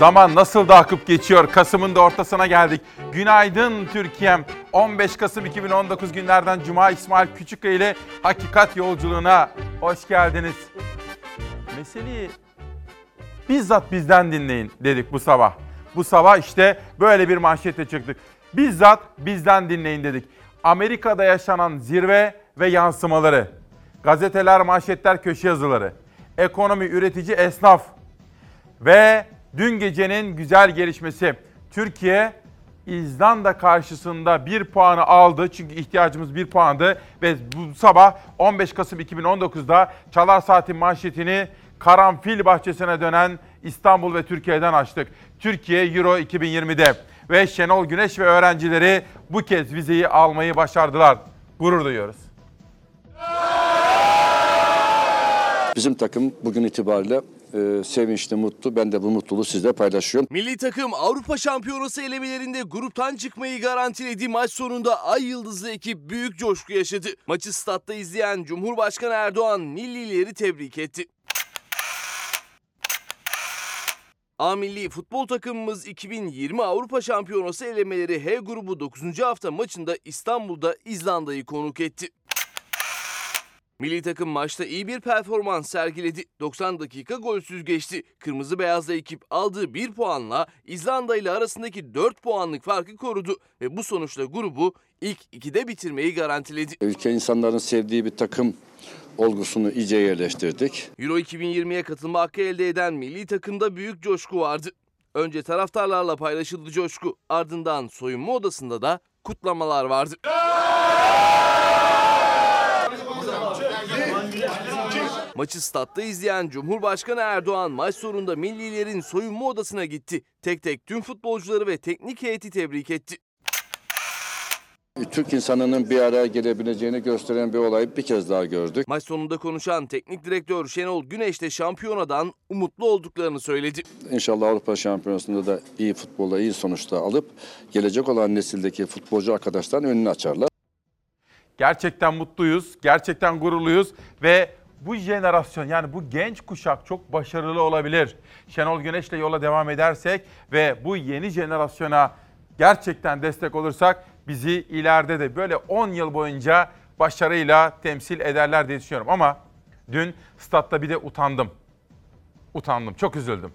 Zaman nasıl da akıp geçiyor. Kasım'ın da ortasına geldik. Günaydın Türkiye'm. 15 Kasım 2019 günlerden Cuma İsmail Küçükkaya ile Hakikat Yolculuğuna hoş geldiniz. Meseleyi bizzat bizden dinleyin dedik bu sabah. Bu sabah işte böyle bir manşetle çıktık. Bizzat bizden dinleyin dedik. Amerika'da yaşanan zirve ve yansımaları, gazeteler, manşetler, köşe yazıları, ekonomi, üretici, esnaf ve dün gecenin güzel gelişmesi. Türkiye İzlanda karşısında bir puanı aldı. Çünkü ihtiyacımız bir puandı. Ve bu sabah 15 Kasım 2019'da Çalar Saat'in manşetini karanfil bahçesine dönen İstanbul ve Türkiye'den açtık. Türkiye Euro 2020'de ve Şenol Güneş ve öğrencileri bu kez vizeyi almayı başardılar. Gurur duyuyoruz. Bizim takım bugün itibariyle e, sevinçli, mutlu. Ben de bu mutluluğu sizle paylaşıyorum. Milli takım Avrupa Şampiyonası elemelerinde gruptan çıkmayı garantiledi. Maç sonunda Ay Yıldızlı ekip büyük coşku yaşadı. Maçı statta izleyen Cumhurbaşkanı Erdoğan Nillileri tebrik etti. A milli futbol takımımız 2020 Avrupa Şampiyonası elemeleri H grubu 9. hafta maçında İstanbul'da İzlanda'yı konuk etti. Milli takım maçta iyi bir performans sergiledi. 90 dakika golsüz geçti. Kırmızı beyazlı ekip aldığı 1 puanla İzlanda ile arasındaki 4 puanlık farkı korudu ve bu sonuçla grubu ilk ikide bitirmeyi garantiledi. Ülke insanların sevdiği bir takım olgusunu iyice yerleştirdik. Euro 2020'ye katılma hakkı elde eden milli takımda büyük coşku vardı. Önce taraftarlarla paylaşıldı coşku. Ardından soyunma odasında da kutlamalar vardı. Maçı statta izleyen Cumhurbaşkanı Erdoğan maç sonunda millilerin soyunma odasına gitti. Tek tek tüm futbolcuları ve teknik heyeti tebrik etti. Türk insanının bir araya gelebileceğini gösteren bir olayı bir kez daha gördük. Maç sonunda konuşan teknik direktör Şenol Güneş de şampiyonadan umutlu olduklarını söyledi. İnşallah Avrupa Şampiyonası'nda da iyi futbolla iyi sonuçta alıp gelecek olan nesildeki futbolcu arkadaşların önünü açarlar. Gerçekten mutluyuz, gerçekten gururluyuz ve bu jenerasyon yani bu genç kuşak çok başarılı olabilir. Şenol Güneş'le yola devam edersek ve bu yeni jenerasyona gerçekten destek olursak bizi ileride de böyle 10 yıl boyunca başarıyla temsil ederler diye düşünüyorum. Ama dün statta bir de utandım. Utandım, çok üzüldüm.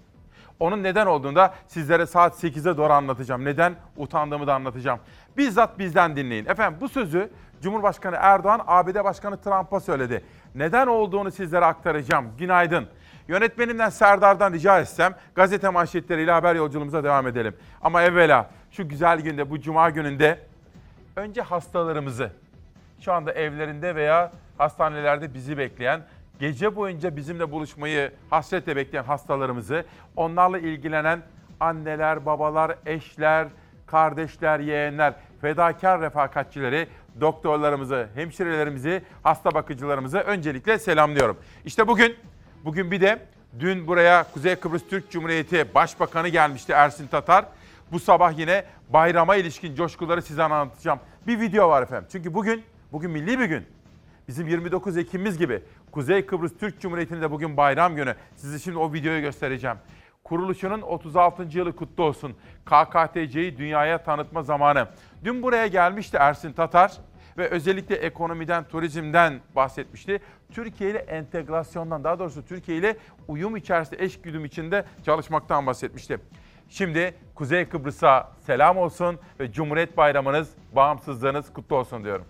Onun neden olduğunu da sizlere saat 8'e doğru anlatacağım. Neden utandığımı da anlatacağım. Bizzat bizden dinleyin. Efendim bu sözü Cumhurbaşkanı Erdoğan ABD Başkanı Trump'a söyledi. Neden olduğunu sizlere aktaracağım. Günaydın. Yönetmenimden Serdar'dan rica etsem gazete manşetleriyle haber yolculuğumuza devam edelim. Ama evvela şu güzel günde bu cuma gününde önce hastalarımızı şu anda evlerinde veya hastanelerde bizi bekleyen gece boyunca bizimle buluşmayı hasretle bekleyen hastalarımızı, onlarla ilgilenen anneler, babalar, eşler, kardeşler, yeğenler, fedakar refakatçileri, doktorlarımızı, hemşirelerimizi, hasta bakıcılarımızı öncelikle selamlıyorum. İşte bugün, bugün bir de dün buraya Kuzey Kıbrıs Türk Cumhuriyeti Başbakanı gelmişti Ersin Tatar. Bu sabah yine bayrama ilişkin coşkuları size anlatacağım. Bir video var efendim. Çünkü bugün, bugün milli bir gün. Bizim 29 Ekim'imiz gibi Kuzey Kıbrıs Türk Cumhuriyeti'nde de bugün bayram günü. Size şimdi o videoyu göstereceğim. Kuruluşunun 36. yılı kutlu olsun. KKTC'yi dünyaya tanıtma zamanı. Dün buraya gelmişti Ersin Tatar ve özellikle ekonomiden, turizmden bahsetmişti. Türkiye ile entegrasyondan, daha doğrusu Türkiye ile uyum içerisinde, eş güdüm içinde çalışmaktan bahsetmişti. Şimdi Kuzey Kıbrıs'a selam olsun ve Cumhuriyet Bayramınız, bağımsızlığınız kutlu olsun diyorum.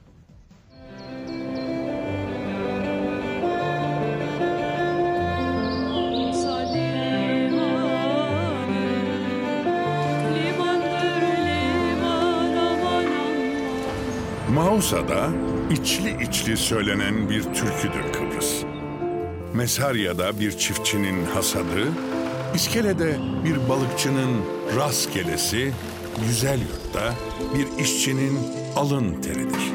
Mausa'da içli içli söylenen bir türküdür Kıbrıs. Mesarya'da bir çiftçinin hasadı, İskele'de bir balıkçının rastgelesi, güzel yurtta bir işçinin alın teridir.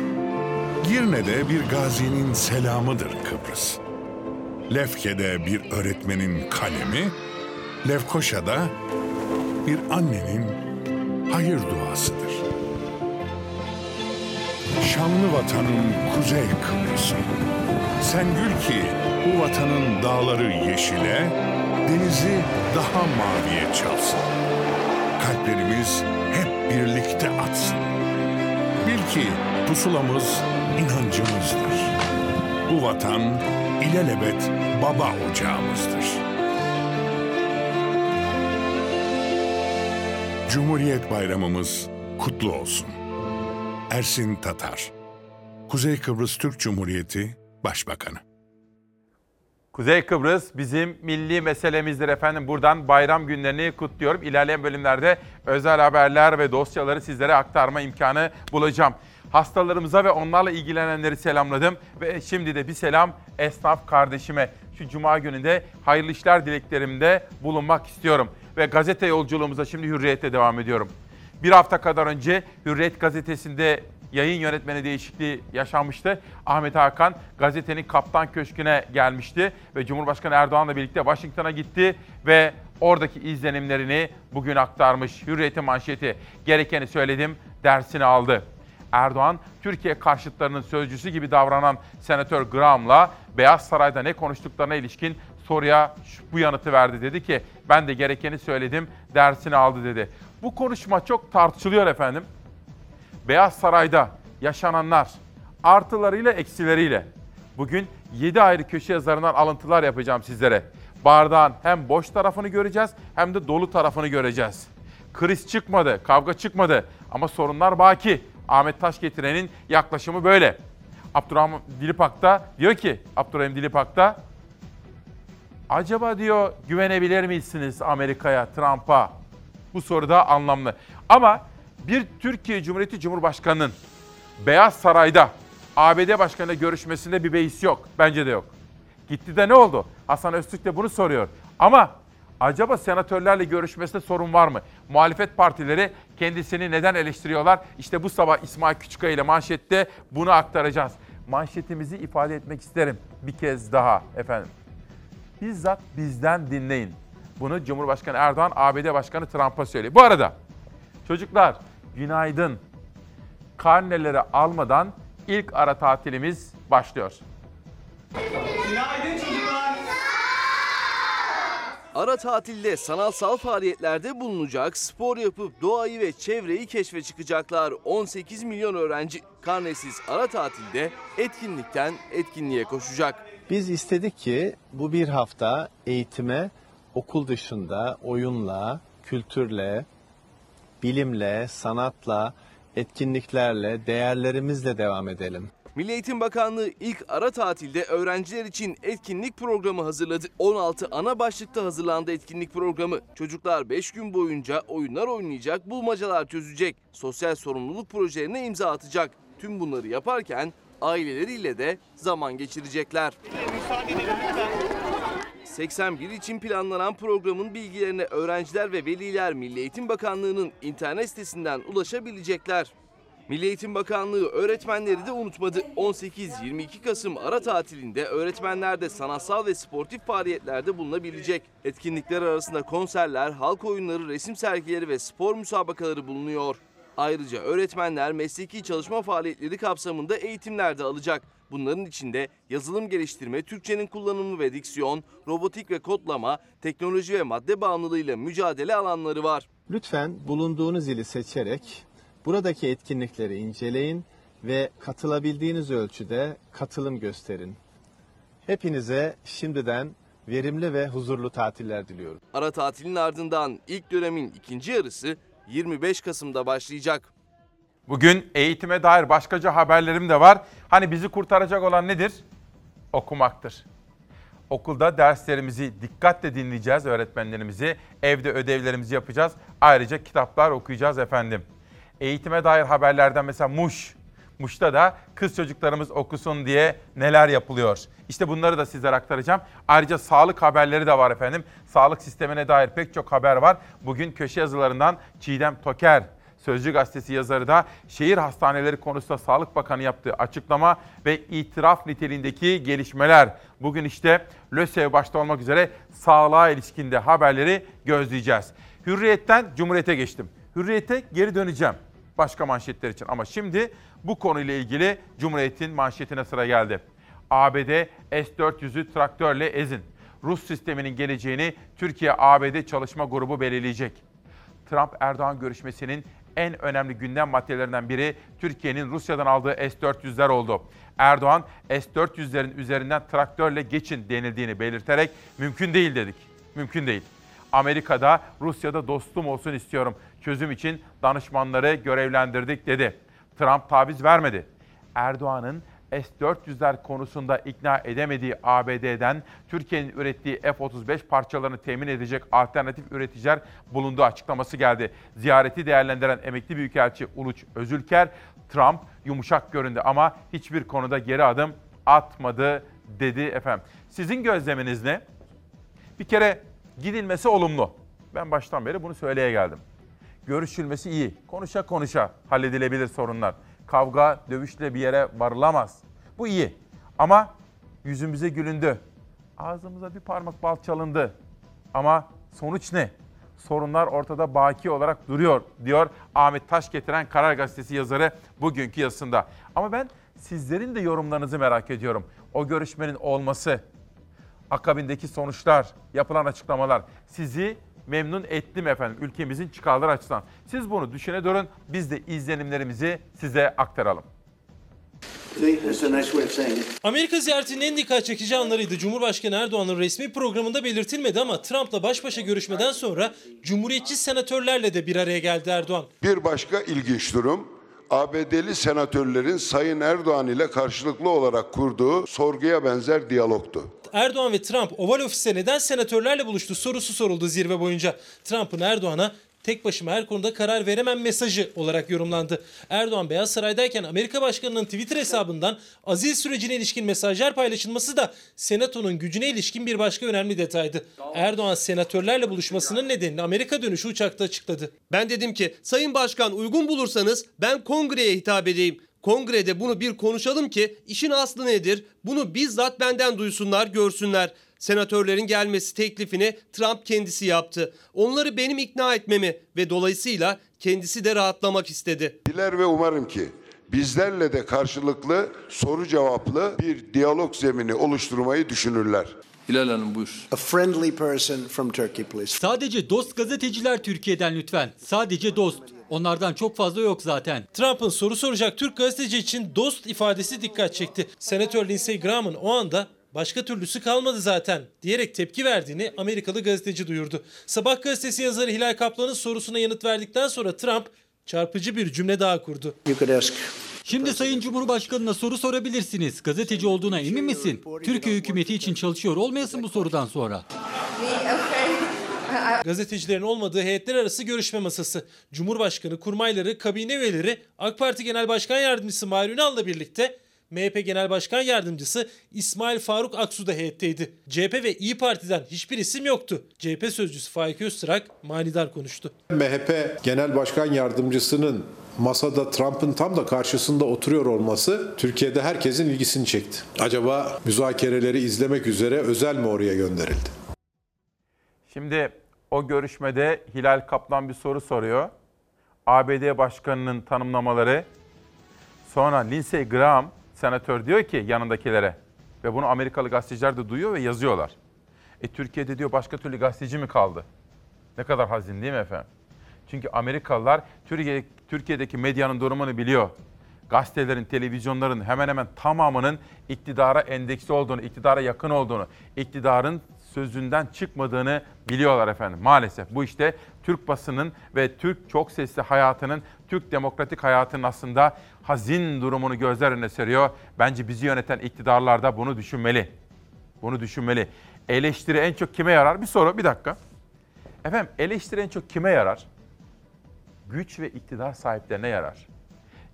Girne'de bir gazinin selamıdır Kıbrıs. Lefke'de bir öğretmenin kalemi, Lefkoşa'da bir annenin hayır duasıdır. Şanlı vatanım Kuzey Kıbrıs'ım. Sen gül ki bu vatanın dağları yeşile, denizi daha maviye çalsın. Kalplerimiz hep birlikte atsın. Bil ki pusulamız inancımızdır. Bu vatan ilelebet baba ocağımızdır. Cumhuriyet Bayramımız kutlu olsun. Ersin Tatar Kuzey Kıbrıs Türk Cumhuriyeti Başbakanı Kuzey Kıbrıs bizim milli meselemizdir efendim. Buradan bayram günlerini kutluyorum. İlerleyen bölümlerde özel haberler ve dosyaları sizlere aktarma imkanı bulacağım. Hastalarımıza ve onlarla ilgilenenleri selamladım ve şimdi de bir selam esnaf kardeşime. Şu cuma gününde hayırlı işler dileklerimde bulunmak istiyorum. Ve gazete yolculuğumuza şimdi Hürriyet'te devam ediyorum. Bir hafta kadar önce Hürriyet gazetesinde yayın yönetmeni değişikliği yaşanmıştı. Ahmet Hakan gazetenin kaptan köşküne gelmişti ve Cumhurbaşkanı Erdoğan'la birlikte Washington'a gitti ve oradaki izlenimlerini bugün aktarmış. Hürriyet'in manşeti gerekeni söyledim, dersini aldı. Erdoğan, Türkiye karşıtlarının sözcüsü gibi davranan Senatör Graham'la Beyaz Saray'da ne konuştuklarına ilişkin soruya bu yanıtı verdi. Dedi ki ben de gerekeni söyledim, dersini aldı dedi. Bu konuşma çok tartışılıyor efendim. Beyaz Saray'da yaşananlar artılarıyla eksileriyle bugün 7 ayrı köşe yazarından alıntılar yapacağım sizlere. Bardağın hem boş tarafını göreceğiz hem de dolu tarafını göreceğiz. Kriz çıkmadı, kavga çıkmadı ama sorunlar baki. Ahmet Taşgetiren'in yaklaşımı böyle. Abdurrahman Dilipak da diyor ki, Abdurrahim Dilipak da acaba diyor güvenebilir misiniz Amerika'ya, Trump'a? Bu soru da anlamlı. Ama bir Türkiye Cumhuriyeti Cumhurbaşkanı'nın Beyaz Saray'da ABD Başkanı'yla görüşmesinde bir beis yok. Bence de yok. Gitti de ne oldu? Hasan Öztürk de bunu soruyor. Ama acaba senatörlerle görüşmesinde sorun var mı? Muhalefet partileri kendisini neden eleştiriyorlar? İşte bu sabah İsmail Küçükkaya ile manşette bunu aktaracağız. Manşetimizi ifade etmek isterim bir kez daha efendim bizzat bizden dinleyin. Bunu Cumhurbaşkanı Erdoğan, ABD Başkanı Trump'a söylüyor. Bu arada çocuklar günaydın. Karneleri almadan ilk ara tatilimiz başlıyor. Ara tatilde sanatsal faaliyetlerde bulunacak, spor yapıp doğayı ve çevreyi keşfe çıkacaklar 18 milyon öğrenci. Karnesiz ara tatilde etkinlikten etkinliğe koşacak. Biz istedik ki bu bir hafta eğitime okul dışında oyunla, kültürle, bilimle, sanatla, etkinliklerle, değerlerimizle devam edelim. Milli Eğitim Bakanlığı ilk ara tatilde öğrenciler için etkinlik programı hazırladı. 16 ana başlıkta hazırlandı etkinlik programı. Çocuklar 5 gün boyunca oyunlar oynayacak, bulmacalar çözecek, sosyal sorumluluk projelerine imza atacak. Tüm bunları yaparken aileleriyle de zaman geçirecekler. 81 için planlanan programın bilgilerine öğrenciler ve veliler Milli Eğitim Bakanlığı'nın internet sitesinden ulaşabilecekler. Milli Eğitim Bakanlığı öğretmenleri de unutmadı. 18-22 Kasım ara tatilinde öğretmenler de sanatsal ve sportif faaliyetlerde bulunabilecek. Etkinlikler arasında konserler, halk oyunları, resim sergileri ve spor müsabakaları bulunuyor. Ayrıca öğretmenler mesleki çalışma faaliyetleri kapsamında eğitimler de alacak. Bunların içinde yazılım geliştirme, Türkçenin kullanımı ve diksiyon, robotik ve kodlama, teknoloji ve madde bağımlılığıyla mücadele alanları var. Lütfen bulunduğunuz ili seçerek buradaki etkinlikleri inceleyin ve katılabildiğiniz ölçüde katılım gösterin. Hepinize şimdiden verimli ve huzurlu tatiller diliyorum. Ara tatilin ardından ilk dönemin ikinci yarısı 25 Kasım'da başlayacak. Bugün eğitime dair başkaca haberlerim de var. Hani bizi kurtaracak olan nedir? Okumaktır. Okulda derslerimizi dikkatle dinleyeceğiz öğretmenlerimizi. Evde ödevlerimizi yapacağız. Ayrıca kitaplar okuyacağız efendim. Eğitime dair haberlerden mesela Muş. Muş'ta da kız çocuklarımız okusun diye neler yapılıyor. İşte bunları da sizlere aktaracağım. Ayrıca sağlık haberleri de var efendim. Sağlık sistemine dair pek çok haber var. Bugün köşe yazılarından Çiğdem Toker, Sözcü Gazetesi yazarı da şehir hastaneleri konusunda Sağlık Bakanı yaptığı açıklama ve itiraf niteliğindeki gelişmeler. Bugün işte LÖSEV başta olmak üzere sağlığa ilişkinde haberleri gözleyeceğiz. Hürriyet'ten Cumhuriyet'e geçtim. Hürriyet'e geri döneceğim başka manşetler için. Ama şimdi bu konuyla ilgili Cumhuriyet'in manşetine sıra geldi. ABD S-400'ü traktörle ezin. Rus sisteminin geleceğini Türkiye-ABD çalışma grubu belirleyecek. Trump-Erdoğan görüşmesinin en önemli gündem maddelerinden biri Türkiye'nin Rusya'dan aldığı S-400'ler oldu. Erdoğan S-400'lerin üzerinden traktörle geçin denildiğini belirterek mümkün değil dedik. Mümkün değil. Amerika'da, Rusya'da dostum olsun istiyorum. Çözüm için danışmanları görevlendirdik dedi. Trump taviz vermedi. Erdoğan'ın S-400'ler konusunda ikna edemediği ABD'den Türkiye'nin ürettiği F-35 parçalarını temin edecek alternatif üreticiler bulunduğu açıklaması geldi. Ziyareti değerlendiren emekli büyükelçi Uluç Özülker, Trump yumuşak göründü ama hiçbir konuda geri adım atmadı dedi efendim. Sizin gözleminiz ne? Bir kere gidilmesi olumlu. Ben baştan beri bunu söyleye geldim. Görüşülmesi iyi. Konuşa konuşa halledilebilir sorunlar. Kavga, dövüşle bir yere varılamaz. Bu iyi. Ama yüzümüze gülündü. Ağzımıza bir parmak bal çalındı. Ama sonuç ne? Sorunlar ortada baki olarak duruyor diyor Ahmet Taş getiren Karar Gazetesi yazarı bugünkü yazısında. Ama ben sizlerin de yorumlarınızı merak ediyorum. O görüşmenin olması, akabindeki sonuçlar, yapılan açıklamalar sizi memnun etti mi efendim ülkemizin çıkarları açısından? Siz bunu düşüne durun. Biz de izlenimlerimizi size aktaralım. Amerika ziyaretinin en dikkat çekici anlarıydı. Cumhurbaşkanı Erdoğan'ın resmi programında belirtilmedi ama Trump'la baş başa görüşmeden sonra Cumhuriyetçi senatörlerle de bir araya geldi Erdoğan. Bir başka ilginç durum ABD'li senatörlerin Sayın Erdoğan ile karşılıklı olarak kurduğu sorguya benzer diyalogtu. Erdoğan ve Trump Oval Ofis'te neden senatörlerle buluştu sorusu soruldu zirve boyunca. Trump'ın Erdoğan'a tek başıma her konuda karar veremem mesajı olarak yorumlandı. Erdoğan Beyaz Saray'dayken Amerika Başkanı'nın Twitter hesabından azil sürecine ilişkin mesajlar paylaşılması da Senato'nun gücüne ilişkin bir başka önemli detaydı. Erdoğan senatörlerle buluşmasının nedenini Amerika dönüşü uçakta açıkladı. Ben dedim ki Sayın Başkan uygun bulursanız ben kongreye hitap edeyim. Kongrede bunu bir konuşalım ki işin aslı nedir? Bunu bizzat benden duysunlar, görsünler. Senatörlerin gelmesi teklifini Trump kendisi yaptı. Onları benim ikna etmemi ve dolayısıyla kendisi de rahatlamak istedi. Diler ve umarım ki bizlerle de karşılıklı soru cevaplı bir diyalog zemini oluşturmayı düşünürler. Hilal Hanım buyur. A friendly person from Turkey, please. Sadece dost gazeteciler Türkiye'den lütfen. Sadece dost. Onlardan çok fazla yok zaten. Trump'ın soru soracak Türk gazeteci için dost ifadesi dikkat çekti. Senatör Lindsey Graham'ın o anda başka türlüsü kalmadı zaten diyerek tepki verdiğini Amerikalı gazeteci duyurdu. Sabah gazetesi yazarı Hilal Kaplan'ın sorusuna yanıt verdikten sonra Trump çarpıcı bir cümle daha kurdu. You could ask. Şimdi Sayın Cumhurbaşkanı'na soru sorabilirsiniz. Gazeteci olduğuna emin misin? Türkiye hükümeti için çalışıyor olmayasın bu sorudan sonra. Gazetecilerin olmadığı heyetler arası görüşme masası. Cumhurbaşkanı, kurmayları, kabine üyeleri, AK Parti Genel Başkan Yardımcısı Mahir Ünal'la birlikte MHP Genel Başkan Yardımcısı İsmail Faruk Aksu da heyetteydi. CHP ve İyi Parti'den hiçbir isim yoktu. CHP sözcüsü Faik Öztürk manidar konuştu. MHP Genel Başkan Yardımcısının masada Trump'ın tam da karşısında oturuyor olması Türkiye'de herkesin ilgisini çekti. Acaba müzakereleri izlemek üzere özel mi oraya gönderildi? Şimdi o görüşmede Hilal Kaplan bir soru soruyor. ABD Başkanı'nın tanımlamaları. Sonra Lindsey Graham senatör diyor ki yanındakilere ve bunu Amerikalı gazeteciler de duyuyor ve yazıyorlar. E Türkiye'de diyor başka türlü gazeteci mi kaldı? Ne kadar hazin değil mi efendim? Çünkü Amerikalılar Türkiye, Türkiye'deki medyanın durumunu biliyor. Gazetelerin, televizyonların hemen hemen tamamının iktidara endeksi olduğunu, iktidara yakın olduğunu, iktidarın sözünden çıkmadığını biliyorlar efendim. Maalesef bu işte Türk basının ve Türk çok sesli hayatının, Türk demokratik hayatının aslında hazin durumunu gözler önüne seriyor. Bence bizi yöneten iktidarlar da bunu düşünmeli. Bunu düşünmeli. Eleştiri en çok kime yarar? Bir soru, bir dakika. Efendim eleştiri en çok kime yarar? Güç ve iktidar sahiplerine yarar.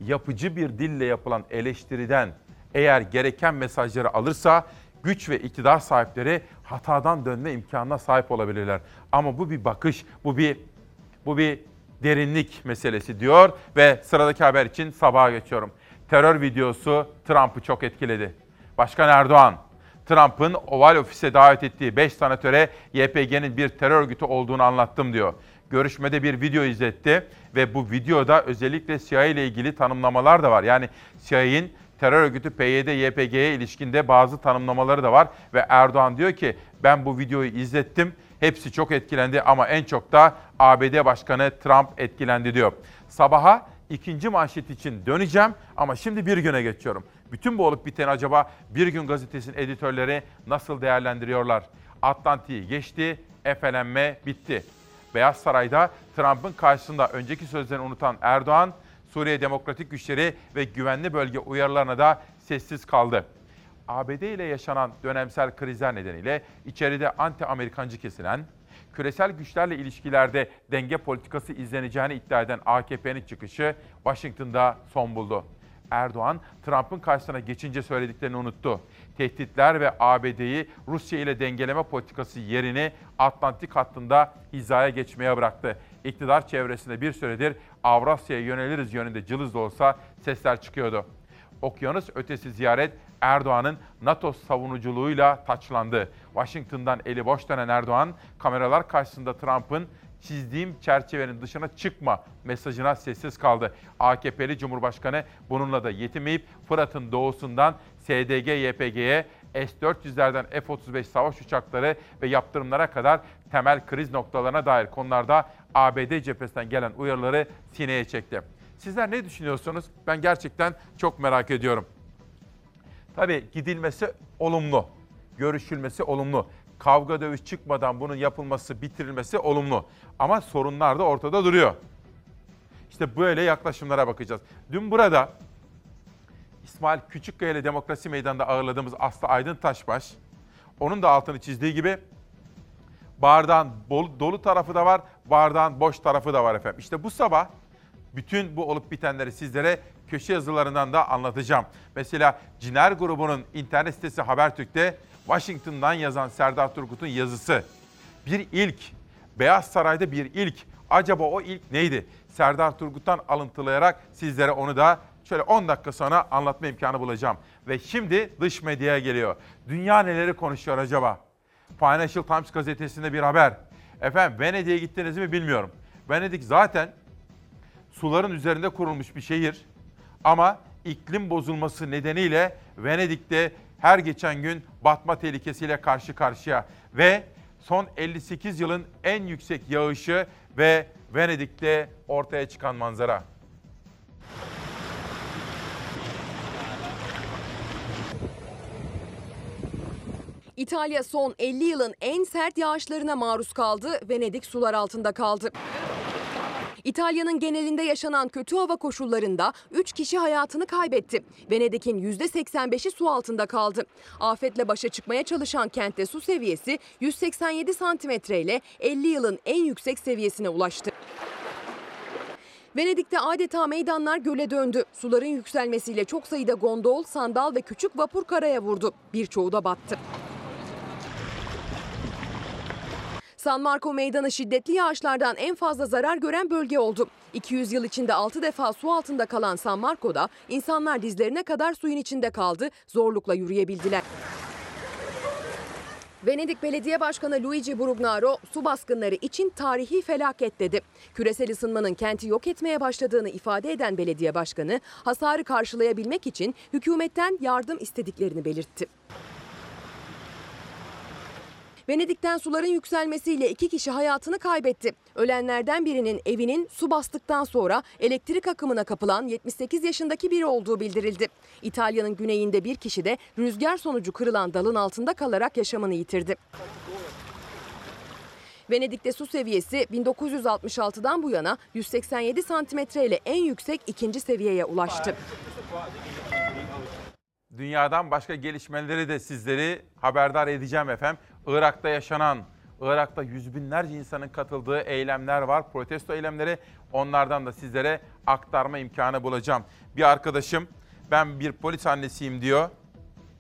Yapıcı bir dille yapılan eleştiriden eğer gereken mesajları alırsa güç ve iktidar sahipleri hatadan dönme imkanına sahip olabilirler. Ama bu bir bakış, bu bir bu bir derinlik meselesi diyor ve sıradaki haber için sabaha geçiyorum. Terör videosu Trump'ı çok etkiledi. Başkan Erdoğan, Trump'ın Oval Ofis'e davet ettiği 5 sanatöre YPG'nin bir terör örgütü olduğunu anlattım diyor. Görüşmede bir video izletti ve bu videoda özellikle CIA ile ilgili tanımlamalar da var. Yani CIA'nin Terör örgütü PYD-YPG'ye ilişkinde bazı tanımlamaları da var ve Erdoğan diyor ki ben bu videoyu izlettim. Hepsi çok etkilendi ama en çok da ABD Başkanı Trump etkilendi diyor. Sabaha ikinci manşet için döneceğim ama şimdi bir güne geçiyorum. Bütün bu olup biten acaba Bir Gün Gazetesi'nin editörleri nasıl değerlendiriyorlar? Atlantik'i geçti, efelenme bitti. Beyaz Saray'da Trump'ın karşısında önceki sözlerini unutan Erdoğan, Suriye Demokratik Güçleri ve güvenli bölge uyarılarına da sessiz kaldı. ABD ile yaşanan dönemsel krizler nedeniyle içeride anti-Amerikancı kesilen, küresel güçlerle ilişkilerde denge politikası izleneceğini iddia eden AKP'nin çıkışı Washington'da son buldu. Erdoğan, Trump'ın karşısına geçince söylediklerini unuttu. Tehditler ve ABD'yi Rusya ile dengeleme politikası yerini Atlantik hattında hizaya geçmeye bıraktı. İktidar çevresinde bir süredir Avrasya'ya yöneliriz yönünde cılız da olsa sesler çıkıyordu. Okyanus ötesi ziyaret Erdoğan'ın NATO savunuculuğuyla taçlandı. Washington'dan eli boş dönen Erdoğan, kameralar karşısında Trump'ın çizdiğim çerçevenin dışına çıkma mesajına sessiz kaldı. AKP'li Cumhurbaşkanı bununla da yetinmeyip Fırat'ın doğusundan SDG-YPG'ye S-400'lerden F-35 savaş uçakları ve yaptırımlara kadar temel kriz noktalarına dair konularda ABD cephesinden gelen uyarıları sineye çekti. Sizler ne düşünüyorsunuz? Ben gerçekten çok merak ediyorum. Tabii gidilmesi olumlu, görüşülmesi olumlu. Kavga dövüş çıkmadan bunun yapılması, bitirilmesi olumlu. Ama sorunlar da ortada duruyor. İşte böyle yaklaşımlara bakacağız. Dün burada İsmail Küçükkaya ile Demokrasi Meydanı'nda ağırladığımız Aslı Aydın Taşbaş, onun da altını çizdiği gibi bardağın dolu tarafı da var, bardağın boş tarafı da var efendim. İşte bu sabah bütün bu olup bitenleri sizlere köşe yazılarından da anlatacağım. Mesela Ciner grubunun internet sitesi Habertürk'te Washington'dan yazan Serdar Turgut'un yazısı. Bir ilk, Beyaz Saray'da bir ilk. Acaba o ilk neydi? Serdar Turgut'tan alıntılayarak sizlere onu da şöyle 10 dakika sonra anlatma imkanı bulacağım. Ve şimdi dış medyaya geliyor. Dünya neleri konuşuyor acaba? Financial Times gazetesinde bir haber. Efendim Venedik'e gittiniz mi bilmiyorum. Venedik zaten suların üzerinde kurulmuş bir şehir. Ama iklim bozulması nedeniyle Venedik'te her geçen gün batma tehlikesiyle karşı karşıya ve son 58 yılın en yüksek yağışı ve Venedik'te ortaya çıkan manzara. İtalya son 50 yılın en sert yağışlarına maruz kaldı. Venedik sular altında kaldı. İtalya'nın genelinde yaşanan kötü hava koşullarında 3 kişi hayatını kaybetti. Venedik'in %85'i su altında kaldı. Afetle başa çıkmaya çalışan kentte su seviyesi 187 santimetre ile 50 yılın en yüksek seviyesine ulaştı. Venedik'te adeta meydanlar göle döndü. Suların yükselmesiyle çok sayıda gondol, sandal ve küçük vapur karaya vurdu. Birçoğu da battı. San Marco Meydanı şiddetli yağışlardan en fazla zarar gören bölge oldu. 200 yıl içinde 6 defa su altında kalan San Marco'da insanlar dizlerine kadar suyun içinde kaldı, zorlukla yürüyebildiler. Venedik Belediye Başkanı Luigi Brugnaro su baskınları için tarihi felaket dedi. Küresel ısınmanın kenti yok etmeye başladığını ifade eden belediye başkanı hasarı karşılayabilmek için hükümetten yardım istediklerini belirtti. Venedik'ten suların yükselmesiyle iki kişi hayatını kaybetti. Ölenlerden birinin evinin su bastıktan sonra elektrik akımına kapılan 78 yaşındaki biri olduğu bildirildi. İtalya'nın güneyinde bir kişi de rüzgar sonucu kırılan dalın altında kalarak yaşamını yitirdi. Venedik'te su seviyesi 1966'dan bu yana 187 santimetre ile en yüksek ikinci seviyeye ulaştı. Dünyadan başka gelişmeleri de sizleri haberdar edeceğim efendim. Irak'ta yaşanan, Irak'ta yüz binlerce insanın katıldığı eylemler var, protesto eylemleri. Onlardan da sizlere aktarma imkanı bulacağım. Bir arkadaşım ben bir polis annesiyim diyor.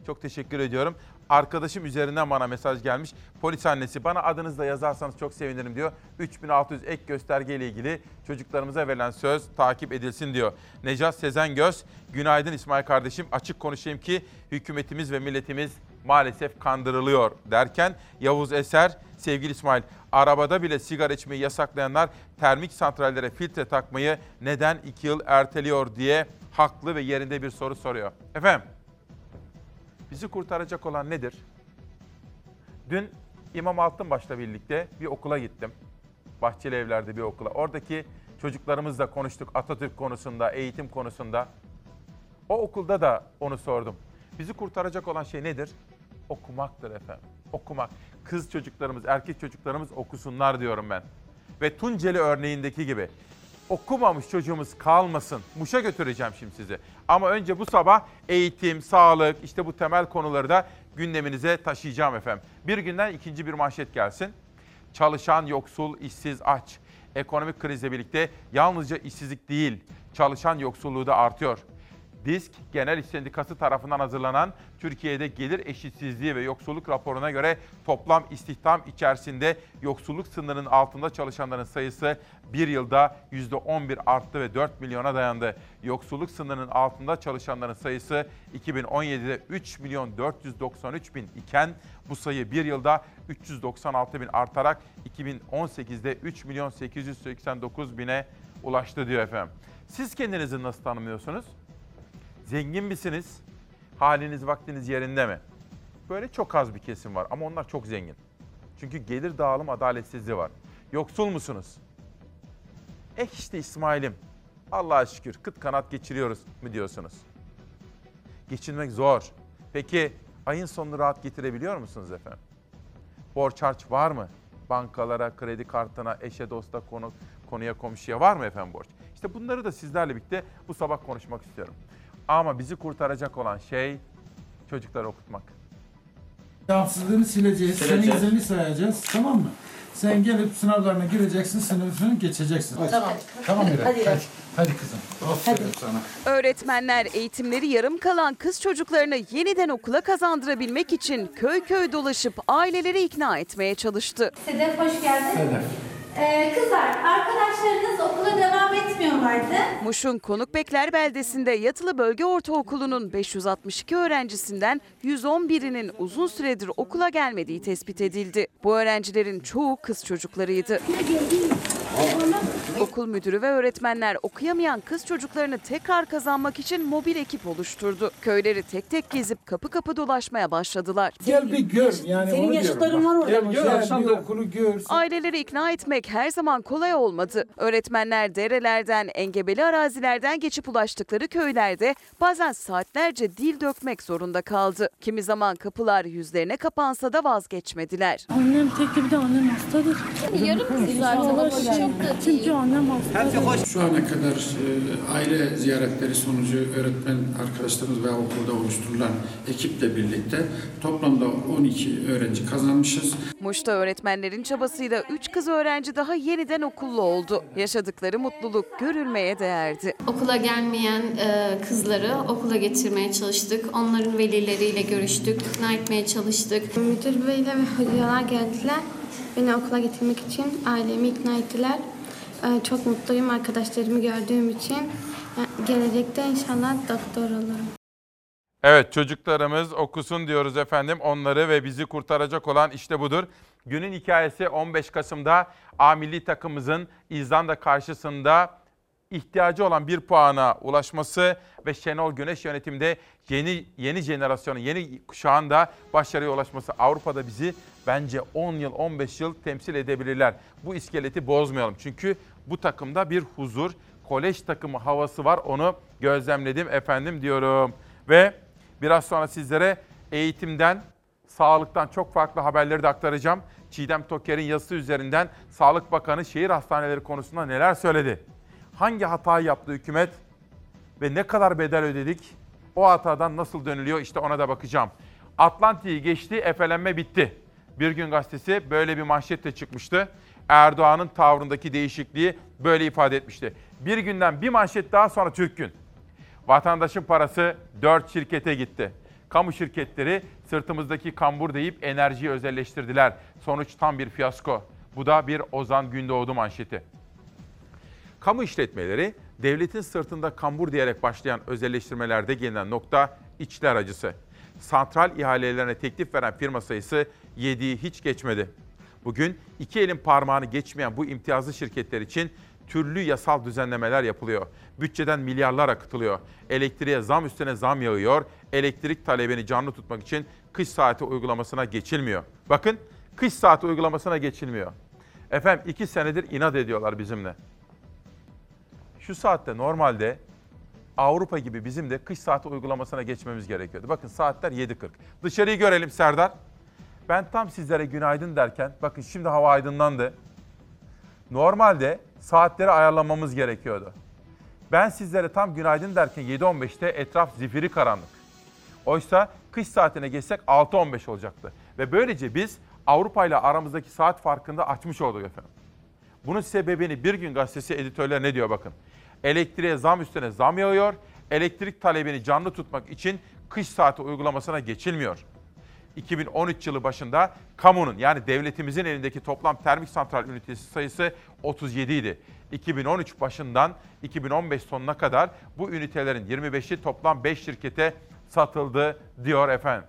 Çok teşekkür ediyorum. Arkadaşım üzerinden bana mesaj gelmiş. Polis annesi bana adınızı da yazarsanız çok sevinirim diyor. 3600 ek gösterge ile ilgili çocuklarımıza verilen söz takip edilsin diyor. Necat Sezen Göz, günaydın İsmail kardeşim. Açık konuşayım ki hükümetimiz ve milletimiz maalesef kandırılıyor derken Yavuz Eser, sevgili İsmail, arabada bile sigara içmeyi yasaklayanlar termik santrallere filtre takmayı neden 2 yıl erteliyor diye haklı ve yerinde bir soru soruyor. Efendim, bizi kurtaracak olan nedir? Dün İmam Altınbaş'la birlikte bir okula gittim. Bahçeli Evler'de bir okula. Oradaki çocuklarımızla konuştuk Atatürk konusunda, eğitim konusunda. O okulda da onu sordum. Bizi kurtaracak olan şey nedir? Okumaktır efendim. Okumak. Kız çocuklarımız, erkek çocuklarımız okusunlar diyorum ben. Ve Tunceli örneğindeki gibi okumamış çocuğumuz kalmasın. Muş'a götüreceğim şimdi sizi. Ama önce bu sabah eğitim, sağlık, işte bu temel konuları da gündeminize taşıyacağım efendim. Bir günden ikinci bir manşet gelsin. Çalışan, yoksul, işsiz, aç. Ekonomik krizle birlikte yalnızca işsizlik değil, çalışan yoksulluğu da artıyor. DİSK Genel İş Sendikası tarafından hazırlanan Türkiye'de gelir eşitsizliği ve yoksulluk raporuna göre toplam istihdam içerisinde yoksulluk sınırının altında çalışanların sayısı bir yılda %11 arttı ve 4 milyona dayandı. Yoksulluk sınırının altında çalışanların sayısı 2017'de 3 milyon 493 bin iken bu sayı bir yılda 396 bin artarak 2018'de 3 milyon 889 bine ulaştı diyor efendim. Siz kendinizi nasıl tanımlıyorsunuz? Zengin misiniz? Haliniz vaktiniz yerinde mi? Böyle çok az bir kesim var ama onlar çok zengin. Çünkü gelir dağılım adaletsizliği var. Yoksul musunuz? Eh işte İsmail'im. Allah'a şükür kıt kanat geçiriyoruz mu diyorsunuz? Geçinmek zor. Peki ayın sonunu rahat getirebiliyor musunuz efendim? Borç harç var mı? Bankalara, kredi kartına, eşe, dosta, konu, konuya, komşuya var mı efendim borç? İşte bunları da sizlerle birlikte bu sabah konuşmak istiyorum. Ama bizi kurtaracak olan şey çocukları okutmak. Devamsızlığını sileceğiz. Senin Sileceğiz. izini sayacağız. Tamam mı? Sen gelip sınavlarına gireceksin, sınıfını geçeceksin. Hadi. Tamam. Tamam İrem. Hadi. Hadi. Hadi kızım. Aferin sana. Öğretmenler eğitimleri yarım kalan kız çocuklarını yeniden okula kazandırabilmek için köy köy dolaşıp aileleri ikna etmeye çalıştı. Sedef hoş geldin. Sedef. Ee, kızlar, arkadaşlarınız okula devam etmiyorlardı. Muş'un Konukbekler beldesinde Yatılı Bölge Ortaokulu'nun 562 öğrencisinden 111'inin uzun süredir okula gelmediği tespit edildi. Bu öğrencilerin çoğu kız çocuklarıydı. Okul müdürü ve öğretmenler okuyamayan kız çocuklarını tekrar kazanmak için mobil ekip oluşturdu. Köyleri tek tek gezip kapı kapı dolaşmaya başladılar. Gel bir gör. Yani Senin yaşıtların var orada Gel gör. an. bir okulu gör. Aileleri ikna etmek her zaman kolay olmadı. Öğretmenler derelerden, engebeli arazilerden geçip ulaştıkları köylerde bazen saatlerce dil dökmek zorunda kaldı. Kimi zaman kapılar yüzlerine kapansa da vazgeçmediler. Annem tek bir de annem hastadır. Yarım kız zaten ama çok da Çünkü Şu ana kadar e, aile ziyaretleri sonucu öğretmen arkadaşlarımız ve okulda oluşturulan ekiple birlikte toplamda 12 öğrenci kazanmışız. Muş'ta öğretmenlerin çabasıyla 3 kız öğrenci daha yeniden okullu oldu. Yaşadıkları mutluluk görülmeye değerdi. Okula gelmeyen e, kızları okula getirmeye çalıştık. Onların velileriyle görüştük, ikna etmeye çalıştık. Müdür beyle ve hocalar geldiler. Beni okula getirmek için ailemi ikna ettiler. Ee, Çok mutluyum arkadaşlarımı gördüğüm için. Gelecekte inşallah doktor olurum. Evet çocuklarımız okusun diyoruz efendim. Onları ve bizi kurtaracak olan işte budur. Günün hikayesi 15 Kasım'da A milli takımımızın İzlanda karşısında ihtiyacı olan bir puana ulaşması ve Şenol Güneş yönetimde yeni yeni jenerasyonun, yeni kuşağın da başarıya ulaşması. Avrupa'da bizi bence 10 yıl, 15 yıl temsil edebilirler. Bu iskeleti bozmayalım. Çünkü bu takımda bir huzur, kolej takımı havası var. Onu gözlemledim efendim diyorum. Ve biraz sonra sizlere eğitimden, sağlıktan çok farklı haberleri de aktaracağım. Çiğdem Toker'in yazısı üzerinden Sağlık Bakanı şehir hastaneleri konusunda neler söyledi? Hangi hatayı yaptı hükümet ve ne kadar bedel ödedik? O hatadan nasıl dönülüyor işte ona da bakacağım. Atlantik'i geçti, efelenme bitti. Bir gün gazetesi böyle bir manşetle çıkmıştı. Erdoğan'ın tavrındaki değişikliği böyle ifade etmişti. Bir günden bir manşet daha sonra Türk Gün. Vatandaşın parası 4 şirkete gitti. Kamu şirketleri sırtımızdaki kambur deyip enerjiyi özelleştirdiler. Sonuç tam bir fiyasko. Bu da bir Ozan Gündoğdu manşeti. Kamu işletmeleri devletin sırtında kambur diyerek başlayan özelleştirmelerde gelinen nokta içler acısı. Santral ihalelerine teklif veren firma sayısı 7'yi hiç geçmedi. Bugün iki elin parmağını geçmeyen bu imtiyazlı şirketler için türlü yasal düzenlemeler yapılıyor. Bütçeden milyarlar akıtılıyor. Elektriğe zam üstüne zam yağıyor. Elektrik talebini canlı tutmak için kış saati uygulamasına geçilmiyor. Bakın kış saati uygulamasına geçilmiyor. Efendim iki senedir inat ediyorlar bizimle. Şu saatte normalde Avrupa gibi bizim de kış saati uygulamasına geçmemiz gerekiyordu. Bakın saatler 7.40. Dışarıyı görelim Serdar. Ben tam sizlere günaydın derken, bakın şimdi hava aydınlandı. Normalde saatleri ayarlamamız gerekiyordu. Ben sizlere tam günaydın derken 7.15'te etraf zifiri karanlık. Oysa kış saatine geçsek 6.15 olacaktı. Ve böylece biz Avrupa ile aramızdaki saat farkını da açmış olduk efendim. Bunun sebebini Bir Gün Gazetesi editörler ne diyor bakın. Elektriğe zam üstüne zam yağıyor. Elektrik talebini canlı tutmak için kış saati uygulamasına geçilmiyor. 2013 yılı başında kamunun yani devletimizin elindeki toplam termik santral ünitesi sayısı 37 idi. 2013 başından 2015 sonuna kadar bu ünitelerin 25'i toplam 5 şirkete satıldı diyor efendim.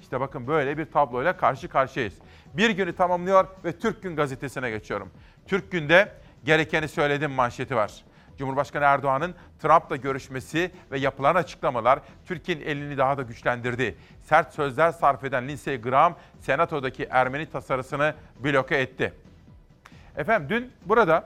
İşte bakın böyle bir tabloyla karşı karşıyayız. Bir günü tamamlıyor ve Türk Gün gazetesine geçiyorum. Türk Gün'de gerekeni söyledim manşeti var. Cumhurbaşkanı Erdoğan'ın Trump'la görüşmesi ve yapılan açıklamalar Türkiye'nin elini daha da güçlendirdi. Sert sözler sarf eden Lindsey Graham, Senato'daki Ermeni tasarısını bloke etti. Efendim dün burada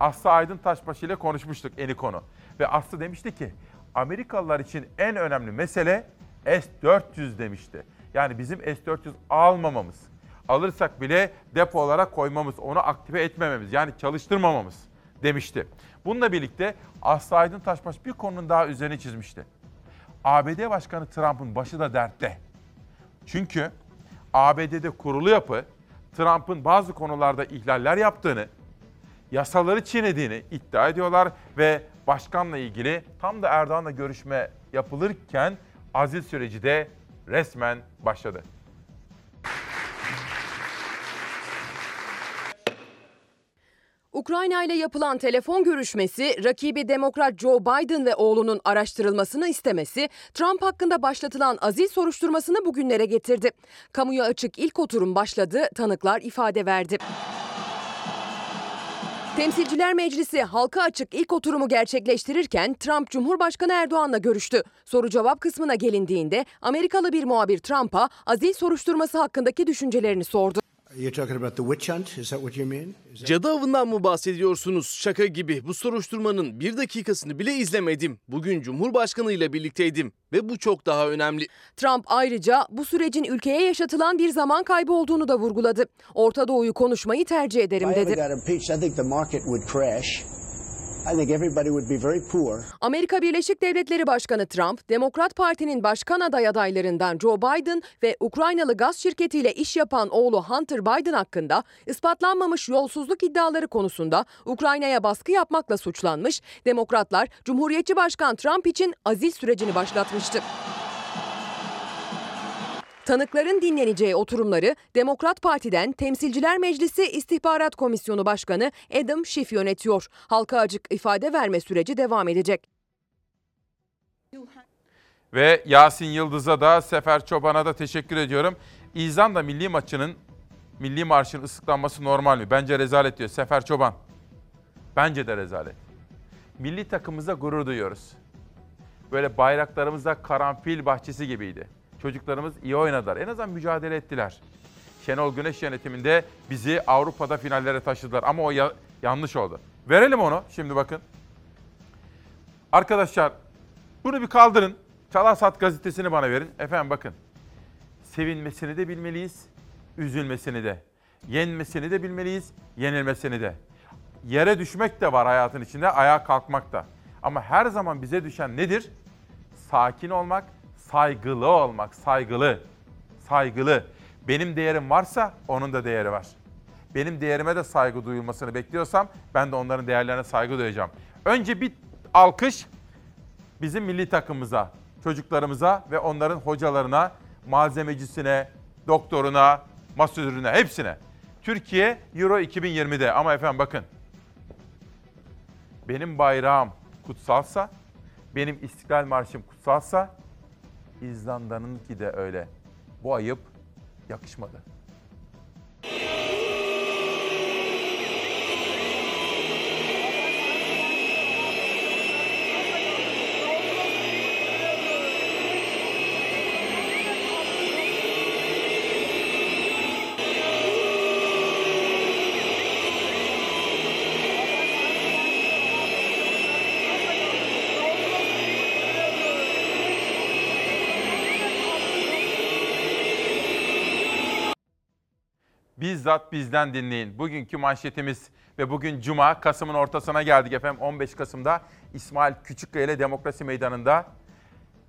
Aslı Aydın Taşbaşı ile konuşmuştuk eni konu. Ve Aslı demişti ki Amerikalılar için en önemli mesele S-400 demişti. Yani bizim S-400 almamamız. Alırsak bile depo olarak koymamız, onu aktive etmememiz yani çalıştırmamamız demişti. Bununla birlikte Aslı Aydın Taşbaş bir konunun daha üzerine çizmişti. ABD Başkanı Trump'ın başı da dertte. Çünkü ABD'de kurulu yapı Trump'ın bazı konularda ihlaller yaptığını, yasaları çiğnediğini iddia ediyorlar ve başkanla ilgili tam da Erdoğan'la görüşme yapılırken azil süreci de resmen başladı. Ukrayna ile yapılan telefon görüşmesi, rakibi Demokrat Joe Biden ve oğlunun araştırılmasını istemesi, Trump hakkında başlatılan azil soruşturmasını bugünlere getirdi. Kamuya açık ilk oturum başladı, tanıklar ifade verdi. Temsilciler Meclisi halka açık ilk oturumu gerçekleştirirken Trump Cumhurbaşkanı Erdoğan'la görüştü. Soru cevap kısmına gelindiğinde Amerikalı bir muhabir Trump'a azil soruşturması hakkındaki düşüncelerini sordu. You're talking about the witch hunt? Is that what you mean? Is that- Cadı avından mı bahsediyorsunuz? Şaka gibi. Bu soruşturmanın bir dakikasını bile izlemedim. Bugün Cumhurbaşkanı ile birlikteydim ve bu çok daha önemli. Trump ayrıca bu sürecin ülkeye yaşatılan bir zaman kaybı olduğunu da vurguladı. Orta Doğu'yu konuşmayı tercih ederim dedi. Amerika Birleşik Devletleri Başkanı Trump, Demokrat Parti'nin başkan aday adaylarından Joe Biden ve Ukraynalı gaz şirketiyle iş yapan oğlu Hunter Biden hakkında ispatlanmamış yolsuzluk iddiaları konusunda Ukrayna'ya baskı yapmakla suçlanmış. Demokratlar Cumhuriyetçi Başkan Trump için azil sürecini başlatmıştı. Tanıkların dinleneceği oturumları Demokrat Parti'den Temsilciler Meclisi İstihbarat Komisyonu Başkanı Adam Schiff yönetiyor. Halka açık ifade verme süreci devam edecek. Ve Yasin Yıldız'a da Sefer Çoban'a da teşekkür ediyorum. İzlanda milli maçının milli marşın ıslıklanması normal mi? Bence rezalet diyor Sefer Çoban. Bence de rezalet. Milli takımımıza gurur duyuyoruz. Böyle bayraklarımızda karanfil bahçesi gibiydi. Çocuklarımız iyi oynadılar. En azından mücadele ettiler. Şenol Güneş yönetiminde bizi Avrupa'da finallere taşıdılar. Ama o ya- yanlış oldu. Verelim onu şimdi bakın. Arkadaşlar bunu bir kaldırın. Çalarsat gazetesini bana verin. Efendim bakın. Sevinmesini de bilmeliyiz, üzülmesini de. Yenmesini de bilmeliyiz, yenilmesini de. Yere düşmek de var hayatın içinde, ayağa kalkmak da. Ama her zaman bize düşen nedir? Sakin olmak, saygılı olmak, saygılı. Saygılı. Benim değerim varsa onun da değeri var. Benim değerime de saygı duyulmasını bekliyorsam ben de onların değerlerine saygı duyacağım. Önce bir alkış bizim milli takımımıza, çocuklarımıza ve onların hocalarına, malzemecisine, doktoruna, masörüne, hepsine. Türkiye Euro 2020'de ama efendim bakın. Benim bayrağım kutsalsa, benim İstiklal Marşım kutsalsa İzlanda'nınki de öyle. Bu ayıp yakışmadı. Bizzat bizden dinleyin. Bugünkü manşetimiz ve bugün Cuma, Kasım'ın ortasına geldik efendim. 15 Kasım'da İsmail Küçükkaya ile Demokrasi Meydanı'nda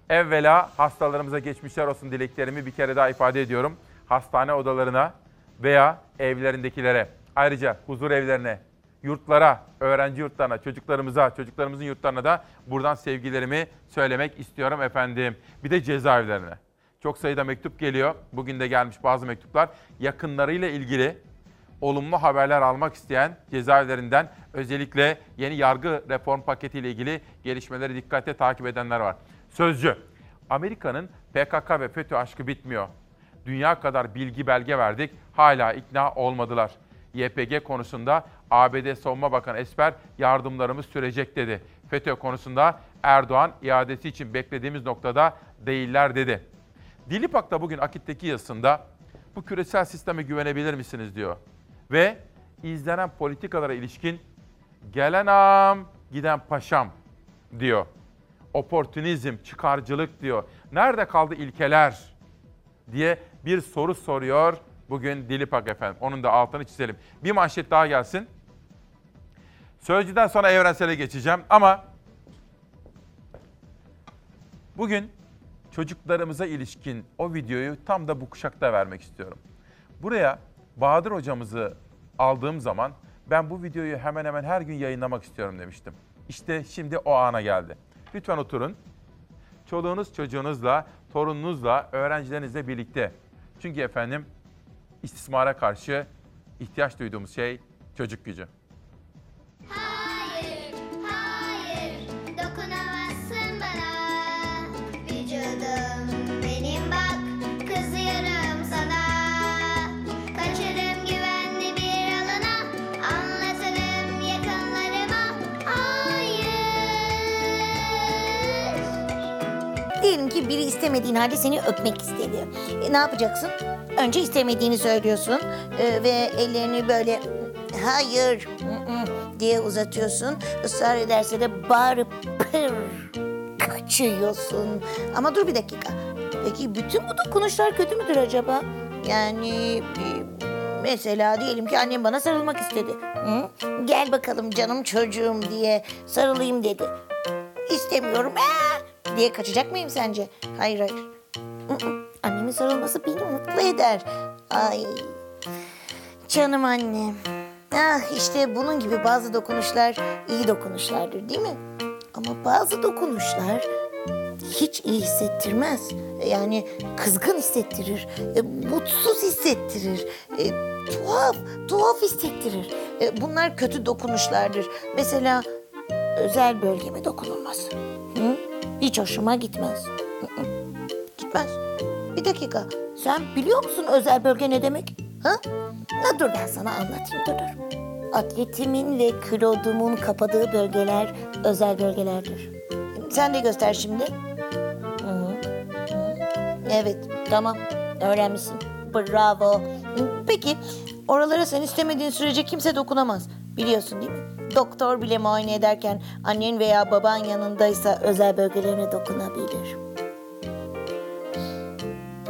evvela hastalarımıza geçmişler olsun dileklerimi bir kere daha ifade ediyorum. Hastane odalarına veya evlerindekilere, ayrıca huzur evlerine, yurtlara, öğrenci yurtlarına, çocuklarımıza, çocuklarımızın yurtlarına da buradan sevgilerimi söylemek istiyorum efendim. Bir de cezaevlerine. Çok sayıda mektup geliyor. Bugün de gelmiş bazı mektuplar. Yakınlarıyla ilgili olumlu haberler almak isteyen cezaevlerinden özellikle yeni yargı reform paketiyle ilgili gelişmeleri dikkatle takip edenler var. Sözcü, Amerika'nın PKK ve FETÖ aşkı bitmiyor. Dünya kadar bilgi belge verdik, hala ikna olmadılar. YPG konusunda ABD Savunma Bakanı Esper yardımlarımız sürecek dedi. FETÖ konusunda Erdoğan iadesi için beklediğimiz noktada değiller dedi. Dilipak da bugün Akit'teki yazısında bu küresel sisteme güvenebilir misiniz diyor. Ve izlenen politikalara ilişkin gelen ağam giden paşam diyor. Oportunizm, çıkarcılık diyor. Nerede kaldı ilkeler diye bir soru soruyor bugün Dilipak efendim. Onun da altını çizelim. Bir manşet daha gelsin. Sözcüden sonra evrensele geçeceğim ama bugün çocuklarımıza ilişkin o videoyu tam da bu kuşakta vermek istiyorum. Buraya Bahadır hocamızı aldığım zaman ben bu videoyu hemen hemen her gün yayınlamak istiyorum demiştim. İşte şimdi o ana geldi. Lütfen oturun. Çoluğunuz çocuğunuzla, torununuzla, öğrencilerinizle birlikte. Çünkü efendim istismara karşı ihtiyaç duyduğumuz şey çocuk gücü. Biri istemediğin halde seni öpmek istedi. E, ne yapacaksın? Önce istemediğini söylüyorsun e, ve ellerini böyle hayır diye uzatıyorsun. Israr ederse de bağırıp pır kaçıyorsun. Ama dur bir dakika. Peki bütün bu dokunuşlar kötü müdür acaba? Yani e, mesela diyelim ki annem bana sarılmak istedi. Hı? Gel bakalım canım çocuğum diye sarılayım dedi. İstemiyorum ee, diye kaçacak mıyım sence? Hayır hayır. Annemin sarılması beni mutlu eder. Ay canım annem. Ah işte bunun gibi bazı dokunuşlar iyi dokunuşlardır değil mi? Ama bazı dokunuşlar hiç iyi hissettirmez. Yani kızgın hissettirir, e, mutsuz hissettirir, e, tuhaf, tuhaf hissettirir. E, bunlar kötü dokunuşlardır. Mesela özel bölgeme dokunulması. Hı? Hiç hoşuma gitmez. Gitmez. Bir dakika, sen biliyor musun özel bölge ne demek? Ha? Ha, dur ben sana anlatayım, dur dur. Atletimin ve klodumun kapadığı bölgeler özel bölgelerdir. Sen de göster şimdi. Hı. Hı. Evet, tamam. Öğrenmişsin. Bravo. Peki, oralara sen istemediğin sürece kimse dokunamaz. Biliyorsun değil mi? Doktor bile muayene ederken annen veya baban yanındaysa özel bölgelerine dokunabilir.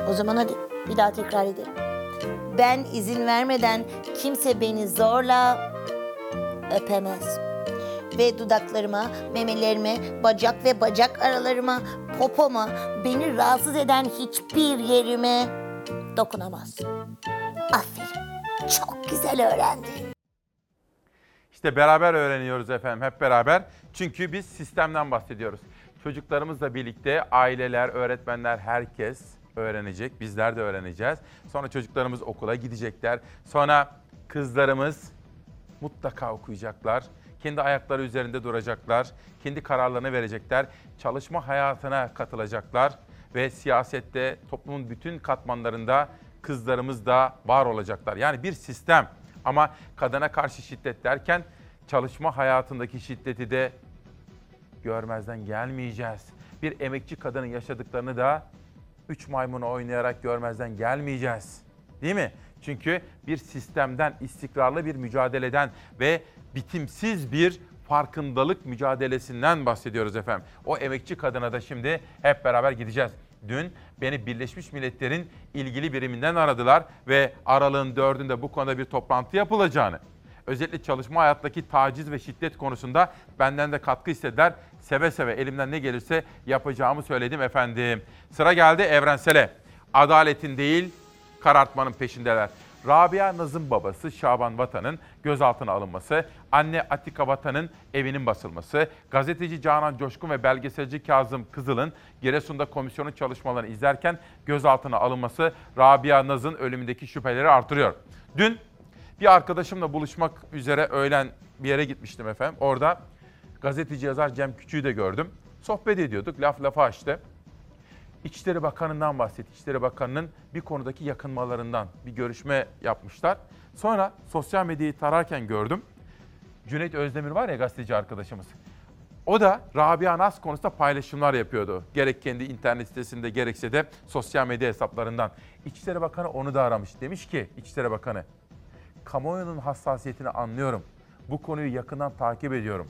O zaman hadi bir daha tekrar edelim. Ben izin vermeden kimse beni zorla öpemez. Ve dudaklarıma, memelerime, bacak ve bacak aralarıma, popoma, beni rahatsız eden hiçbir yerime dokunamaz. Aferin. Çok güzel öğrendin. İşte beraber öğreniyoruz efendim hep beraber. Çünkü biz sistemden bahsediyoruz. Çocuklarımızla birlikte aileler, öğretmenler, herkes öğrenecek. Bizler de öğreneceğiz. Sonra çocuklarımız okula gidecekler. Sonra kızlarımız mutlaka okuyacaklar. Kendi ayakları üzerinde duracaklar. Kendi kararlarını verecekler. Çalışma hayatına katılacaklar. ve siyasette toplumun bütün katmanlarında kızlarımız da var olacaklar. Yani bir sistem ama kadına karşı şiddet derken çalışma hayatındaki şiddeti de görmezden gelmeyeceğiz. Bir emekçi kadının yaşadıklarını da üç maymunu oynayarak görmezden gelmeyeceğiz. Değil mi? Çünkü bir sistemden, istikrarlı bir mücadeleden ve bitimsiz bir farkındalık mücadelesinden bahsediyoruz efendim. O emekçi kadına da şimdi hep beraber gideceğiz. Dün beni Birleşmiş Milletler'in ilgili biriminden aradılar ve aralığın dördünde bu konuda bir toplantı yapılacağını, özellikle çalışma hayattaki taciz ve şiddet konusunda benden de katkı istediler. Seve seve elimden ne gelirse yapacağımı söyledim efendim. Sıra geldi evrensele. Adaletin değil, karartmanın peşindeler. Rabia Naz'ın babası Şaban Vatan'ın gözaltına alınması, anne Atika Vatan'ın evinin basılması, gazeteci Canan Coşkun ve belgeselci Kazım Kızıl'ın Giresun'da komisyonun çalışmalarını izlerken gözaltına alınması Rabia Naz'ın ölümündeki şüpheleri artırıyor. Dün bir arkadaşımla buluşmak üzere öğlen bir yere gitmiştim efendim. Orada gazeteci yazar Cem Küçük'ü de gördüm. Sohbet ediyorduk, laf lafa açtı. İçişleri Bakanı'ndan bahsetti. İçişleri Bakanı'nın bir konudaki yakınmalarından bir görüşme yapmışlar. Sonra sosyal medyayı tararken gördüm. Cüneyt Özdemir var ya gazeteci arkadaşımız. O da Rabia Naz konusunda paylaşımlar yapıyordu. Gerek kendi internet sitesinde gerekse de sosyal medya hesaplarından. İçişleri Bakanı onu da aramış. Demiş ki İçişleri Bakanı, kamuoyunun hassasiyetini anlıyorum. Bu konuyu yakından takip ediyorum.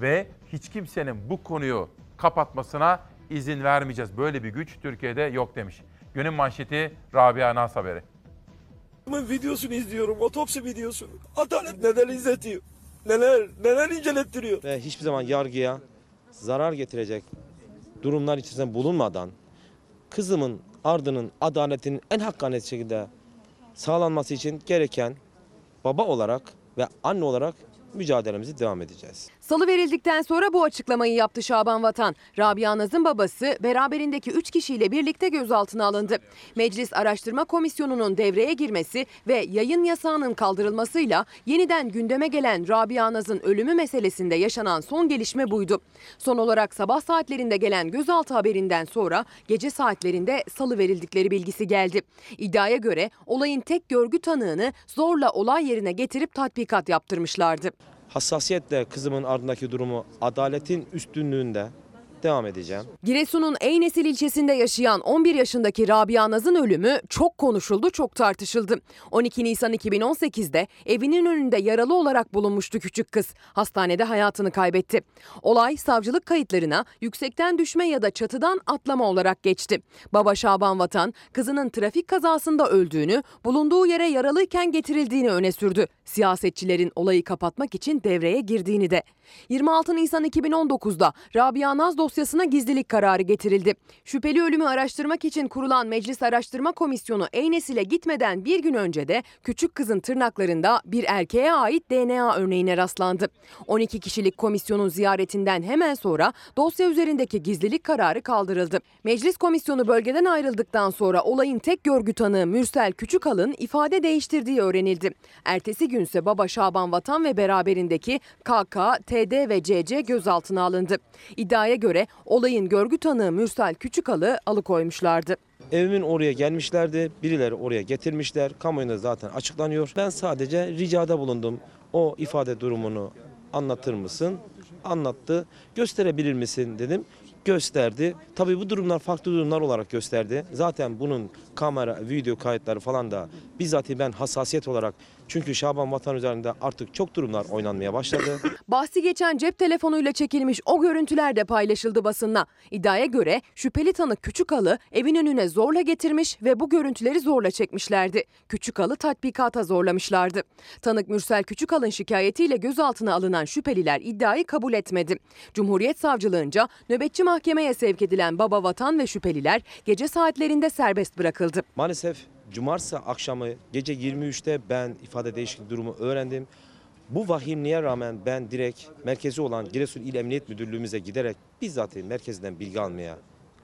Ve hiç kimsenin bu konuyu kapatmasına izin vermeyeceğiz. Böyle bir güç Türkiye'de yok demiş. Günün manşeti Rabia Naz haberi. videosunu izliyorum, otopsi videosunu. Adalet neler izletiyor, neler neler incelettiriyor. Ve hiçbir zaman yargıya zarar getirecek durumlar içerisinde bulunmadan kızımın ardının adaletinin en hakkaniyet şekilde sağlanması için gereken baba olarak ve anne olarak mücadelemizi devam edeceğiz. Salı verildikten sonra bu açıklamayı yaptı Şaban Vatan. Rabia Naz'ın babası beraberindeki 3 kişiyle birlikte gözaltına alındı. Meclis Araştırma Komisyonu'nun devreye girmesi ve yayın yasağının kaldırılmasıyla yeniden gündeme gelen Rabia Naz'ın ölümü meselesinde yaşanan son gelişme buydu. Son olarak sabah saatlerinde gelen gözaltı haberinden sonra gece saatlerinde salı verildikleri bilgisi geldi. İddiaya göre olayın tek görgü tanığını zorla olay yerine getirip tatbikat yaptırmışlardı. Hassasiyetle kızımın ardındaki durumu adaletin üstünlüğünde devam edeceğim. Giresun'un Eynesil ilçesinde yaşayan 11 yaşındaki Rabia Naz'ın ölümü çok konuşuldu, çok tartışıldı. 12 Nisan 2018'de evinin önünde yaralı olarak bulunmuştu küçük kız. Hastanede hayatını kaybetti. Olay savcılık kayıtlarına yüksekten düşme ya da çatıdan atlama olarak geçti. Baba Şaban Vatan kızının trafik kazasında öldüğünü, bulunduğu yere yaralıyken getirildiğini öne sürdü. Siyasetçilerin olayı kapatmak için devreye girdiğini de. 26 Nisan 2019'da Rabia Naz dosyasına gizlilik kararı getirildi. Şüpheli ölümü araştırmak için kurulan Meclis Araştırma Komisyonu Eynesil'e gitmeden bir gün önce de küçük kızın tırnaklarında bir erkeğe ait DNA örneğine rastlandı. 12 kişilik komisyonun ziyaretinden hemen sonra dosya üzerindeki gizlilik kararı kaldırıldı. Meclis komisyonu bölgeden ayrıldıktan sonra olayın tek görgü tanığı Mürsel Küçükalın ifade değiştirdiği öğrenildi. Ertesi günse baba Şaban Vatan ve beraberindeki KK, TD ve CC gözaltına alındı. İddiaya göre olayın görgü tanığı Mürsel Küçükal'ı alıkoymuşlardı. Evimin oraya gelmişlerdi. Birileri oraya getirmişler. Kamuoyunda zaten açıklanıyor. Ben sadece ricada bulundum. O ifade durumunu anlatır mısın? Anlattı. Gösterebilir misin dedim. Gösterdi. Tabii bu durumlar farklı durumlar olarak gösterdi. Zaten bunun kamera, video kayıtları falan da bizzat ben hassasiyet olarak çünkü Şaban Vatan üzerinde artık çok durumlar oynanmaya başladı. Bahsi geçen cep telefonuyla çekilmiş o görüntüler de paylaşıldı basınla. İddiaya göre şüpheli tanık Küçükalı evin önüne zorla getirmiş ve bu görüntüleri zorla çekmişlerdi. Küçükalı tatbikata zorlamışlardı. Tanık Mürsel Küçükal'ın şikayetiyle gözaltına alınan şüpheliler iddiayı kabul etmedi. Cumhuriyet Savcılığınca nöbetçi mahkemeye sevk edilen baba vatan ve şüpheliler gece saatlerinde serbest bırakıldı. Maalesef cumartesi akşamı gece 23'te ben ifade değişikliği durumu öğrendim. Bu vahimliğe rağmen ben direkt merkezi olan Giresun İl Emniyet Müdürlüğümüze giderek bizzat merkezden bilgi almaya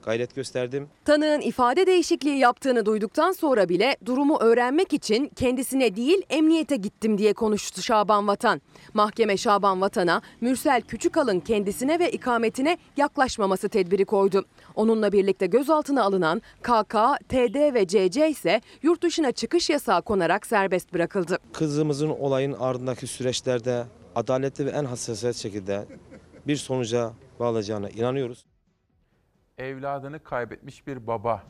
gayret gösterdim. Tanığın ifade değişikliği yaptığını duyduktan sonra bile durumu öğrenmek için kendisine değil emniyete gittim diye konuştu Şaban Vatan. Mahkeme Şaban Vatan'a Mürsel Küçükal'ın kendisine ve ikametine yaklaşmaması tedbiri koydu. Onunla birlikte gözaltına alınan KK, TD ve CC ise yurt dışına çıkış yasağı konarak serbest bırakıldı. Kızımızın olayın ardındaki süreçlerde adaletli ve en hassasiyet şekilde bir sonuca bağlayacağına inanıyoruz. Evladını kaybetmiş bir baba.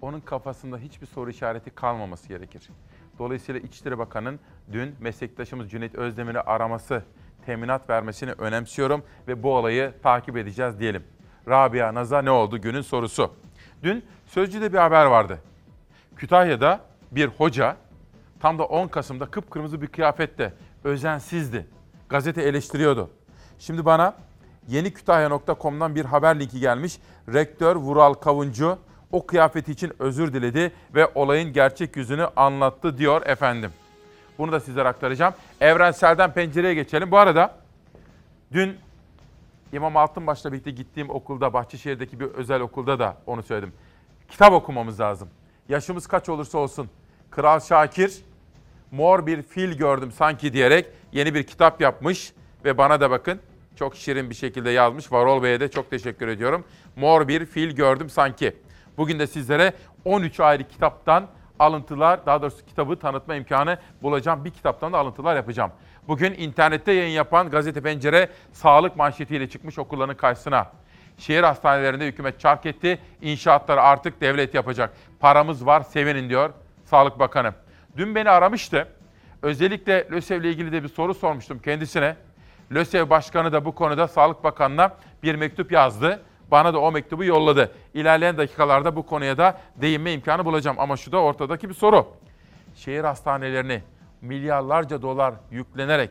Onun kafasında hiçbir soru işareti kalmaması gerekir. Dolayısıyla İçişleri Bakanı'nın dün meslektaşımız Cüneyt Özdemir'i araması, teminat vermesini önemsiyorum ve bu olayı takip edeceğiz diyelim. Rabia Naz'a ne oldu günün sorusu. Dün Sözcü'de bir haber vardı. Kütahya'da bir hoca tam da 10 Kasım'da kıpkırmızı bir kıyafette özensizdi. Gazete eleştiriyordu. Şimdi bana yenikütahya.com'dan bir haber linki gelmiş. Rektör Vural Kavuncu o kıyafeti için özür diledi ve olayın gerçek yüzünü anlattı diyor efendim. Bunu da sizlere aktaracağım. Evrensel'den pencereye geçelim. Bu arada dün İmam Altınbaş'la birlikte gittiğim okulda, Bahçeşehir'deki bir özel okulda da onu söyledim. Kitap okumamız lazım. Yaşımız kaç olursa olsun. Kral Şakir, mor bir fil gördüm sanki diyerek yeni bir kitap yapmış. Ve bana da bakın çok şirin bir şekilde yazmış. Varol Bey'e de çok teşekkür ediyorum. Mor bir fil gördüm sanki. Bugün de sizlere 13 ayrı kitaptan alıntılar, daha doğrusu kitabı tanıtma imkanı bulacağım. Bir kitaptan da alıntılar yapacağım. Bugün internette yayın yapan Gazete Pencere sağlık manşetiyle çıkmış okulların karşısına. Şehir hastanelerinde hükümet çark etti. İnşaatları artık devlet yapacak. Paramız var sevinin diyor Sağlık Bakanı. Dün beni aramıştı. Özellikle LÖSEV ile ilgili de bir soru sormuştum kendisine. LÖSEV Başkanı da bu konuda Sağlık Bakanı'na bir mektup yazdı. Bana da o mektubu yolladı. İlerleyen dakikalarda bu konuya da değinme imkanı bulacağım. Ama şu da ortadaki bir soru. Şehir hastanelerini milyarlarca dolar yüklenerek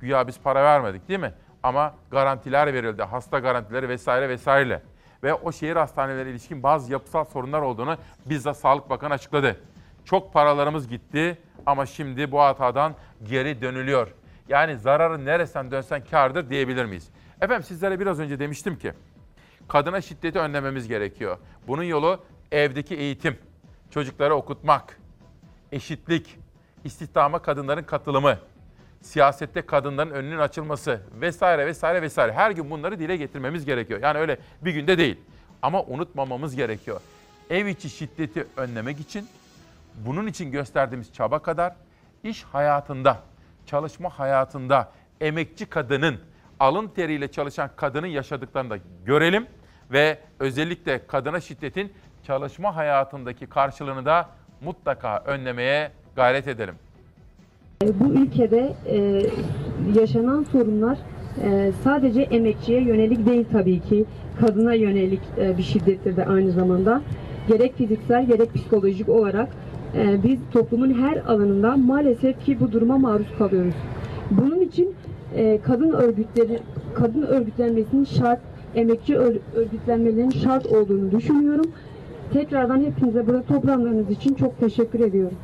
güya biz para vermedik değil mi? Ama garantiler verildi. Hasta garantileri vesaire vesaire. Ve o şehir hastaneleri ilişkin bazı yapısal sorunlar olduğunu bizzat Sağlık Bakanı açıkladı. Çok paralarımız gitti ama şimdi bu hatadan geri dönülüyor. Yani zararın neresinden dönsen kardır diyebilir miyiz? Efendim sizlere biraz önce demiştim ki kadına şiddeti önlememiz gerekiyor. Bunun yolu evdeki eğitim, çocukları okutmak, eşitlik, istihdama kadınların katılımı, siyasette kadınların önünün açılması vesaire vesaire vesaire. Her gün bunları dile getirmemiz gerekiyor. Yani öyle bir günde değil. Ama unutmamamız gerekiyor. Ev içi şiddeti önlemek için bunun için gösterdiğimiz çaba kadar iş hayatında, çalışma hayatında emekçi kadının alın teriyle çalışan kadının yaşadıklarını da görelim ve özellikle kadına şiddetin çalışma hayatındaki karşılığını da mutlaka önlemeye gayret edelim. Bu ülkede e, yaşanan sorunlar e, sadece emekçiye yönelik değil tabii ki. Kadına yönelik e, bir şiddettir de aynı zamanda. Gerek fiziksel gerek psikolojik olarak e, biz toplumun her alanında maalesef ki bu duruma maruz kalıyoruz. Bunun için e, kadın örgütleri, kadın örgütlenmesinin şart, emekçi ör- örgütlenmelerinin şart olduğunu düşünüyorum. Tekrardan hepinize burada toplandığınız için çok teşekkür ediyorum.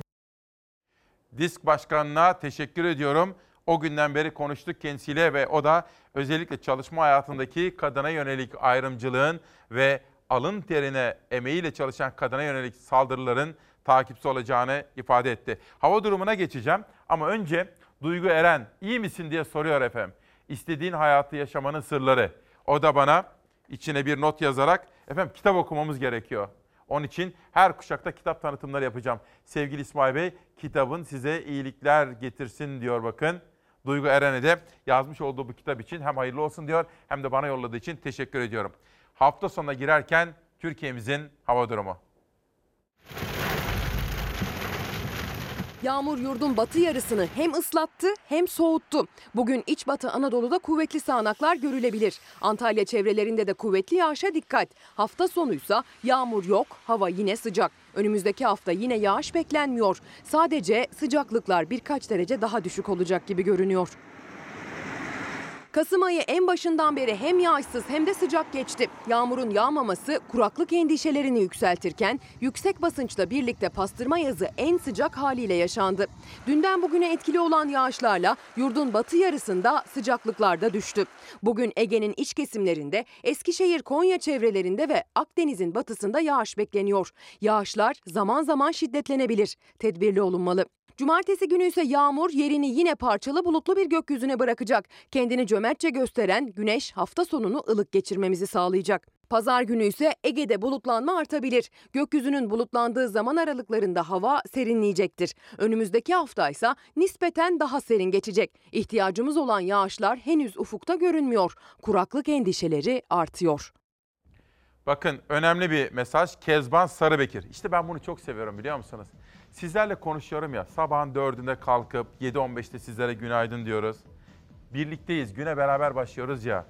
Disk Başkanı'na teşekkür ediyorum. O günden beri konuştuk kendisiyle ve o da özellikle çalışma hayatındaki kadına yönelik ayrımcılığın ve alın terine emeğiyle çalışan kadına yönelik saldırıların takipçisi olacağını ifade etti. Hava durumuna geçeceğim ama önce Duygu Eren iyi misin diye soruyor efendim. İstediğin hayatı yaşamanın sırları. O da bana içine bir not yazarak efendim kitap okumamız gerekiyor. Onun için her kuşakta kitap tanıtımları yapacağım. Sevgili İsmail Bey, kitabın size iyilikler getirsin diyor bakın. Duygu Eren'e de yazmış olduğu bu kitap için hem hayırlı olsun diyor hem de bana yolladığı için teşekkür ediyorum. Hafta sonuna girerken Türkiye'mizin hava durumu. Yağmur yurdun batı yarısını hem ıslattı hem soğuttu. Bugün iç batı Anadolu'da kuvvetli sağanaklar görülebilir. Antalya çevrelerinde de kuvvetli yağışa dikkat. Hafta sonuysa yağmur yok, hava yine sıcak. Önümüzdeki hafta yine yağış beklenmiyor. Sadece sıcaklıklar birkaç derece daha düşük olacak gibi görünüyor. Kasım ayı en başından beri hem yağışsız hem de sıcak geçti. Yağmurun yağmaması kuraklık endişelerini yükseltirken yüksek basınçla birlikte pastırma yazı en sıcak haliyle yaşandı. Dünden bugüne etkili olan yağışlarla yurdun batı yarısında sıcaklıklar da düştü. Bugün Ege'nin iç kesimlerinde, Eskişehir, Konya çevrelerinde ve Akdeniz'in batısında yağış bekleniyor. Yağışlar zaman zaman şiddetlenebilir. Tedbirli olunmalı. Cumartesi günü ise yağmur yerini yine parçalı bulutlu bir gökyüzüne bırakacak. Kendini cömertçe gösteren güneş hafta sonunu ılık geçirmemizi sağlayacak. Pazar günü ise Ege'de bulutlanma artabilir. Gökyüzünün bulutlandığı zaman aralıklarında hava serinleyecektir. Önümüzdeki hafta ise nispeten daha serin geçecek. İhtiyacımız olan yağışlar henüz ufukta görünmüyor. Kuraklık endişeleri artıyor. Bakın önemli bir mesaj Kezban Sarıbekir. İşte ben bunu çok seviyorum biliyor musunuz? Sizlerle konuşuyorum ya sabahın dördünde kalkıp 7.15'te sizlere günaydın diyoruz. Birlikteyiz güne beraber başlıyoruz ya.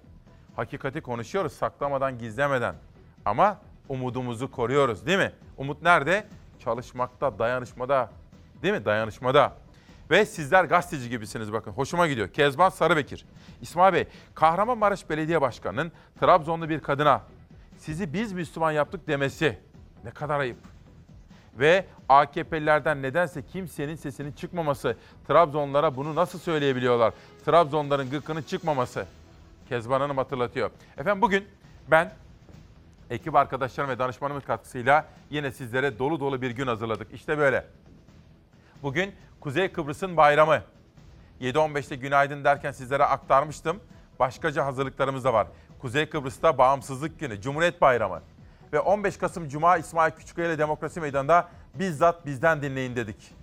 Hakikati konuşuyoruz saklamadan gizlemeden. Ama umudumuzu koruyoruz değil mi? Umut nerede? Çalışmakta, dayanışmada. Değil mi? Dayanışmada. Ve sizler gazeteci gibisiniz bakın. Hoşuma gidiyor. Kezban Sarıbekir. İsmail Bey, Kahramanmaraş Belediye Başkanı'nın Trabzonlu bir kadına sizi biz Müslüman yaptık demesi ne kadar ayıp. Ve AKP'lilerden nedense kimsenin sesinin çıkmaması, Trabzonlara bunu nasıl söyleyebiliyorlar? Trabzonların gıkının çıkmaması. Kezban Hanım hatırlatıyor. Efendim bugün ben ekip arkadaşlarım ve danışmanımın katkısıyla yine sizlere dolu dolu bir gün hazırladık. İşte böyle. Bugün Kuzey Kıbrıs'ın bayramı. 7.15'te günaydın derken sizlere aktarmıştım. Başkaca hazırlıklarımız da var. Kuzey Kıbrıs'ta Bağımsızlık Günü, Cumhuriyet Bayramı. Ve 15 Kasım Cuma İsmail Küçükkaya ile Demokrasi Meydanı'nda bizzat bizden dinleyin dedik.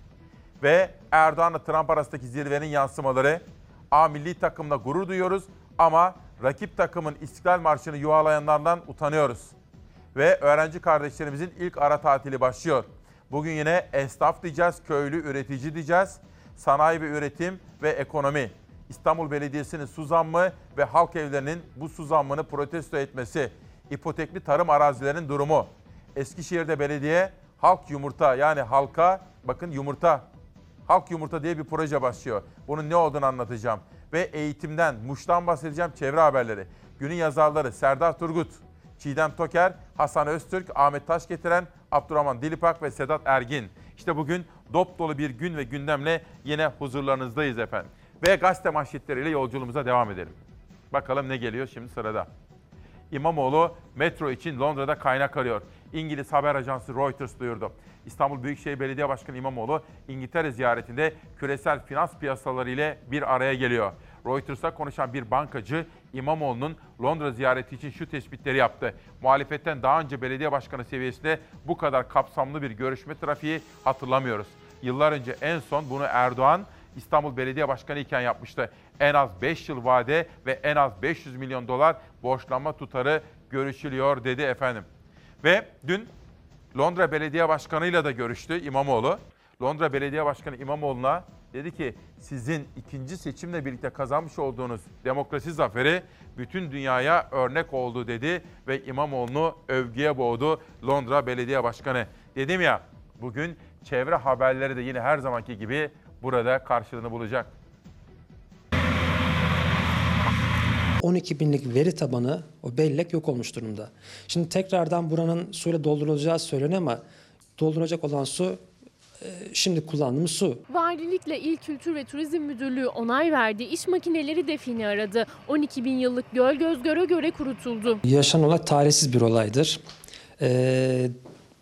Ve Erdoğan'la Trump arasındaki zirvenin yansımaları. A milli takımla gurur duyuyoruz ama rakip takımın İstiklal Marşı'nı yuvalayanlardan utanıyoruz. Ve öğrenci kardeşlerimizin ilk ara tatili başlıyor. Bugün yine esnaf diyeceğiz, köylü üretici diyeceğiz. Sanayi ve üretim ve ekonomi. İstanbul Belediyesi'nin su zammı ve halk evlerinin bu su zammını protesto etmesi. İpotekli tarım arazilerinin durumu. Eskişehir'de belediye halk yumurta yani halka bakın yumurta. Halk yumurta diye bir proje başlıyor. Bunun ne olduğunu anlatacağım. Ve eğitimden, Muş'tan bahsedeceğim çevre haberleri. Günün yazarları Serdar Turgut, Çiğdem Toker, Hasan Öztürk, Ahmet Taş getiren Abdurrahman Dilipak ve Sedat Ergin. İşte bugün dop dolu bir gün ve gündemle yine huzurlarınızdayız efendim. Ve gazete manşetleriyle yolculuğumuza devam edelim. Bakalım ne geliyor şimdi sırada. İmamoğlu metro için Londra'da kaynak arıyor. İngiliz haber ajansı Reuters duyurdu. İstanbul Büyükşehir Belediye Başkanı İmamoğlu İngiltere ziyaretinde küresel finans piyasaları ile bir araya geliyor. Reuters'a konuşan bir bankacı İmamoğlu'nun Londra ziyareti için şu tespitleri yaptı. Muhalefetten daha önce belediye başkanı seviyesinde bu kadar kapsamlı bir görüşme trafiği hatırlamıyoruz. Yıllar önce en son bunu Erdoğan İstanbul Belediye Başkanı iken yapmıştı. En az 5 yıl vade ve en az 500 milyon dolar borçlanma tutarı görüşülüyor dedi efendim. Ve dün Londra Belediye Başkanı'yla da görüştü İmamoğlu. Londra Belediye Başkanı İmamoğlu'na dedi ki sizin ikinci seçimle birlikte kazanmış olduğunuz demokrasi zaferi bütün dünyaya örnek oldu dedi ve İmamoğlu'nu övgüye boğdu Londra Belediye Başkanı. Dedim ya bugün çevre haberleri de yine her zamanki gibi burada karşılığını bulacak. 12 binlik veri tabanı o bellek yok olmuş durumda. Şimdi tekrardan buranın suyla doldurulacağı söyleniyor ama dolduracak olan su e, şimdi kullandığımız su. Valilikle İl Kültür ve Turizm Müdürlüğü onay verdi. İş makineleri defini aradı. 12 bin yıllık göl göz göre göre kurutuldu. Yaşanan olay tarihsiz bir olaydır. Ee,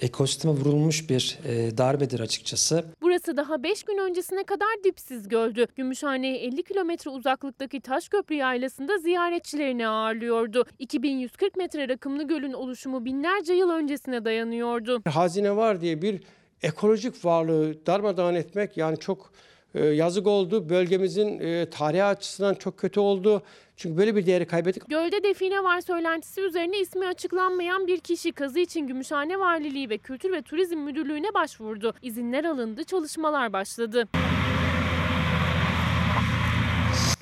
ekosisteme vurulmuş bir e, darbedir açıkçası. Burası daha 5 gün öncesine kadar dipsiz göldü. Gümüşhane'ye 50 kilometre uzaklıktaki Taşköprü Yaylası'nda ziyaretçilerini ağırlıyordu. 2140 metre rakımlı gölün oluşumu binlerce yıl öncesine dayanıyordu. Hazine var diye bir ekolojik varlığı darmadağın etmek yani çok yazık oldu. Bölgemizin e, tarihi açısından çok kötü oldu. Çünkü böyle bir değeri kaybettik. Gölde define var söylentisi üzerine ismi açıklanmayan bir kişi kazı için Gümüşhane Valiliği ve Kültür ve Turizm Müdürlüğü'ne başvurdu. İzinler alındı, çalışmalar başladı.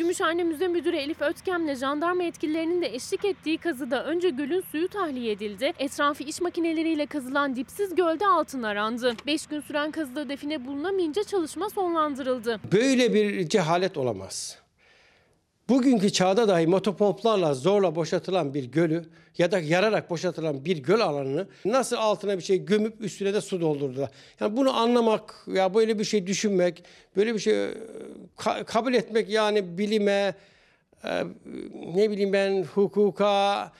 Gümüşhane Müze Müdürü Elif Ötkem'le jandarma yetkililerinin de eşlik ettiği kazıda önce gölün suyu tahliye edildi. Etrafı iş makineleriyle kazılan dipsiz gölde altın arandı. 5 gün süren kazıda define bulunamayınca çalışma sonlandırıldı. Böyle bir cehalet olamaz. Bugünkü çağda dahi motopomplarla zorla boşaltılan bir gölü ya da yararak boşaltılan bir göl alanını nasıl altına bir şey gömüp üstüne de su doldurdular. Yani bunu anlamak ya böyle bir şey düşünmek, böyle bir şey e, ka- kabul etmek yani bilime, e, ne bileyim ben hukuka,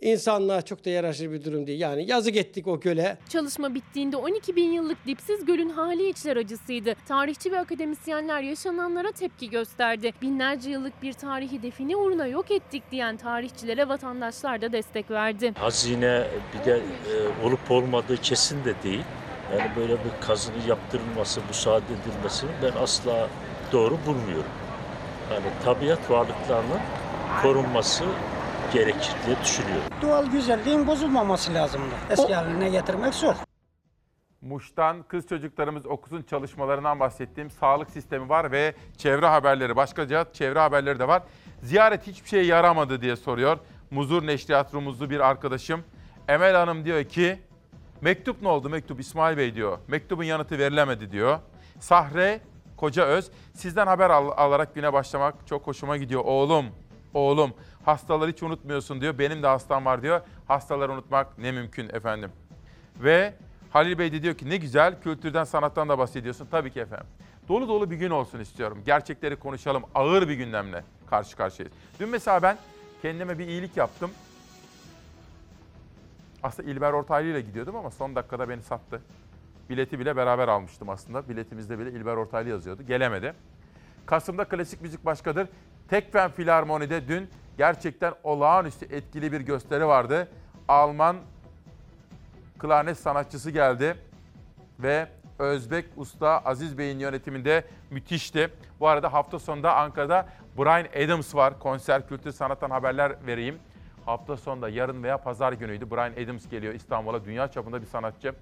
insanlığa çok da yaraşır bir durum değil. Yani yazık ettik o göle. Çalışma bittiğinde 12 bin yıllık dipsiz gölün hali içler acısıydı. Tarihçi ve akademisyenler yaşananlara tepki gösterdi. Binlerce yıllık bir tarihi define uğruna yok ettik diyen tarihçilere vatandaşlar da destek verdi. Hazine bir de e, olup olmadığı kesin de değil. Yani böyle bir kazını yaptırılması, müsaade edilmesini ben asla doğru bulmuyorum. Yani tabiat varlıklarının korunması gerekir diye düşünüyorum. Doğal güzelliğin bozulmaması lazımdı. Eski haline getirmek zor. Muş'tan kız çocuklarımız okusun çalışmalarından bahsettiğim sağlık sistemi var ve çevre haberleri, başkaca çevre haberleri de var. Ziyaret hiçbir şeye yaramadı diye soruyor. Muzur Neşriyat Rumuzlu bir arkadaşım. Emel Hanım diyor ki, mektup ne oldu mektup İsmail Bey diyor. Mektubun yanıtı verilemedi diyor. Sahre Koca Öz, sizden haber al- alarak güne başlamak çok hoşuma gidiyor. Oğlum, oğlum hastaları hiç unutmuyorsun diyor. Benim de hastam var diyor. Hastaları unutmak ne mümkün efendim. Ve Halil Bey de diyor ki ne güzel kültürden sanattan da bahsediyorsun. Tabii ki efendim. Dolu dolu bir gün olsun istiyorum. Gerçekleri konuşalım. Ağır bir gündemle karşı karşıyayız. Dün mesela ben kendime bir iyilik yaptım. Aslında İlber Ortaylı ile gidiyordum ama son dakikada beni sattı. Bileti bile beraber almıştım aslında. Biletimizde bile İlber Ortaylı yazıyordu. Gelemedi. Kasım'da klasik müzik başkadır. Tekfen Filarmoni'de dün gerçekten olağanüstü etkili bir gösteri vardı. Alman klarnet sanatçısı geldi ve Özbek Usta Aziz Bey'in yönetiminde müthişti. Bu arada hafta sonunda Ankara'da Brian Adams var. Konser, kültür, sanattan haberler vereyim. Hafta sonunda yarın veya pazar günüydü. Brian Adams geliyor İstanbul'a. Dünya çapında bir sanatçı.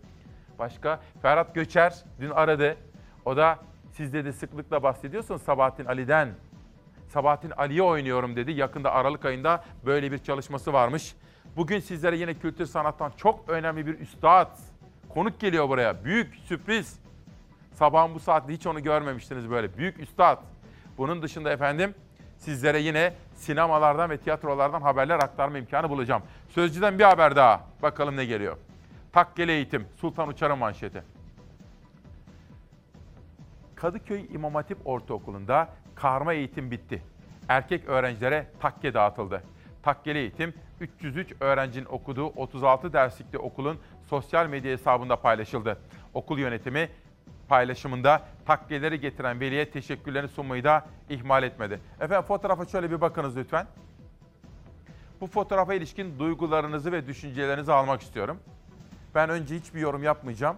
Başka Ferhat Göçer dün aradı. O da siz dedi sıklıkla bahsediyorsunuz Sabahattin Ali'den. Sabahattin Ali'yi oynuyorum dedi. Yakında Aralık ayında böyle bir çalışması varmış. Bugün sizlere yine kültür sanattan çok önemli bir üstad konuk geliyor buraya. Büyük sürpriz. Sabahın bu saatte hiç onu görmemiştiniz böyle. Büyük üstad. Bunun dışında efendim sizlere yine sinemalardan ve tiyatrolardan haberler aktarma imkanı bulacağım. Sözcüden bir haber daha. Bakalım ne geliyor. Takkeli eğitim. Sultan Uçar'ın manşeti. Kadıköy İmam Hatip Ortaokulu'nda karma eğitim bitti. Erkek öğrencilere takke dağıtıldı. Takkeli eğitim 303 öğrencinin okuduğu 36 derslikli okulun sosyal medya hesabında paylaşıldı. Okul yönetimi paylaşımında takkeleri getiren veliye teşekkürlerini sunmayı da ihmal etmedi. Efendim fotoğrafa şöyle bir bakınız lütfen. Bu fotoğrafa ilişkin duygularınızı ve düşüncelerinizi almak istiyorum. Ben önce hiçbir yorum yapmayacağım.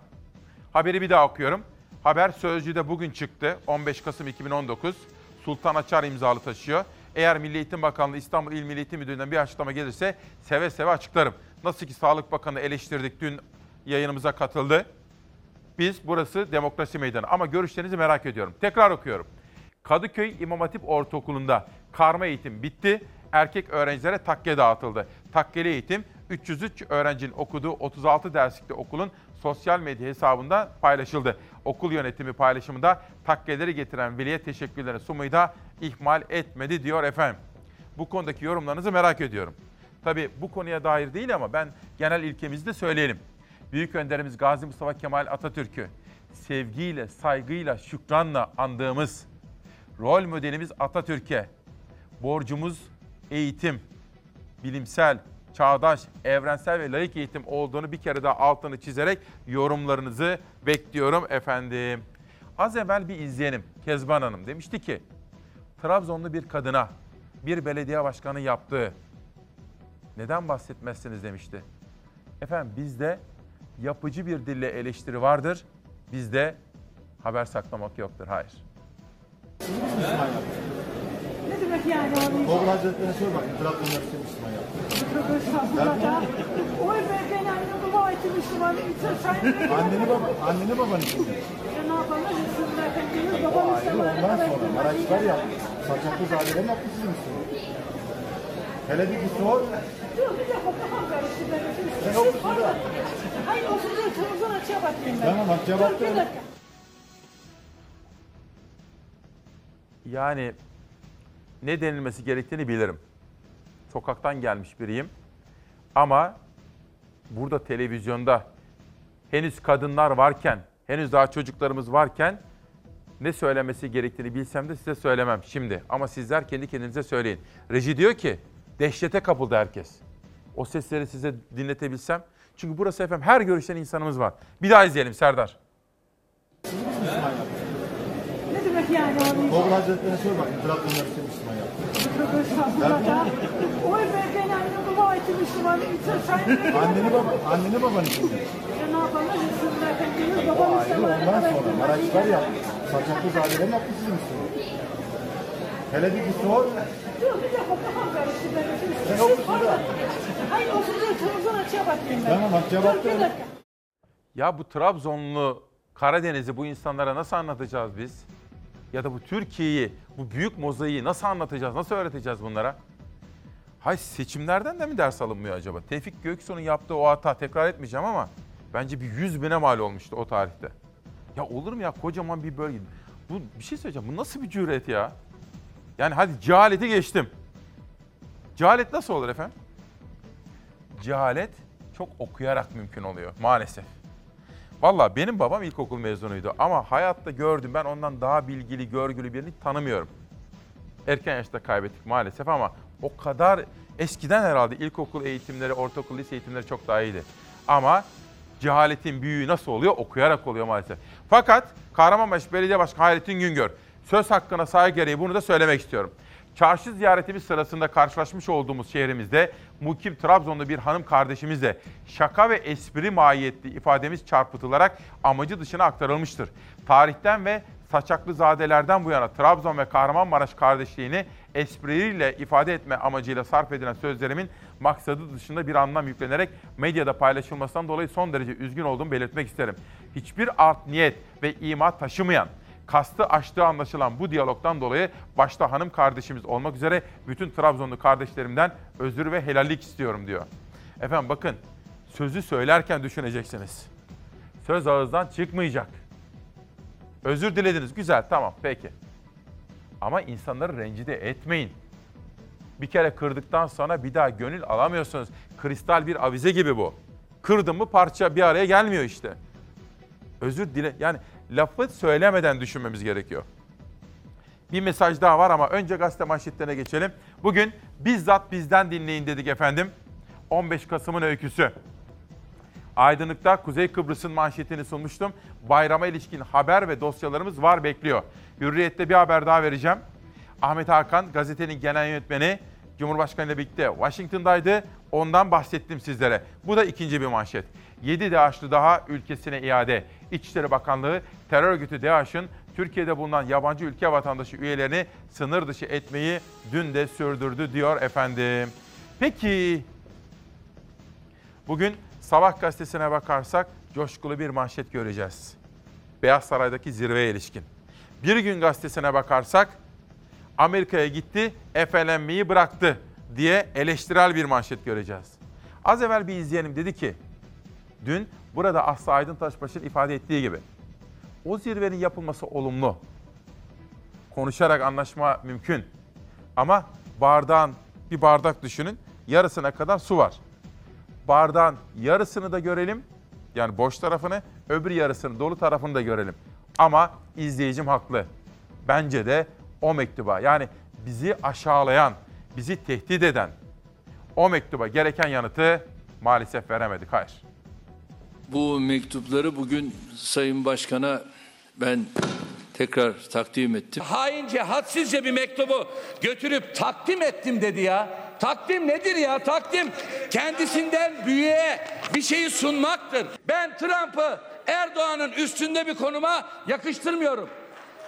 Haberi bir daha okuyorum. Haber Sözcü'de bugün çıktı. 15 Kasım 2019. Sultan Açar imzalı taşıyor. Eğer Milli Eğitim Bakanlığı İstanbul İl Milli Eğitim Müdürlüğü'nden bir açıklama gelirse seve seve açıklarım. Nasıl ki Sağlık Bakanı eleştirdik dün yayınımıza katıldı. Biz burası demokrasi meydanı ama görüşlerinizi merak ediyorum. Tekrar okuyorum. Kadıköy İmam Hatip Ortaokulu'nda karma eğitim bitti. Erkek öğrencilere takke dağıtıldı. Takkeli eğitim 303 öğrencinin okuduğu 36 derslikli okulun sosyal medya hesabında paylaşıldı. Okul yönetimi paylaşımında takkeleri getiren veliye teşekkürlerini sunmayı da ihmal etmedi diyor efendim. Bu konudaki yorumlarınızı merak ediyorum. Tabii bu konuya dair değil ama ben genel ilkemizi de söyleyelim. Büyük önderimiz Gazi Mustafa Kemal Atatürk'ü sevgiyle, saygıyla, şükranla andığımız rol modelimiz Atatürk'e borcumuz eğitim, bilimsel, çağdaş, evrensel ve layık eğitim olduğunu bir kere daha altını çizerek yorumlarınızı bekliyorum efendim. Az evvel bir izleyenim Kezban Hanım demişti ki Trabzonlu bir kadına bir belediye başkanı yaptığı neden bahsetmezsiniz demişti. Efendim bizde yapıcı bir dille eleştiri vardır. Bizde haber saklamak yoktur. Hayır. Ne demek yani onu? Kobra Hazretleri'ne sor bakayım. Trabzon'da bir Müslüman yaptı. Çok estağfurullah ya. Oy be ben annemi baba insan sahibi. Anneni baba, anneni babanı. Ya ne yapalım? Müslümanlardan gelir O baba ayrı Müslüman. ondan sonra Maraşlar yaptı. Saçaklı zadeler yaptı sizi Müslüman. Hele bir bir sor. Dur bir dakika kafam karıştı benim. Sen okusun da. Hayır olsun dur televizyon açıya bakayım ben. Tamam, açıya bak Dur bir da. dakika. Yani ne denilmesi gerektiğini bilirim. Sokaktan gelmiş biriyim. Ama burada televizyonda henüz kadınlar varken, henüz daha çocuklarımız varken ne söylemesi gerektiğini bilsem de size söylemem şimdi. Ama sizler kendi kendinize söyleyin. Reji diyor ki dehşete kapıldı herkes. O sesleri size dinletebilsem. Çünkü burası efendim her görüşten insanımız var. Bir daha izleyelim Serdar. Ne demek yani? Google Hazretleri'ne sor bakayım. Trabzonlar işte Müslüman yaptı. Tövbe estağfurullah. Oy be genelde dua etti Müslüman. Sen Anneni baba, anneni babanı ne yapalım? Müslümanlarken gelir O ondan sonra Maraşlar yaptı. Saçaklı zadeler yaptı sizi Müslüman. Hele bir git sor. Dur bir dakika kafam karıştı benim. Sen okusun da. Hayır oturduğum televizyon açığa bakayım ben. Tamam, açığa Dur, bir da. dakika. Ya bu Trabzonlu Karadeniz'i bu insanlara nasıl anlatacağız biz? Ya da bu Türkiye'yi, bu büyük mozaiği nasıl anlatacağız, nasıl öğreteceğiz bunlara? Hay seçimlerden de mi ders alınmıyor acaba? Tevfik Göksu'nun yaptığı o hata tekrar etmeyeceğim ama bence bir yüz bine mal olmuştu o tarihte. Ya olur mu ya kocaman bir bölge? Bu bir şey söyleyeceğim. Bu nasıl bir cüret ya? Yani hadi cehaleti geçtim. Cehalet nasıl olur efendim? Cehalet çok okuyarak mümkün oluyor maalesef. Valla benim babam ilkokul mezunuydu ama hayatta gördüm ben ondan daha bilgili, görgülü birini tanımıyorum. Erken yaşta kaybettik maalesef ama o kadar eskiden herhalde ilkokul eğitimleri, ortaokul, lise eğitimleri çok daha iyiydi. Ama cehaletin büyüğü nasıl oluyor? Okuyarak oluyor maalesef. Fakat Kahramanmaraş Belediye Başkanı Hayrettin Güngör söz hakkına saygı gereği bunu da söylemek istiyorum. Çarşı ziyaretimiz sırasında karşılaşmış olduğumuz şehrimizde mukim Trabzonlu bir hanım kardeşimizle şaka ve espri mahiyetli ifademiz çarpıtılarak amacı dışına aktarılmıştır. Tarihten ve saçaklı zadelerden bu yana Trabzon ve Kahramanmaraş kardeşliğini espriyle ifade etme amacıyla sarf edilen sözlerimin maksadı dışında bir anlam yüklenerek medyada paylaşılmasından dolayı son derece üzgün olduğumu belirtmek isterim. Hiçbir art niyet ve ima taşımayan, kastı aştığı anlaşılan bu diyalogdan dolayı başta hanım kardeşimiz olmak üzere bütün Trabzonlu kardeşlerimden özür ve helallik istiyorum diyor. Efendim bakın sözü söylerken düşüneceksiniz. Söz ağızdan çıkmayacak. Özür dilediniz. Güzel tamam peki. Ama insanları rencide etmeyin. Bir kere kırdıktan sonra bir daha gönül alamıyorsunuz. Kristal bir avize gibi bu. Kırdın mı parça bir araya gelmiyor işte. Özür dile yani lafı söylemeden düşünmemiz gerekiyor. Bir mesaj daha var ama önce gazete manşetlerine geçelim. Bugün bizzat bizden dinleyin dedik efendim. 15 Kasım'ın öyküsü. Aydınlık'ta Kuzey Kıbrıs'ın manşetini sunmuştum. Bayrama ilişkin haber ve dosyalarımız var bekliyor. Hürriyet'te bir haber daha vereceğim. Ahmet Hakan gazetenin genel yönetmeni Cumhurbaşkanı ile birlikte Washington'daydı. Ondan bahsettim sizlere. Bu da ikinci bir manşet. 7 DAEŞ'lı daha ülkesine iade. İçişleri Bakanlığı terör örgütü DAEŞ'ın Türkiye'de bulunan yabancı ülke vatandaşı üyelerini sınır dışı etmeyi dün de sürdürdü diyor efendim. Peki bugün Sabah gazetesine bakarsak coşkulu bir manşet göreceğiz. Beyaz Saray'daki zirveye ilişkin. Bir gün gazetesine bakarsak Amerika'ya gitti, efelenmeyi bıraktı diye eleştirel bir manşet göreceğiz. Az evvel bir izleyenim dedi ki, dün burada Aslı Aydın Taşbaş'ın ifade ettiği gibi o zirvenin yapılması olumlu. Konuşarak anlaşma mümkün. Ama bardağın bir bardak düşünün, yarısına kadar su var. Bardağın yarısını da görelim, yani boş tarafını, öbür yarısını, dolu tarafını da görelim. Ama izleyicim haklı. Bence de o mektuba yani bizi aşağılayan, bizi tehdit eden o mektuba gereken yanıtı maalesef veremedik. Hayır. Bu mektupları bugün Sayın Başkan'a ben tekrar takdim ettim. Haince, hadsizce bir mektubu götürüp takdim ettim dedi ya. Takdim nedir ya? Takdim kendisinden büyüğe bir şeyi sunmaktır. Ben Trump'ı Erdoğan'ın üstünde bir konuma yakıştırmıyorum.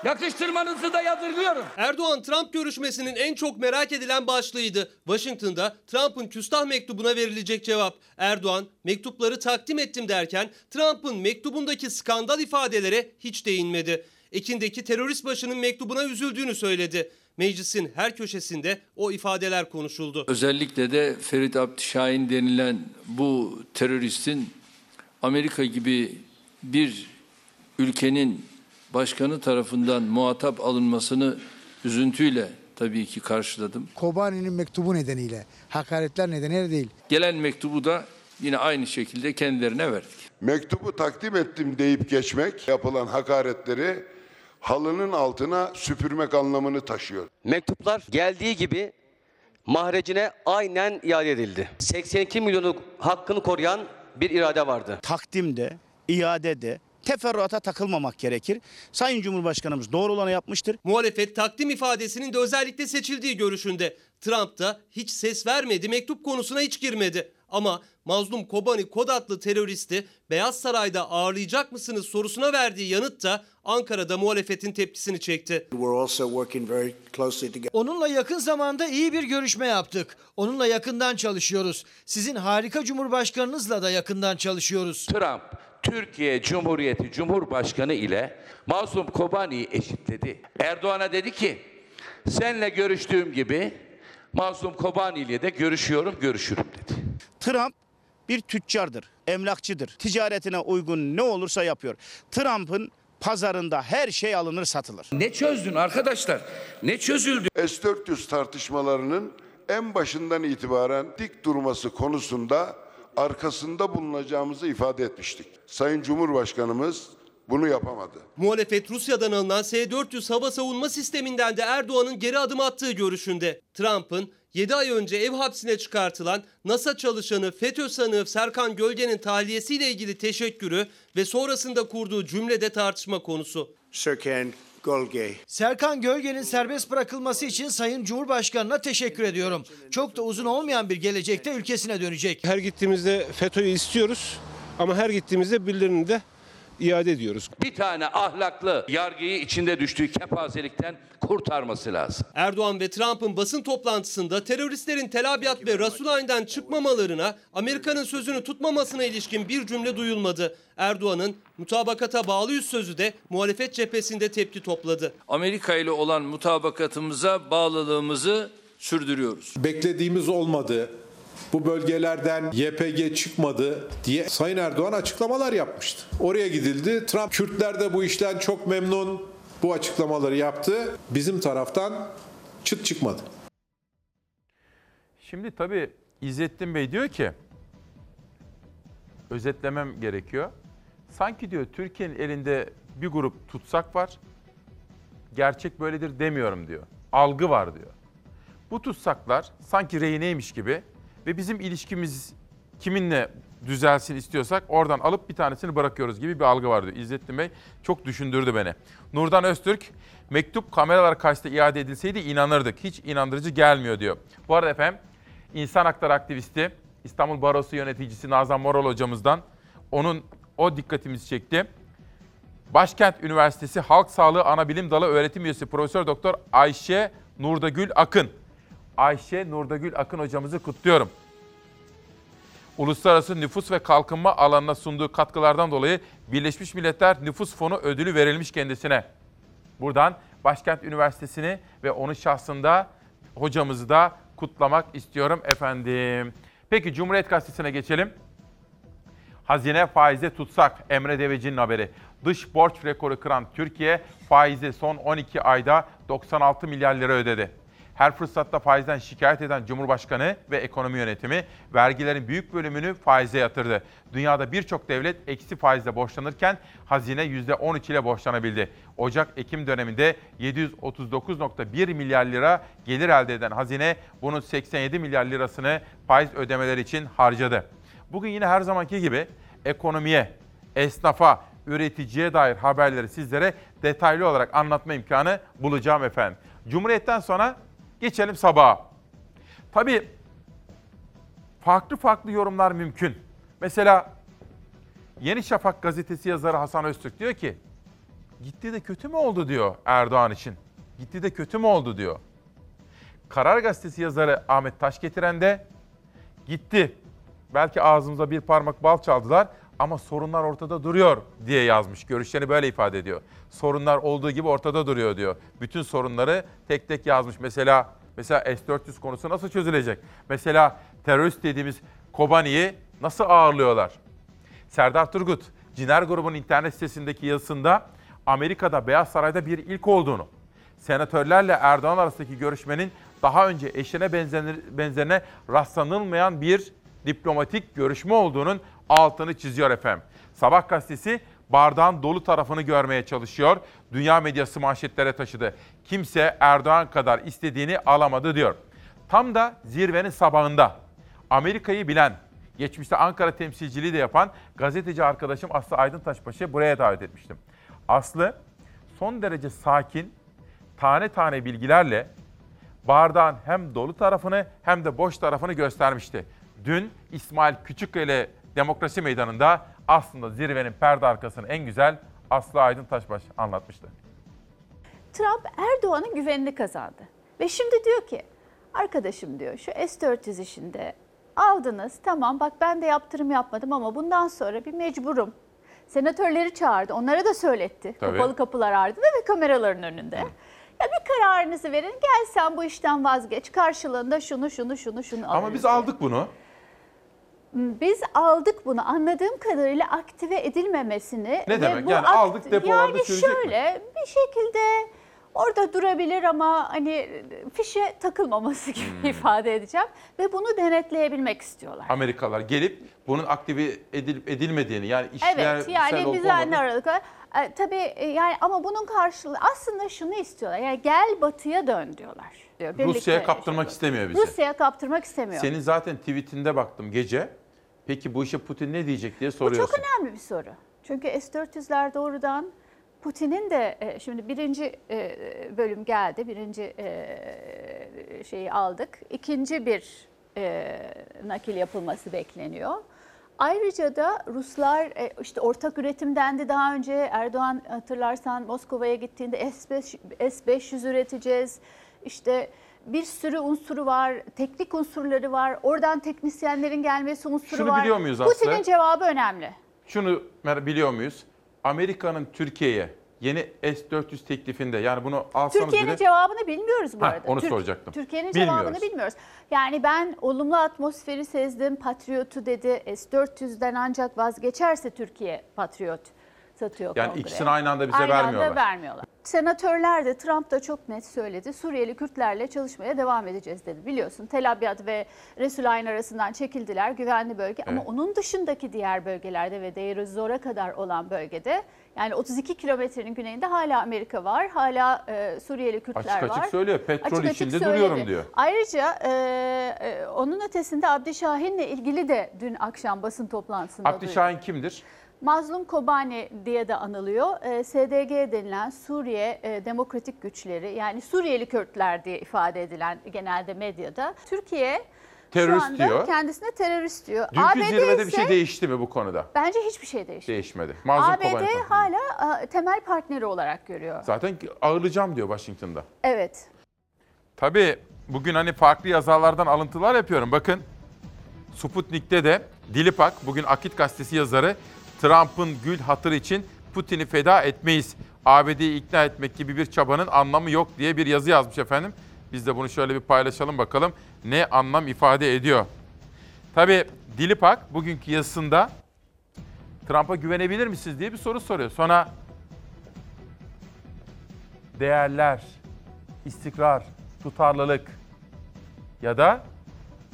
Yakıştırmanızı da yadırgıyorum. Erdoğan-Trump görüşmesinin en çok merak edilen başlığıydı. Washington'da Trump'ın küstah mektubuna verilecek cevap. Erdoğan mektupları takdim ettim derken Trump'ın mektubundaki skandal ifadelere hiç değinmedi. Ekin'deki terörist başının mektubuna üzüldüğünü söyledi. Meclisin her köşesinde o ifadeler konuşuldu. Özellikle de Ferit Abdüşahin denilen bu teröristin Amerika gibi bir ülkenin başkanı tarafından muhatap alınmasını üzüntüyle tabii ki karşıladım. Kobani'nin mektubu nedeniyle, hakaretler nedeniyle değil. Gelen mektubu da yine aynı şekilde kendilerine verdik. Mektubu takdim ettim deyip geçmek yapılan hakaretleri halının altına süpürmek anlamını taşıyor. Mektuplar geldiği gibi mahrecine aynen iade edildi. 82 milyonluk hakkını koruyan bir irade vardı. takdimde, iadede, teferruata takılmamak gerekir. Sayın Cumhurbaşkanımız doğru olanı yapmıştır. Muhalefet takdim ifadesinin de özellikle seçildiği görüşünde. Trump da hiç ses vermedi, mektup konusuna hiç girmedi. Ama mazlum Kobani Kod adlı teröristi Beyaz Saray'da ağırlayacak mısınız sorusuna verdiği yanıt da Ankara'da muhalefetin tepkisini çekti. We're also working very closely together. Onunla yakın zamanda iyi bir görüşme yaptık. Onunla yakından çalışıyoruz. Sizin harika cumhurbaşkanınızla da yakından çalışıyoruz. Trump Türkiye Cumhuriyeti Cumhurbaşkanı ile Mazlum Kobani'yi eşitledi. Erdoğan'a dedi ki senle görüştüğüm gibi Mazlum Kobani ile de görüşüyorum, görüşürüm dedi. Trump bir tüccardır, emlakçıdır. Ticaretine uygun ne olursa yapıyor. Trump'ın pazarında her şey alınır satılır. Ne çözdün arkadaşlar? Ne çözüldü? S-400 tartışmalarının en başından itibaren dik durması konusunda arkasında bulunacağımızı ifade etmiştik. Sayın Cumhurbaşkanımız bunu yapamadı. Muhalefet Rusya'dan alınan S-400 hava savunma sisteminden de Erdoğan'ın geri adım attığı görüşünde. Trump'ın 7 ay önce ev hapsine çıkartılan NASA çalışanı FETÖ sanığı Serkan Gölge'nin tahliyesiyle ilgili teşekkürü ve sonrasında kurduğu cümlede tartışma konusu. Serkan Golge. Serkan Gölge'nin serbest bırakılması için Sayın Cumhurbaşkanı'na teşekkür ediyorum. Çok da uzun olmayan bir gelecekte ülkesine dönecek. Her gittiğimizde FETÖ'yü istiyoruz ama her gittiğimizde birilerini de iade ediyoruz. Bir tane ahlaklı yargıyı içinde düştüğü kepazelikten kurtarması lazım. Erdoğan ve Trump'ın basın toplantısında teröristlerin Tel Abyad ve Rasulayn'dan çıkmamalarına, Amerika'nın sözünü tutmamasına ilişkin bir cümle duyulmadı. Erdoğan'ın mutabakata bağlıyız sözü de muhalefet cephesinde tepki topladı. Amerika ile olan mutabakatımıza bağlılığımızı sürdürüyoruz. Beklediğimiz olmadı. Bu bölgelerden YPG çıkmadı diye Sayın Erdoğan açıklamalar yapmıştı. Oraya gidildi. Trump Kürtler de bu işten çok memnun. Bu açıklamaları yaptı. Bizim taraftan çıt çıkmadı. Şimdi tabii İzzettin Bey diyor ki, özetlemem gerekiyor. Sanki diyor Türkiye'nin elinde bir grup tutsak var, gerçek böyledir demiyorum diyor. Algı var diyor. Bu tutsaklar sanki rehineymiş gibi ve bizim ilişkimiz kiminle düzelsin istiyorsak oradan alıp bir tanesini bırakıyoruz gibi bir algı var diyor. İzzettin Bey çok düşündürdü beni. Nurdan Öztürk, mektup kameralar karşısında iade edilseydi inanırdık. Hiç inandırıcı gelmiyor diyor. Bu arada efendim insan hakları aktivisti, İstanbul Barosu yöneticisi Nazan Moral hocamızdan onun o dikkatimizi çekti. Başkent Üniversitesi Halk Sağlığı Anabilim Dalı öğretim üyesi Profesör Doktor Ayşe Nurdagül Akın. Ayşe Nurdagül Akın hocamızı kutluyorum. Uluslararası nüfus ve kalkınma alanına sunduğu katkılardan dolayı Birleşmiş Milletler Nüfus Fonu ödülü verilmiş kendisine. Buradan Başkent Üniversitesi'ni ve onun şahsında hocamızı da kutlamak istiyorum efendim. Peki Cumhuriyet Gazetesi'ne geçelim. Hazine faize tutsak Emre Deveci'nin haberi. Dış borç rekoru kıran Türkiye faize son 12 ayda 96 milyar lira ödedi. Her fırsatta faizden şikayet eden Cumhurbaşkanı ve ekonomi yönetimi vergilerin büyük bölümünü faize yatırdı. Dünyada birçok devlet eksi faizle borçlanırken hazine %13 ile borçlanabildi. Ocak-Ekim döneminde 739.1 milyar lira gelir elde eden hazine bunun 87 milyar lirasını faiz ödemeleri için harcadı. Bugün yine her zamanki gibi ekonomiye, esnafa, üreticiye dair haberleri sizlere detaylı olarak anlatma imkanı bulacağım efendim. Cumhuriyet'ten sonra geçelim sabaha. Tabii farklı farklı yorumlar mümkün. Mesela Yeni Şafak gazetesi yazarı Hasan Öztürk diyor ki, gitti de kötü mü oldu diyor Erdoğan için. Gitti de kötü mü oldu diyor. Karar gazetesi yazarı Ahmet Taşgetiren de gitti. Belki ağzımıza bir parmak bal çaldılar ama sorunlar ortada duruyor diye yazmış. Görüşlerini böyle ifade ediyor. Sorunlar olduğu gibi ortada duruyor diyor. Bütün sorunları tek tek yazmış. Mesela mesela S-400 konusu nasıl çözülecek? Mesela terörist dediğimiz Kobani'yi nasıl ağırlıyorlar? Serdar Turgut, Ciner grubun internet sitesindeki yazısında Amerika'da Beyaz Saray'da bir ilk olduğunu, senatörlerle Erdoğan arasındaki görüşmenin daha önce eşine benzerine rastlanılmayan bir diplomatik görüşme olduğunun altını çiziyor efendim. Sabah gazetesi bardağın dolu tarafını görmeye çalışıyor. Dünya medyası manşetlere taşıdı. Kimse Erdoğan kadar istediğini alamadı diyor. Tam da zirvenin sabahında Amerika'yı bilen, geçmişte Ankara temsilciliği de yapan gazeteci arkadaşım Aslı Aydın Taşbaş'ı buraya davet etmiştim. Aslı son derece sakin, tane tane bilgilerle bardağın hem dolu tarafını hem de boş tarafını göstermişti. Dün İsmail Küçükkaya ile Demokrasi Meydanı'nda aslında zirvenin perde arkasını en güzel Aslı Aydın Taşbaş anlatmıştı. Trump Erdoğan'ın güvenini kazandı. Ve şimdi diyor ki arkadaşım diyor şu S-400 işinde aldınız tamam bak ben de yaptırım yapmadım ama bundan sonra bir mecburum. Senatörleri çağırdı onlara da söyletti. Tabii. Kapalı kapılar ardında ve kameraların önünde. Ya bir kararınızı verin gel sen bu işten vazgeç karşılığında şunu şunu şunu şunu Ama alırız biz aldık bunu. Biz aldık bunu anladığım kadarıyla aktive edilmemesini. Ne ve demek? bu Yani aldık, depolarda Yani çürüyecek mi? şöyle bir şekilde orada durabilir ama hani fişe takılmaması gibi Hmm. ifade edeceğim. Ve bunu denetleyebilmek istiyorlar. Amerikalılar gelip bunun aktive edilip edilmediğini yani işler Evet yani düzenli aralıklar. E, tabii e, yani ama bunun karşılığı aslında şunu istiyorlar. Yani gel batıya dön diyorlar. Diyor. Rusya'ya kaptırmak istemiyor bizi. Rusya'ya kaptırmak istemiyor. Senin zaten tweetinde baktım gece. Peki bu işe Putin ne diyecek diye Bu soruyorsun. çok önemli bir soru. Çünkü S-400'ler doğrudan Putin'in de e, şimdi birinci e, bölüm geldi, birinci e, şeyi aldık. İkinci bir nakil yapılması bekleniyor. Ayrıca da Ruslar işte ortak üretim dendi daha önce Erdoğan hatırlarsan Moskova'ya gittiğinde S-500 S-500 üreteceğiz. İşte bir sürü unsuru var, teknik unsurları var. Oradan teknisyenlerin gelmesi unsuru Şunu var. biliyor muyuz Aslı? Putin'in cevabı önemli. Şunu biliyor muyuz? Amerika'nın Türkiye'ye yeni S-400 teklifinde yani bunu alsanız Türkiye'nin bile... cevabını bilmiyoruz bu Ha, arada. onu soracaktım. Türkiye'nin cevabını bilmiyoruz. Yani ben olumlu atmosferi sezdim. Patriot'u dedi. S-400'den ancak vazgeçerse Türkiye Patriot satıyor Yani kongreye. ikisini aynı anda bize Aynı vermiyorlar. anda vermiyorlar. Senatörler de Trump da çok net söyledi. Suriyeli Kürtlerle çalışmaya devam edeceğiz dedi. Biliyorsun Tel Abyad ve Resulayn arasından çekildiler. Güvenli bölge ama Evet. onun dışındaki diğer bölgelerde ve Deir Zor'a kadar olan bölgede yani 32 kilometrenin güneyinde hala Amerika var. Hala e, Suriyeli Kürtler Açık var. açık söylüyor. Petrol Açık açık içinde söyledi. duruyorum diyor. Ayrıca e, e, onun ötesinde Abdi Şahin'le ilgili de dün akşam basın toplantısında Abdi duyduk. Şahin kimdir? Mazlum Kobani diye de anılıyor. E, SDG denilen Suriye e, Demokratik Güçleri yani Suriyeli Kürtler diye ifade edilen genelde medyada. Türkiye Terörist şu anda diyor. kendisine terörist diyor. Dünkü ABD zirvede bir ise şey değişti mi bu konuda? bence hiçbir şey değişmedi. Değişmedi. Mazlum ABD Kobani. hala e, temel partneri olarak görüyor. Zaten ağırlayacağım diyor Washington'da. Evet. Tabii bugün hani farklı yazarlardan alıntılar yapıyorum. Bakın Sputnik'te de Dilipak, bugün Akit Gazetesi yazarı Trump'ın gül hatır için Putin'i feda etmeyiz. ABD'yi ikna etmek gibi bir çabanın anlamı yok diye bir yazı yazmış efendim. Biz de bunu şöyle bir paylaşalım bakalım ne anlam ifade ediyor. Tabii Dilipak bugünkü yazısında Trump'a güvenebilir misiniz diye bir soru soruyor. Sonra değerler, istikrar, tutarlılık ya da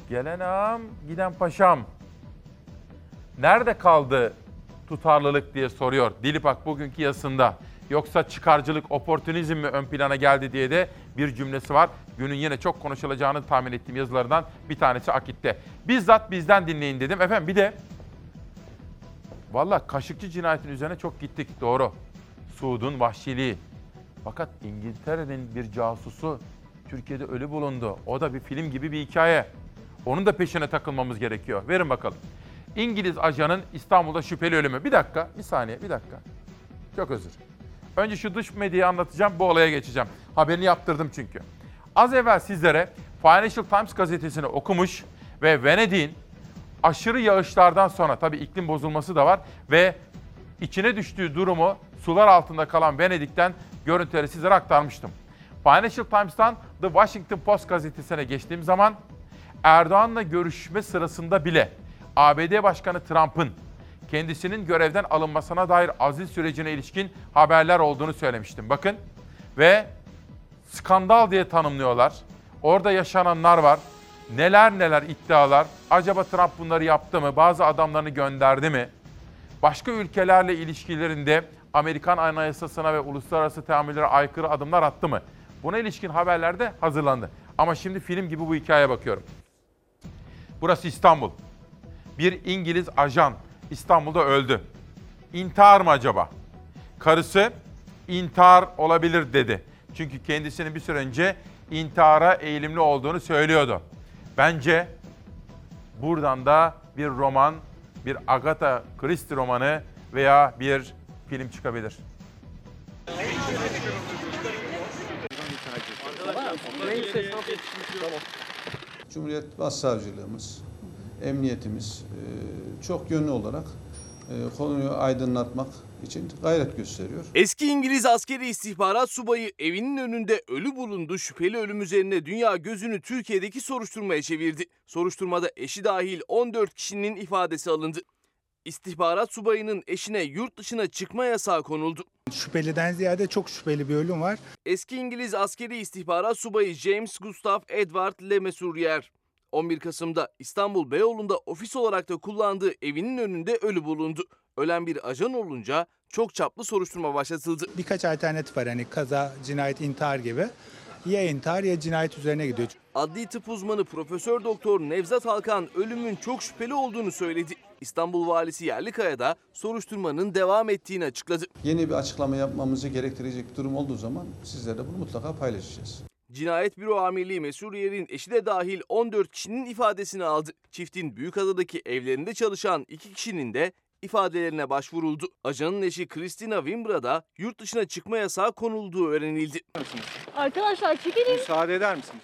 gelen ağam giden paşam. Nerede kaldı tutarlılık diye soruyor Dilipak bugünkü yazısında. Yoksa çıkarcılık, oportunizm mi ön plana geldi diye de bir cümlesi var. Günün yine çok konuşulacağını tahmin ettiğim yazılardan bir tanesi Akit'te. Bizzat bizden dinleyin dedim. Efendim bir de valla Kaşıkçı cinayetin üzerine çok gittik doğru. Suud'un vahşiliği. Fakat İngiltere'nin bir casusu Türkiye'de ölü bulundu. O da bir film gibi bir hikaye. Onun da peşine takılmamız gerekiyor. Verin bakalım. İngiliz ajanın İstanbul'da şüpheli ölümü. Bir dakika, bir saniye, bir dakika. Çok özür. Önce şu dış medyayı anlatacağım, bu olaya geçeceğim. Haberini yaptırdım çünkü. Az evvel sizlere Financial Times gazetesini okumuş ve Venedik'in aşırı yağışlardan sonra tabii iklim bozulması da var ve içine düştüğü durumu sular altında kalan Venedik'ten görüntüleri sizlere aktarmıştım. Financial Times'tan The Washington Post gazetesine geçtiğim zaman Erdoğan'la görüşme sırasında bile ABD Başkanı Trump'ın kendisinin görevden alınmasına dair azil sürecine ilişkin haberler olduğunu söylemiştim. Bakın ve skandal diye tanımlıyorlar. Orada yaşananlar var. Neler neler iddialar. Acaba Trump bunları yaptı mı? Bazı adamlarını gönderdi mi? Başka ülkelerle ilişkilerinde Amerikan Anayasasına ve uluslararası teamüllere aykırı adımlar attı mı? Buna ilişkin haberler de hazırlandı. Ama şimdi film gibi bu hikayeye bakıyorum. Burası İstanbul. Bir İngiliz ajan İstanbul'da öldü. İntihar mı acaba? Karısı intihar olabilir dedi. Çünkü kendisinin bir süre önce intihara eğilimli olduğunu söylüyordu. Bence buradan da bir roman, bir Agatha Christie romanı veya bir film çıkabilir. Cumhuriyet Başsavcılığımız, emniyetimiz e, çok yönlü olarak e, konuyu aydınlatmak için gayret gösteriyor. Eski İngiliz askeri istihbarat subayı evinin önünde ölü bulundu. Şüpheli ölüm üzerine dünya gözünü Türkiye'deki soruşturmaya çevirdi. Soruşturmada eşi dahil 14 kişinin ifadesi alındı. İstihbarat subayının eşine yurt dışına çıkma yasağı konuldu. Şüpheliden ziyade çok şüpheli bir ölüm var. Eski İngiliz askeri istihbarat subayı James Gustav Edward Le Mesurier 11 Kasım'da İstanbul Beyoğlu'nda ofis olarak da kullandığı evinin önünde ölü bulundu. Ölen bir ajan olunca çok çaplı soruşturma başlatıldı. Birkaç alternatif var hani kaza, cinayet, intihar gibi. Ya intihar ya cinayet üzerine gidiyor. Adli tıp uzmanı Profesör Doktor Nevzat Halkan ölümün çok şüpheli olduğunu söyledi. İstanbul Valisi Yerlikaya da soruşturmanın devam ettiğini açıkladı. Yeni bir açıklama yapmamızı gerektirecek bir durum olduğu zaman sizlerle bunu mutlaka paylaşacağız. Cinayet Büro Amirliği Mesuriyer'in eşi de dahil 14 kişinin ifadesini aldı. Çiftin Büyükada'daki evlerinde çalışan iki kişinin de ifadelerine başvuruldu. Ajanın eşi Christina Wimbra da yurt dışına çıkma yasağı konulduğu öğrenildi. Arkadaşlar çekilin. Müsaade eder misiniz?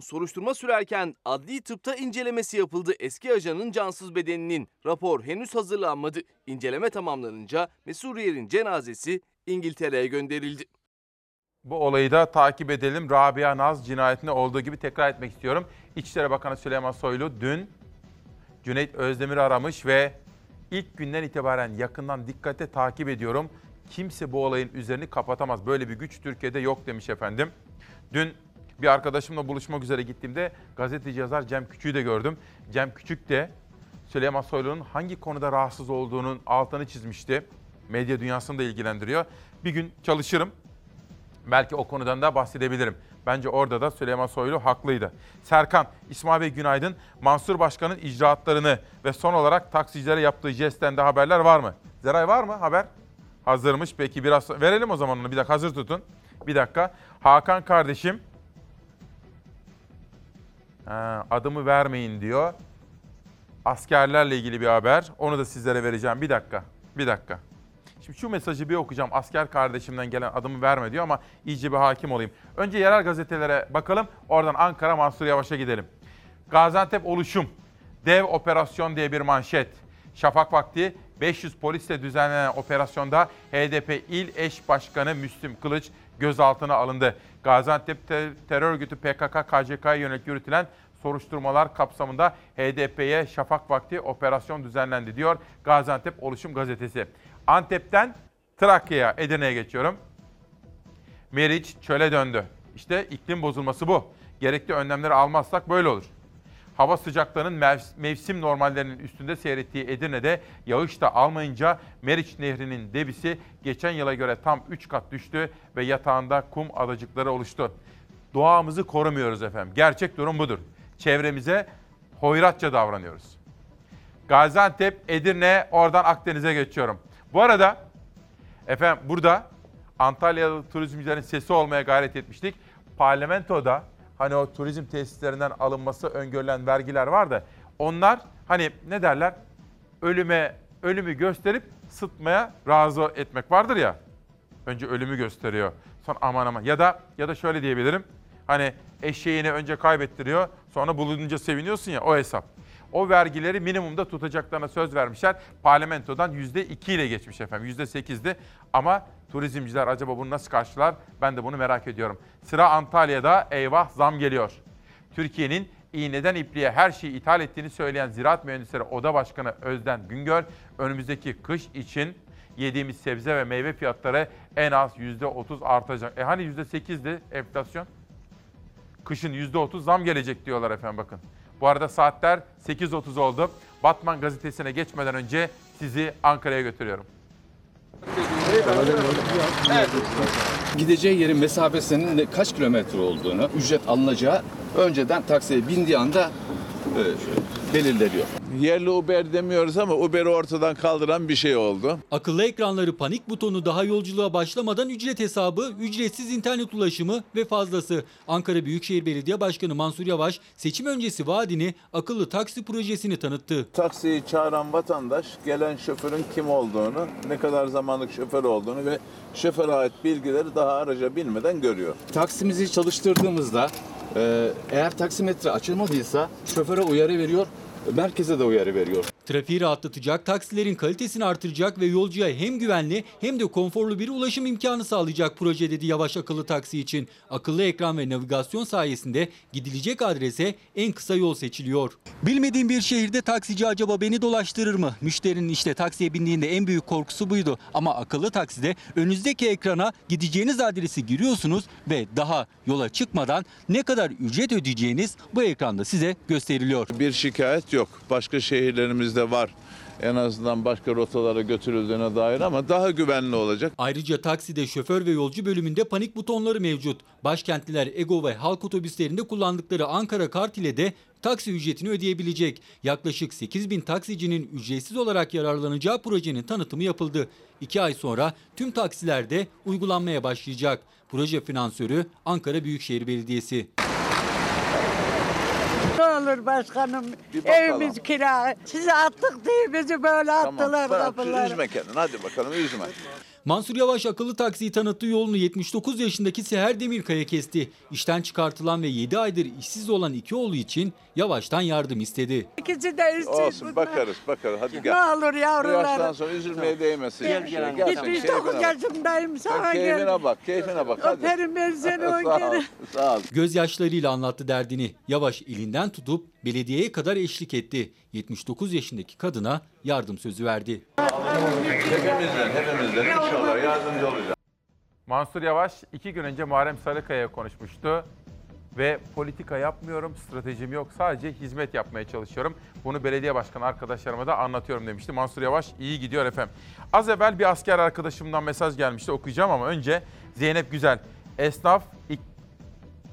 Soruşturma sürerken adli tıpta incelemesi yapıldı. Eski ajanın cansız bedeninin rapor henüz hazırlanmadı. İnceleme tamamlanınca Mesuriyer'in cenazesi İngiltere'ye gönderildi. Bu olayı da takip edelim. Rabia Naz cinayetinde olduğu gibi tekrar etmek istiyorum. İçişleri Bakanı Süleyman Soylu dün Cüneyt Özdemir'i aramış ve ilk günden itibaren yakından dikkate takip ediyorum. Kimse bu olayın üzerini kapatamaz. Böyle bir güç Türkiye'de yok demiş efendim. Dün bir arkadaşımla buluşmak üzere gittiğimde gazeteci yazar Cem Küçük'ü de gördüm. Cem Küçük de Süleyman Soylu'nun hangi konuda rahatsız olduğunun altını çizmişti. Medya dünyasını da ilgilendiriyor. Bir gün çalışırım. Belki o konudan da bahsedebilirim. Bence orada da Süleyman Soylu haklıydı. Serkan, İsmail Bey günaydın. Mansur Başkan'ın icraatlarını ve son olarak taksicilere yaptığı jestten de haberler var mı? Zeray var mı haber? Hazırmış. Peki biraz verelim o zaman onu. Bir dakika hazır tutun. Bir dakika. Hakan kardeşim. Ha, adımı vermeyin diyor. Askerlerle ilgili bir haber. Onu da sizlere vereceğim. Bir dakika. Bir dakika. Şimdi şu mesajı bir okuyacağım. Asker kardeşimden gelen adımı verme diyor ama iyice bir hakim olayım. Önce yerel gazetelere bakalım. Oradan Ankara Mansur Yavaş'a gidelim. Gaziantep oluşum. Dev operasyon diye bir manşet. Şafak vakti 500 polisle düzenlenen operasyonda HDP İl Eş Başkanı Müslüm Kılıç gözaltına alındı. Gaziantep te- terör örgütü PKK KCK'ya yönelik yürütülen soruşturmalar kapsamında HDP'ye şafak vakti operasyon düzenlendi diyor Gaziantep Oluşum Gazetesi. Antep'ten Trakya'ya, Edirne'ye geçiyorum. Meriç çöle döndü. İşte iklim bozulması bu. Gerekli önlemleri almazsak böyle olur. Hava sıcaklığının mev- mevsim normallerinin üstünde seyrettiği Edirne'de yağış da almayınca Meriç Nehri'nin debisi geçen yıla göre tam 3 kat düştü ve yatağında kum adacıkları oluştu. Doğamızı korumuyoruz efendim. Gerçek durum budur. Çevremize hoyratça davranıyoruz. Gaziantep, Edirne, oradan Akdeniz'e geçiyorum. Bu arada efendim burada Antalyalı turizmcilerin sesi olmaya gayret etmiştik. Parlamentoda hani o turizm tesislerinden alınması öngörülen vergiler var da onlar hani ne derler? Ölüme ölümü gösterip sıtmaya razı etmek vardır ya. Önce ölümü gösteriyor. Sonra aman aman ya da ya da şöyle diyebilirim. Hani eşeğini önce kaybettiriyor, sonra bulununca seviniyorsun ya o hesap. O vergileri minimumda tutacaklarına söz vermişler. Parlamentodan %2 ile geçmiş efendim. %8'di ama turizmciler acaba bunu nasıl karşılar? Ben de bunu merak ediyorum. Sıra Antalya'da eyvah zam geliyor. Türkiye'nin iğneden ipliğe her şeyi ithal ettiğini söyleyen Ziraat Mühendisleri Oda Başkanı Özden Güngör, önümüzdeki kış için yediğimiz sebze ve meyve fiyatları en az %30 artacak. E hani %8'di enflasyon? Kışın %30 zam gelecek diyorlar efendim bakın. Bu arada saatler 8.30 oldu. Batman gazetesine geçmeden önce sizi Ankara'ya götürüyorum. Gideceği yerin mesafesinin kaç kilometre olduğunu, ücret alınacağı önceden taksiye bindiği anda belirleniyor. Yerli Uber demiyoruz ama Uber'i ortadan kaldıran bir şey oldu. Akıllı ekranları panik butonu daha yolculuğa başlamadan ücret hesabı, ücretsiz internet ulaşımı ve fazlası. Ankara Büyükşehir Belediye Başkanı Mansur Yavaş seçim öncesi vaadini akıllı taksi projesini tanıttı. Taksiyi çağıran vatandaş gelen şoförün kim olduğunu, ne kadar zamanlık şoför olduğunu ve şoföre ait bilgileri daha araca binmeden görüyor. Taksimizi çalıştırdığımızda e, eğer taksimetre açılmadıysa şoföre uyarı veriyor, merkeze de uyarı veriyor. Trafiği rahatlatacak, taksilerin kalitesini artıracak ve yolcuya hem güvenli hem de konforlu bir ulaşım imkanı sağlayacak proje dedi Yavaş akıllı taksi için. Akıllı ekran ve navigasyon sayesinde gidilecek adrese en kısa yol seçiliyor. Bilmediğim bir şehirde taksici acaba beni dolaştırır mı? Müşterinin işte taksiye bindiğinde en büyük korkusu buydu. Ama akıllı takside önünüzdeki ekrana gideceğiniz adresi giriyorsunuz ve daha yola çıkmadan ne kadar ücret ödeyeceğiniz bu ekranda size gösteriliyor. Bir şikayet yok. Başka şehirlerimizde var. En azından başka rotalara götürüldüğüne dair ama daha güvenli olacak. Ayrıca takside şoför ve yolcu bölümünde panik butonları mevcut. Başkentliler Ego ve halk otobüslerinde kullandıkları Ankara kart ile de taksi ücretini ödeyebilecek. Yaklaşık 8 bin taksicinin ücretsiz olarak yararlanacağı projenin tanıtımı yapıldı. 2 ay sonra tüm taksilerde uygulanmaya başlayacak. Proje finansörü Ankara Büyükşehir Belediyesi. Ne olur başkanım Bir bakalım. evimiz kira. Sizi attık diye bizi böyle attılar bırak, kapılara. üzme kendini. Hadi bakalım üzme. Mansur Yavaş akıllı taksiyi tanıttığı yolunu 79 yaşındaki Seher Demirkaya kesti. İşten çıkartılan ve 7 aydır işsiz olan iki oğlu için Yavaş'tan yardım istedi. İkisi de işsiz Olsun bunlar. bakarız bakarız. Hadi gel. Ne olur Bu yavrular. şey yaştan sonra üzülmeye değmesin. Gel, gel, gel. sen 79 keyfine bak. yaşındayım sana gel. keyfine bak, keyfine bak. Hadi. Öperim ben seni o sağ ol, kere. sağ ol. Gözyaşlarıyla anlattı derdini. Yavaş elinden tutup belediyeye kadar eşlik etti. 79 yaşındaki kadına yardım sözü verdi. Hepimizden, hepimizden inşallah yardımcı olacağız. Mansur Yavaş iki gün önce Muharrem Sarıkaya'ya konuşmuştu. Ve politika yapmıyorum, stratejim yok. Sadece hizmet yapmaya çalışıyorum. Bunu belediye başkanı arkadaşlarıma da anlatıyorum demişti. Mansur Yavaş iyi gidiyor efendim. Az evvel bir asker arkadaşımdan mesaj gelmişti okuyacağım ama önce Zeynep Güzel. Esnaf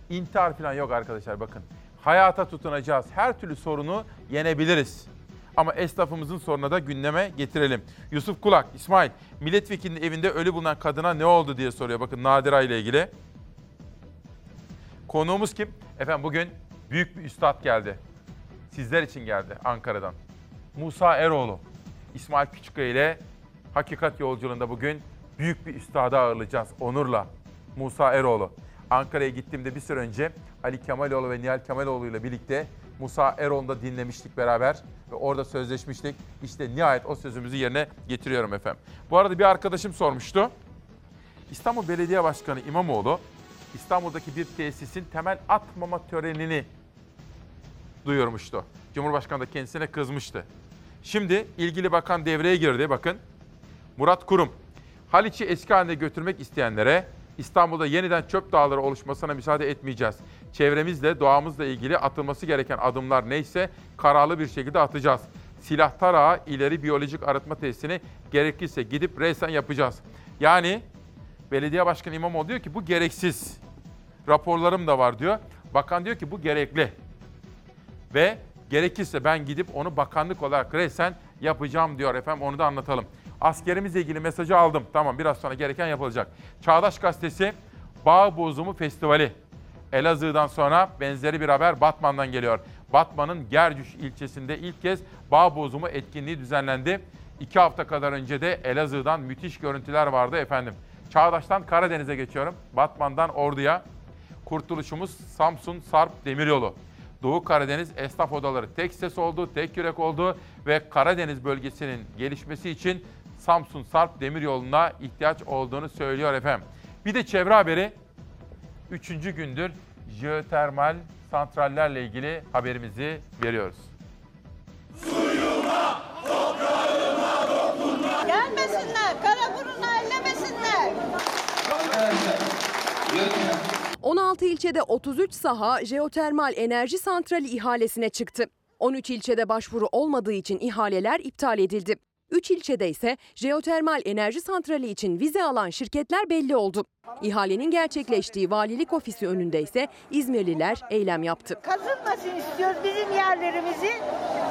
intihar falan yok arkadaşlar bakın. Hayata tutunacağız. Her türlü sorunu yenebiliriz. Ama esnafımızın sorununa da gündeme getirelim. Yusuf Kulak, İsmail, milletvekilinin evinde ölü bulunan kadına ne oldu diye soruyor. Bakın Nadira ile ilgili. Konuğumuz kim? Efendim bugün büyük bir üstad geldi. Sizler için geldi Ankara'dan. Musa Eroğlu. İsmail Küçükkaya ile Hakikat Yolculuğunda bugün büyük bir üstadı ağırlayacağız onurla. Musa Eroğlu. Ankara'ya gittiğimde bir süre önce Ali Kemaloğlu ve Nihal Kemaloğlu ile birlikte Musa Eroğlu'nu da dinlemiştik beraber ve orada sözleşmiştik. İşte nihayet o sözümüzü yerine getiriyorum efendim. Bu arada bir arkadaşım sormuştu. İstanbul Belediye Başkanı İmamoğlu İstanbul'daki bir tesisin temel atmama törenini duyurmuştu. Cumhurbaşkanı da kendisine kızmıştı. Şimdi ilgili bakan devreye girdi bakın. Murat Kurum, Haliç'i eski haline götürmek isteyenlere İstanbul'da yeniden çöp dağları oluşmasına müsaade etmeyeceğiz. Çevremizle, doğamızla ilgili atılması gereken adımlar neyse kararlı bir şekilde atacağız. Silah tarağı ileri biyolojik arıtma tesisini gerekirse gidip resen yapacağız. Yani belediye başkanı İmamoğlu diyor ki bu gereksiz. Raporlarım da var diyor. Bakan diyor ki bu gerekli. Ve gerekirse ben gidip onu bakanlık olarak resen yapacağım diyor efendim onu da anlatalım. Askerimizle ilgili mesajı aldım. Tamam biraz sonra gereken yapılacak. Çağdaş Gazetesi Bağ Bozumu Festivali. Elazığ'dan sonra benzeri bir haber Batman'dan geliyor. Batman'ın Gercüş ilçesinde ilk kez bağ bozumu etkinliği düzenlendi. İki hafta kadar önce de Elazığ'dan müthiş görüntüler vardı efendim. Çağdaş'tan Karadeniz'e geçiyorum. Batman'dan Ordu'ya. Kurtuluşumuz Samsun Sarp Demiryolu. Doğu Karadeniz esnaf odaları tek ses oldu, tek yürek oldu ve Karadeniz bölgesinin gelişmesi için Samsun Sarp Demiryolu'na ihtiyaç olduğunu söylüyor efendim. Bir de çevre haberi. Üçüncü gündür jeotermal santrallerle ilgili haberimizi veriyoruz. Suyuma, toprağıma dokunma. Gelmesinler, kara buruna ellemesinler. 16 ilçede 33 saha jeotermal enerji santrali ihalesine çıktı. 13 ilçede başvuru olmadığı için ihaleler iptal edildi. 3 ilçede ise jeotermal enerji santrali için vize alan şirketler belli oldu. İhalenin gerçekleştiği valilik ofisi önünde ise İzmirliler eylem yaptı. Kazınmasın istiyoruz bizim yerlerimizi.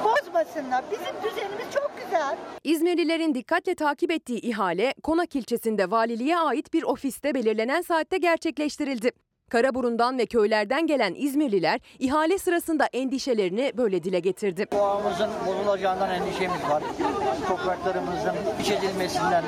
Bozmasınlar. Bizim düzenimiz çok güzel. İzmirlilerin dikkatle takip ettiği ihale Konak ilçesinde valiliğe ait bir ofiste belirlenen saatte gerçekleştirildi. Karaburun'dan ve köylerden gelen İzmirliler ihale sırasında endişelerini böyle dile getirdi. Doğamızın bozulacağından endişemiz var. Topraklarımızın iç edilmesinden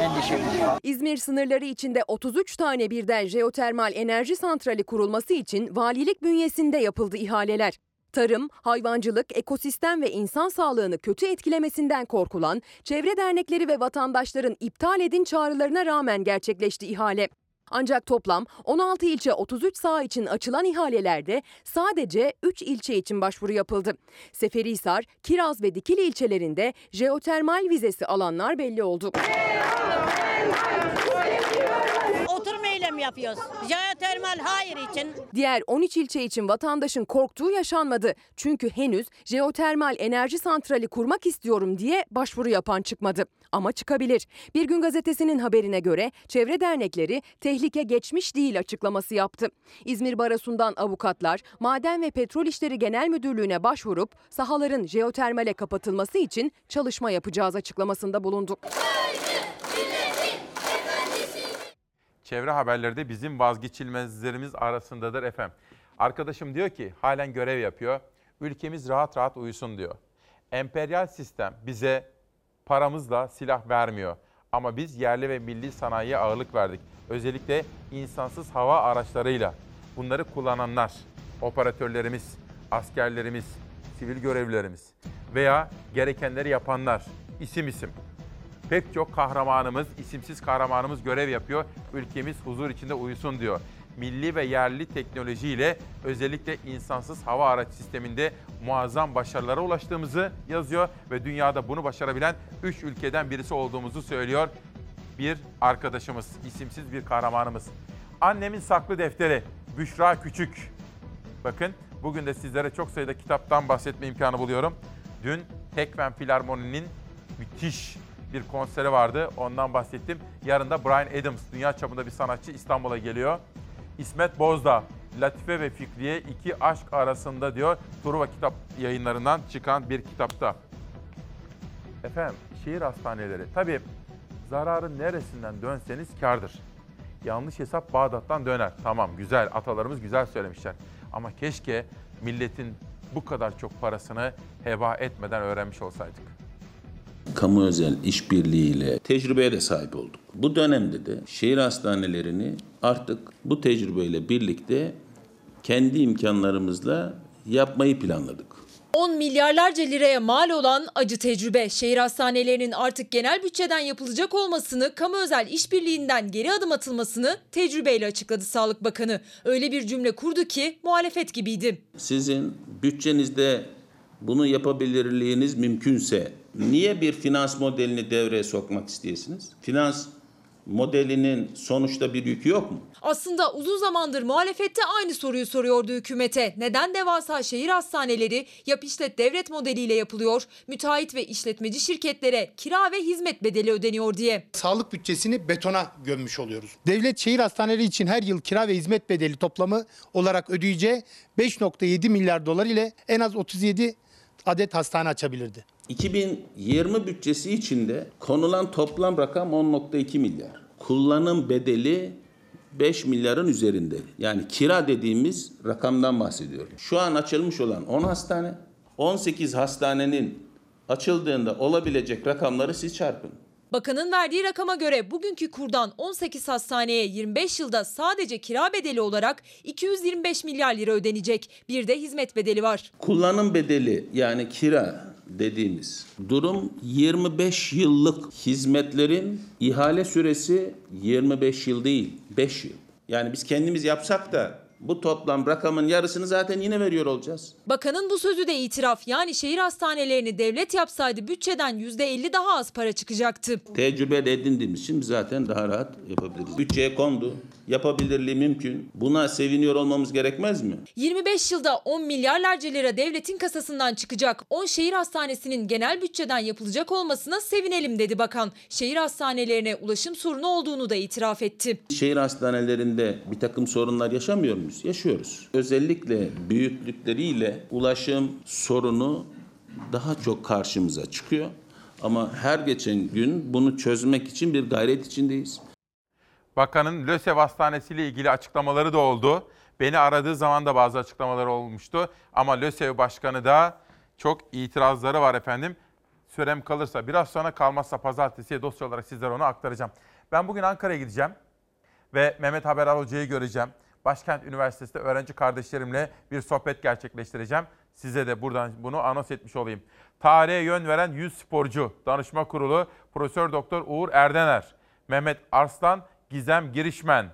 endişemiz var. İzmir sınırları içinde 33 tane birden jeotermal enerji santrali kurulması için valilik bünyesinde yapıldı ihaleler. Tarım, hayvancılık, ekosistem ve insan sağlığını kötü etkilemesinden korkulan çevre dernekleri ve vatandaşların iptal edin çağrılarına rağmen gerçekleşti ihale. Ancak toplam 16 ilçe 33 saha için açılan ihalelerde sadece 3 ilçe için başvuru yapıldı. Seferihisar, Kiraz ve Dikili ilçelerinde jeotermal vizesi alanlar belli oldu. Oturma eylem yapıyoruz. Jeotermal hayır için. Diğer 13 ilçe için vatandaşın korktuğu yaşanmadı. Çünkü henüz jeotermal enerji santrali kurmak istiyorum diye başvuru yapan çıkmadı. Ama çıkabilir. Bir gün gazetesinin haberine göre çevre dernekleri tehlike geçmiş değil açıklaması yaptı. İzmir Barosu'ndan avukatlar Maden ve Petrol İşleri Genel Müdürlüğü'ne başvurup sahaların jeotermale kapatılması için çalışma yapacağız açıklamasında bulundu. Çevre haberleri de bizim vazgeçilmezlerimiz arasındadır efendim. Arkadaşım diyor ki halen görev yapıyor. Ülkemiz rahat rahat uyusun diyor. Emperyal sistem bize paramızla silah vermiyor. Ama biz yerli ve milli sanayiye ağırlık verdik. Özellikle insansız hava araçlarıyla. Bunları kullananlar, operatörlerimiz, askerlerimiz, sivil görevlilerimiz veya gerekenleri yapanlar, isim isim. Pek çok kahramanımız, isimsiz kahramanımız görev yapıyor. Ülkemiz huzur içinde uyusun diyor. Milli ve yerli teknolojiyle özellikle insansız hava araç sisteminde muazzam başarılara ulaştığımızı yazıyor ve dünyada bunu başarabilen 3 ülkeden birisi olduğumuzu söylüyor. Bir arkadaşımız, isimsiz bir kahramanımız. Annemin saklı defteri Büşra Küçük. Bakın bugün de sizlere çok sayıda kitaptan bahsetme imkanı buluyorum. Dün Tekfen Filarmoni'nin müthiş bir konseri vardı. Ondan bahsettim. Yarın da Brian Adams, dünya çapında bir sanatçı İstanbul'a geliyor. İsmet Bozdağ, Latife ve Fikriye iki aşk arasında diyor. Truva kitap yayınlarından çıkan bir kitapta. Efendim şehir hastaneleri tabii zararın neresinden dönseniz kardır. Yanlış hesap Bağdat'tan döner. Tamam güzel atalarımız güzel söylemişler. Ama keşke milletin bu kadar çok parasını heba etmeden öğrenmiş olsaydık. Kamu özel işbirliğiyle tecrübeye de sahip olduk. Bu dönemde de şehir hastanelerini artık bu tecrübeyle birlikte kendi imkanlarımızla yapmayı planladık. 10 milyarlarca liraya mal olan acı tecrübe. Şehir hastanelerinin artık genel bütçeden yapılacak olmasını, kamu özel işbirliğinden geri adım atılmasını tecrübeyle açıkladı Sağlık Bakanı. Öyle bir cümle kurdu ki muhalefet gibiydi. Sizin bütçenizde bunu yapabilirliğiniz mümkünse niye bir finans modelini devreye sokmak isteyesiniz? Finans modelinin sonuçta bir yükü yok mu? Aslında uzun zamandır muhalefette aynı soruyu soruyordu hükümete. Neden devasa şehir hastaneleri yap işlet devlet modeliyle yapılıyor, müteahhit ve işletmeci şirketlere kira ve hizmet bedeli ödeniyor diye. Sağlık bütçesini betona gömmüş oluyoruz. Devlet şehir hastaneleri için her yıl kira ve hizmet bedeli toplamı olarak ödeyeceği 5.7 milyar dolar ile en az 37 adet hastane açabilirdi. 2020 bütçesi içinde konulan toplam rakam 10.2 milyar. Kullanım bedeli 5 milyarın üzerinde. Yani kira dediğimiz rakamdan bahsediyorum. Şu an açılmış olan 10 hastane, 18 hastanenin açıldığında olabilecek rakamları siz çarpın. Bakanın verdiği rakama göre bugünkü kurdan 18 hastaneye 25 yılda sadece kira bedeli olarak 225 milyar lira ödenecek. Bir de hizmet bedeli var. Kullanım bedeli yani kira dediğimiz durum 25 yıllık hizmetlerin ihale süresi 25 yıl değil 5 yıl. Yani biz kendimiz yapsak da bu toplam rakamın yarısını zaten yine veriyor olacağız. Bakanın bu sözü de itiraf. Yani şehir hastanelerini devlet yapsaydı bütçeden %50 daha az para çıkacaktı. Tecrübe edindiğimiz için zaten daha rahat yapabiliriz. Bütçeye kondu. Yapabilirliği mümkün. Buna seviniyor olmamız gerekmez mi? 25 yılda 10 milyarlarca lira devletin kasasından çıkacak. 10 şehir hastanesinin genel bütçeden yapılacak olmasına sevinelim dedi bakan. Şehir hastanelerine ulaşım sorunu olduğunu da itiraf etti. Şehir hastanelerinde bir takım sorunlar yaşamıyor muyuz? Yaşıyoruz. Özellikle büyüklükleriyle ulaşım sorunu daha çok karşımıza çıkıyor. Ama her geçen gün bunu çözmek için bir gayret içindeyiz. Bakanın LÖSEV Hastanesi ile ilgili açıklamaları da oldu. Beni aradığı zaman da bazı açıklamaları olmuştu. Ama LÖSEV Başkanı da çok itirazları var efendim. Sürem kalırsa, biraz sonra kalmazsa pazartesiye dosya olarak sizlere onu aktaracağım. Ben bugün Ankara'ya gideceğim ve Mehmet Haberal Hoca'yı göreceğim. Başkent Üniversitesi'nde öğrenci kardeşlerimle bir sohbet gerçekleştireceğim. Size de buradan bunu anons etmiş olayım. Tarihe yön veren 100 sporcu danışma kurulu Profesör Doktor Uğur Erdener, Mehmet Arslan, Gizem Girişmen.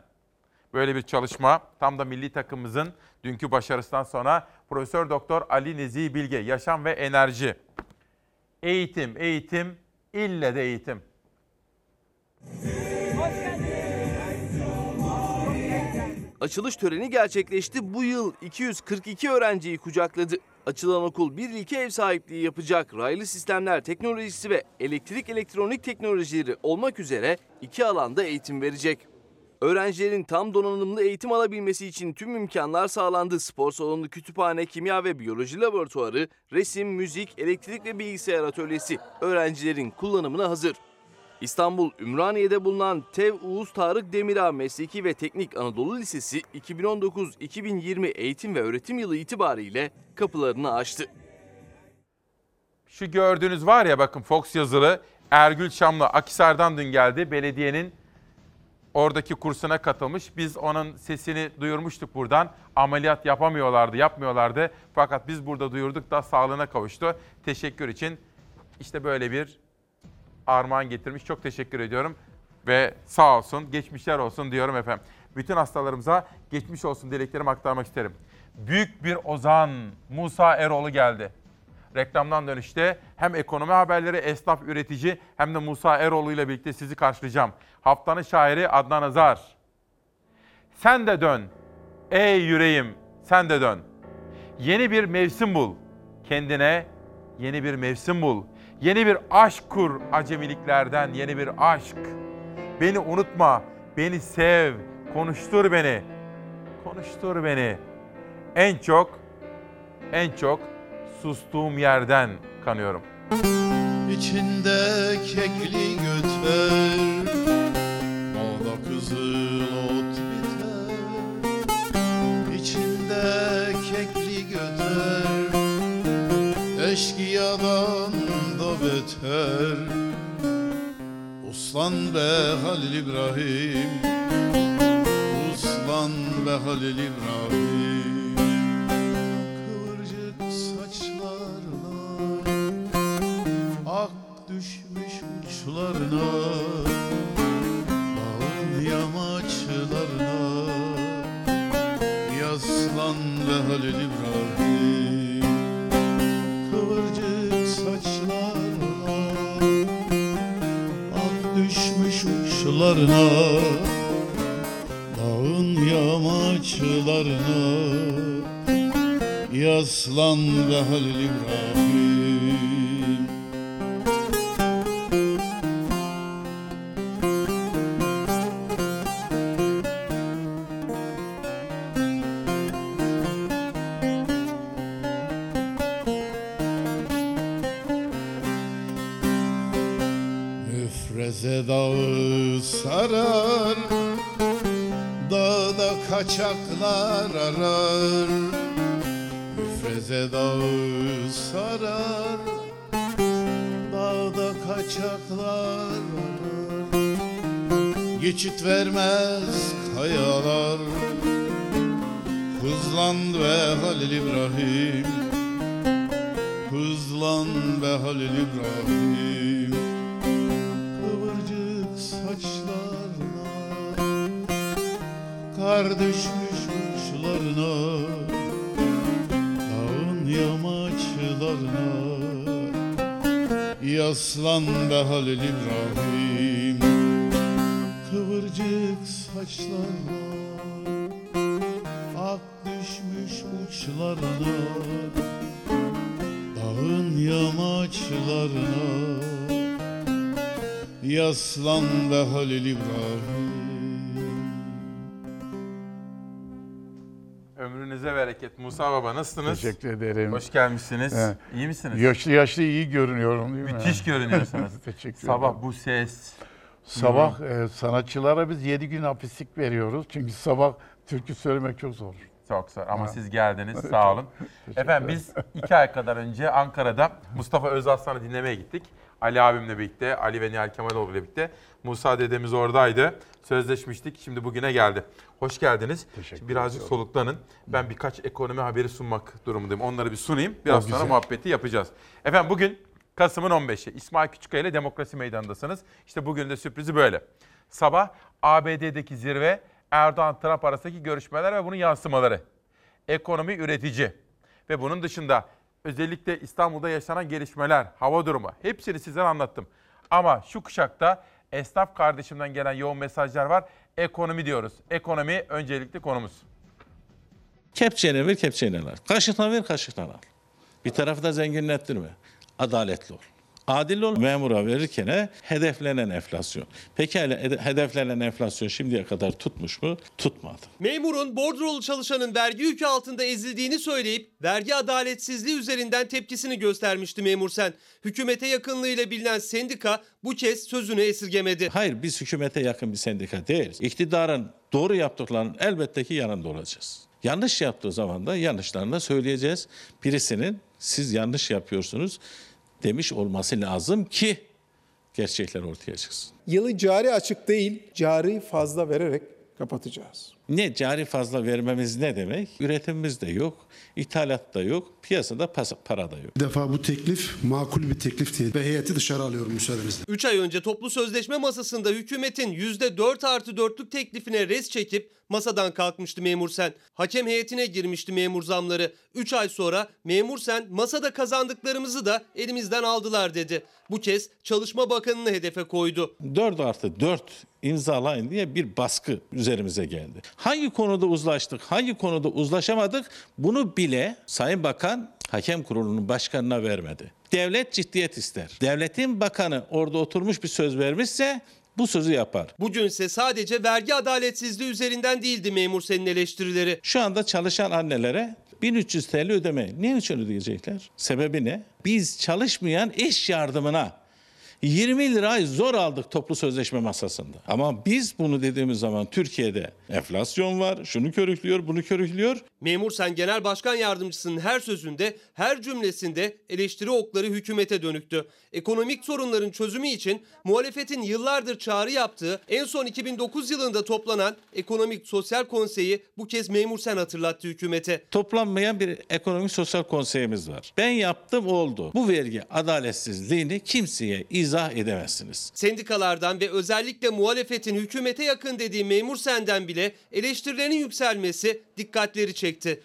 Böyle bir çalışma tam da milli takımımızın dünkü başarısından sonra Profesör Doktor Ali Nezih Bilge, Yaşam ve Enerji. Eğitim, eğitim, ille de eğitim. Açılış töreni gerçekleşti. Bu yıl 242 öğrenciyi kucakladı. Açılan okul bir ilke ev sahipliği yapacak. Raylı sistemler teknolojisi ve elektrik elektronik teknolojileri olmak üzere iki alanda eğitim verecek. Öğrencilerin tam donanımlı eğitim alabilmesi için tüm imkanlar sağlandı. Spor salonu, kütüphane, kimya ve biyoloji laboratuvarı, resim, müzik, elektrik ve bilgisayar atölyesi öğrencilerin kullanımına hazır. İstanbul Ümraniye'de bulunan TEV Uğuz Tarık Demirağ Mesleki ve Teknik Anadolu Lisesi 2019-2020 eğitim ve öğretim yılı itibariyle kapılarını açtı. Şu gördüğünüz var ya bakın Fox yazılı Ergül Şamlı Akisar'dan dün geldi. Belediyenin oradaki kursuna katılmış. Biz onun sesini duyurmuştuk buradan. Ameliyat yapamıyorlardı, yapmıyorlardı. Fakat biz burada duyurduk da sağlığına kavuştu. Teşekkür için işte böyle bir armağan getirmiş. Çok teşekkür ediyorum. Ve sağ olsun, geçmişler olsun diyorum efendim. Bütün hastalarımıza geçmiş olsun dileklerimi aktarmak isterim. Büyük bir ozan Musa Eroğlu geldi. Reklamdan dönüşte hem ekonomi haberleri, esnaf üretici hem de Musa Eroğlu ile birlikte sizi karşılayacağım. Haftanın şairi Adnan Azar. Sen de dön. Ey yüreğim sen de dön. Yeni bir mevsim bul. Kendine yeni bir mevsim bul. Yeni bir aşk kur acemiliklerden yeni bir aşk. Beni unutma, beni sev, konuştur beni. Konuştur beni. En çok, en çok sustuğum yerden kanıyorum. İçinde kekli göt ver Dağda kızıl ot biter İçinde kekli göt ver Eşkıyadan da beter. Uslan be Halil İbrahim Uslan be Halil İbrahim. Kıvırcık saçlarla Ak düşmüş uçlarına Bağın yamaçlarına. Yaslan ve Halil İbrahim uçlarına Dağın yamaçlarına Yaslan ve Halil İbrahim sarar Dağda kaçaklar arar. Müfreze dağı sarar Dağda kaçaklar arar. Geçit vermez kayalar Hızlan ve Halil İbrahim. Hızlan ve Halil İbrahim Kar düşmüş uçlarına Dağın yamaçlarına. Yaslan be Halil İbrahim Kıvırcık saçlarına. Ak düşmüş uçlarına Dağın yamaçlarına. Yaslan be Halil İbrahim Ömrünüze bereket. Musa Baba nasılsınız? Teşekkür ederim. Hoş gelmişsiniz. Evet. İyi misiniz? Yaşlı yaşlı iyi görünüyorum değil mi? Müthiş görünüyorsunuz. Teşekkür Sabah ederim. bu ses. Sabah e, sanatçılara biz 7 gün hapislik veriyoruz. Çünkü sabah türkü söylemek çok zor. Çok zor ama Ha. siz geldiniz sağ olun. Efendim biz iki ay kadar önce Ankara'da Mustafa Özaslan'ı dinlemeye gittik. Ali abimle birlikte, Ali ve Nihal Kemaloğlu ile birlikte. Musa dedemiz oradaydı. Sözleşmiştik. Şimdi bugüne geldi. Hoş geldiniz. Şimdi birazcık ediyorum. soluklanın. Ben birkaç ekonomi haberi sunmak durumundayım. Onları bir sunayım. Biraz sonra muhabbeti yapacağız. Efendim bugün Kasım'ın 15'i. İsmail Küçükkaya ile Demokrasi Meydanı'ndasınız. İşte bugün de sürprizi böyle. Sabah ABD'deki zirve Erdoğan-Trump arasındaki görüşmeler ve bunun yansımaları. Ekonomi üretici ve bunun dışında özellikle İstanbul'da yaşanan gelişmeler, hava durumu hepsini size anlattım. Ama şu kuşakta esnaf kardeşimden gelen yoğun mesajlar var. Ekonomi diyoruz. Ekonomi öncelikli konumuz. Kepçeyle ver, kepçeyle al. Kaşıkla ver, kaşıkla al. Bir tarafı da zenginlettirme. Adaletli ol. Adil ol. Memura verirken hedeflenen enflasyon. Pekala ede- hedeflenen enflasyon şimdiye kadar tutmuş mu? Tutmadı. Memurun bordrolu çalışanın vergi yükü altında ezildiğini söyleyip vergi adaletsizliği üzerinden tepkisini göstermişti memur sen. Hükümete yakınlığıyla bilinen sendika bu kez sözünü esirgemedi. Hayır biz hükümete yakın bir sendika değiliz. İktidarın doğru yaptıklarının elbette ki yanında olacağız. Yanlış yaptığı zaman da yanlışlarını da söyleyeceğiz. Birisinin siz yanlış yapıyorsunuz demiş olması lazım ki gerçekler ortaya çıksın. Yılı cari açık değil, cari fazla vererek kapatacağız. Ne cari fazla vermemiz ne demek? Üretimimiz de yok, ithalat da yok, piyasada para da yok. Bir defa bu teklif makul bir teklif değil ve heyeti dışarı alıyorum müsaadenizle. 3 ay önce toplu sözleşme masasında hükümetin %4 artı 4'lük teklifine res çekip masadan kalkmıştı memur sen. Hakem heyetine girmişti memur zamları. 3 ay sonra memur sen masada kazandıklarımızı da elimizden aldılar dedi. Bu kez Çalışma Bakanı'nı hedefe koydu. 4 artı 4 imzalayın diye bir baskı üzerimize geldi. Hangi konuda uzlaştık, hangi konuda uzlaşamadık bunu bile Sayın Bakan Hakem Kurulu'nun başkanına vermedi. Devlet ciddiyet ister. Devletin bakanı orada oturmuş bir söz vermişse bu sözü yapar. Bugünse sadece vergi adaletsizliği üzerinden değildi memur senin eleştirileri. Şu anda çalışan annelere 1300 TL ödeme. Ne için ödeyecekler? Sebebi ne? Biz çalışmayan eş yardımına 20 lira zor aldık toplu sözleşme masasında. Ama biz bunu dediğimiz zaman Türkiye'de enflasyon var, şunu körüklüyor, bunu körüklüyor. Memur sen genel başkan yardımcısının her sözünde, her cümlesinde eleştiri okları hükümete dönüktü. Ekonomik sorunların çözümü için muhalefetin yıllardır çağrı yaptığı en son 2009 yılında toplanan Ekonomik Sosyal Konseyi bu kez memur sen hatırlattı hükümete. Toplanmayan bir ekonomik sosyal konseyimiz var. Ben yaptım oldu. Bu vergi adaletsizliğini kimseye izah edemezsiniz. Sendikalardan ve özellikle muhalefetin hükümete yakın dediği memur senden bile eleştirilerin yükselmesi dikkatleri çekti.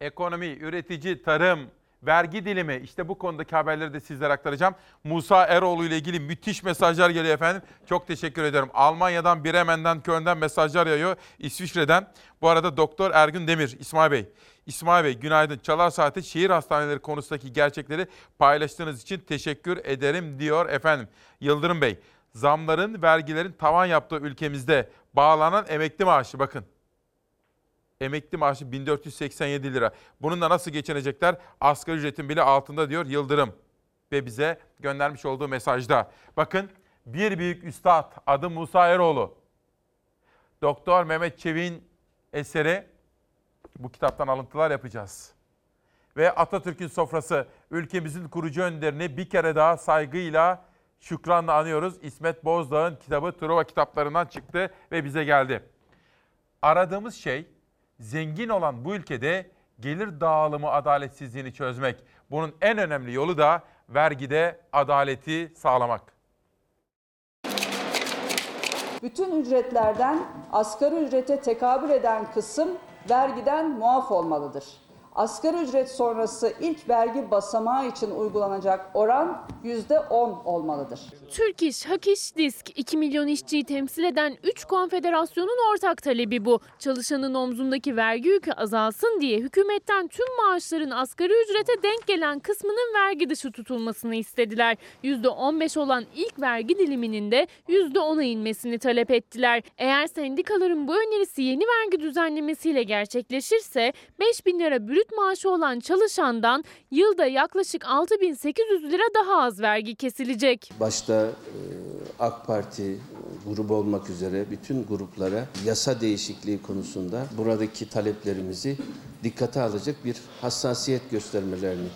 Ekonomi, üretici, tarım, vergi dilimi işte bu konudaki haberleri de sizlere aktaracağım. Musa Eroğlu ile ilgili müthiş mesajlar geliyor efendim. Çok teşekkür ediyorum. Almanya'dan, Bremen'den, Köln'den mesajlar yağıyor. İsviçre'den. Bu arada Doktor Ergün Demir, İsmail Bey. İsmail Bey günaydın. Çalar Saati şehir hastaneleri konusundaki gerçekleri paylaştığınız için teşekkür ederim diyor efendim. Yıldırım Bey, zamların, vergilerin tavan yaptığı ülkemizde bağlanan emekli maaşı bakın. Emekli maaşı 1487 lira. Bununla nasıl geçinecekler? Asgari ücretin bile altında diyor Yıldırım. Ve bize göndermiş olduğu mesajda. Bakın bir büyük üstad adı Musa Eroğlu. Doktor Mehmet Çevik'in eseri bu kitaptan alıntılar yapacağız. Ve Atatürk'ün sofrası ülkemizin kurucu önderini bir kere daha saygıyla şükranla anıyoruz. İsmet Bozdağ'ın kitabı Truva kitaplarından çıktı ve bize geldi. Aradığımız şey zengin olan bu ülkede gelir dağılımı adaletsizliğini çözmek. Bunun en önemli yolu da vergide adaleti sağlamak. Bütün ücretlerden asgari ücrete tekabül eden kısım vergiden muaf olmalıdır. Asgari ücret sonrası ilk vergi basamağı için uygulanacak oran %10 olmalıdır. Türk İş, Hak İş, Disk 2 milyon işçiyi temsil eden 3 konfederasyonun ortak talebi bu. Çalışanın omzundaki vergi yükü azalsın diye hükümetten tüm maaşların asgari ücrete denk gelen kısmının vergi dışı tutulmasını istediler. %15 olan ilk vergi diliminin de %10'a inmesini talep ettiler. Eğer sendikaların bu önerisi yeni vergi düzenlemesiyle gerçekleşirse 5 bin lira brüt maaşı olan çalışandan yılda yaklaşık 6800 lira daha az vergi kesilecek. Başta e, AK Parti e, grubu olmak üzere bütün gruplara yasa değişikliği konusunda buradaki taleplerimizi dikkate alacak bir hassasiyet göstermelerini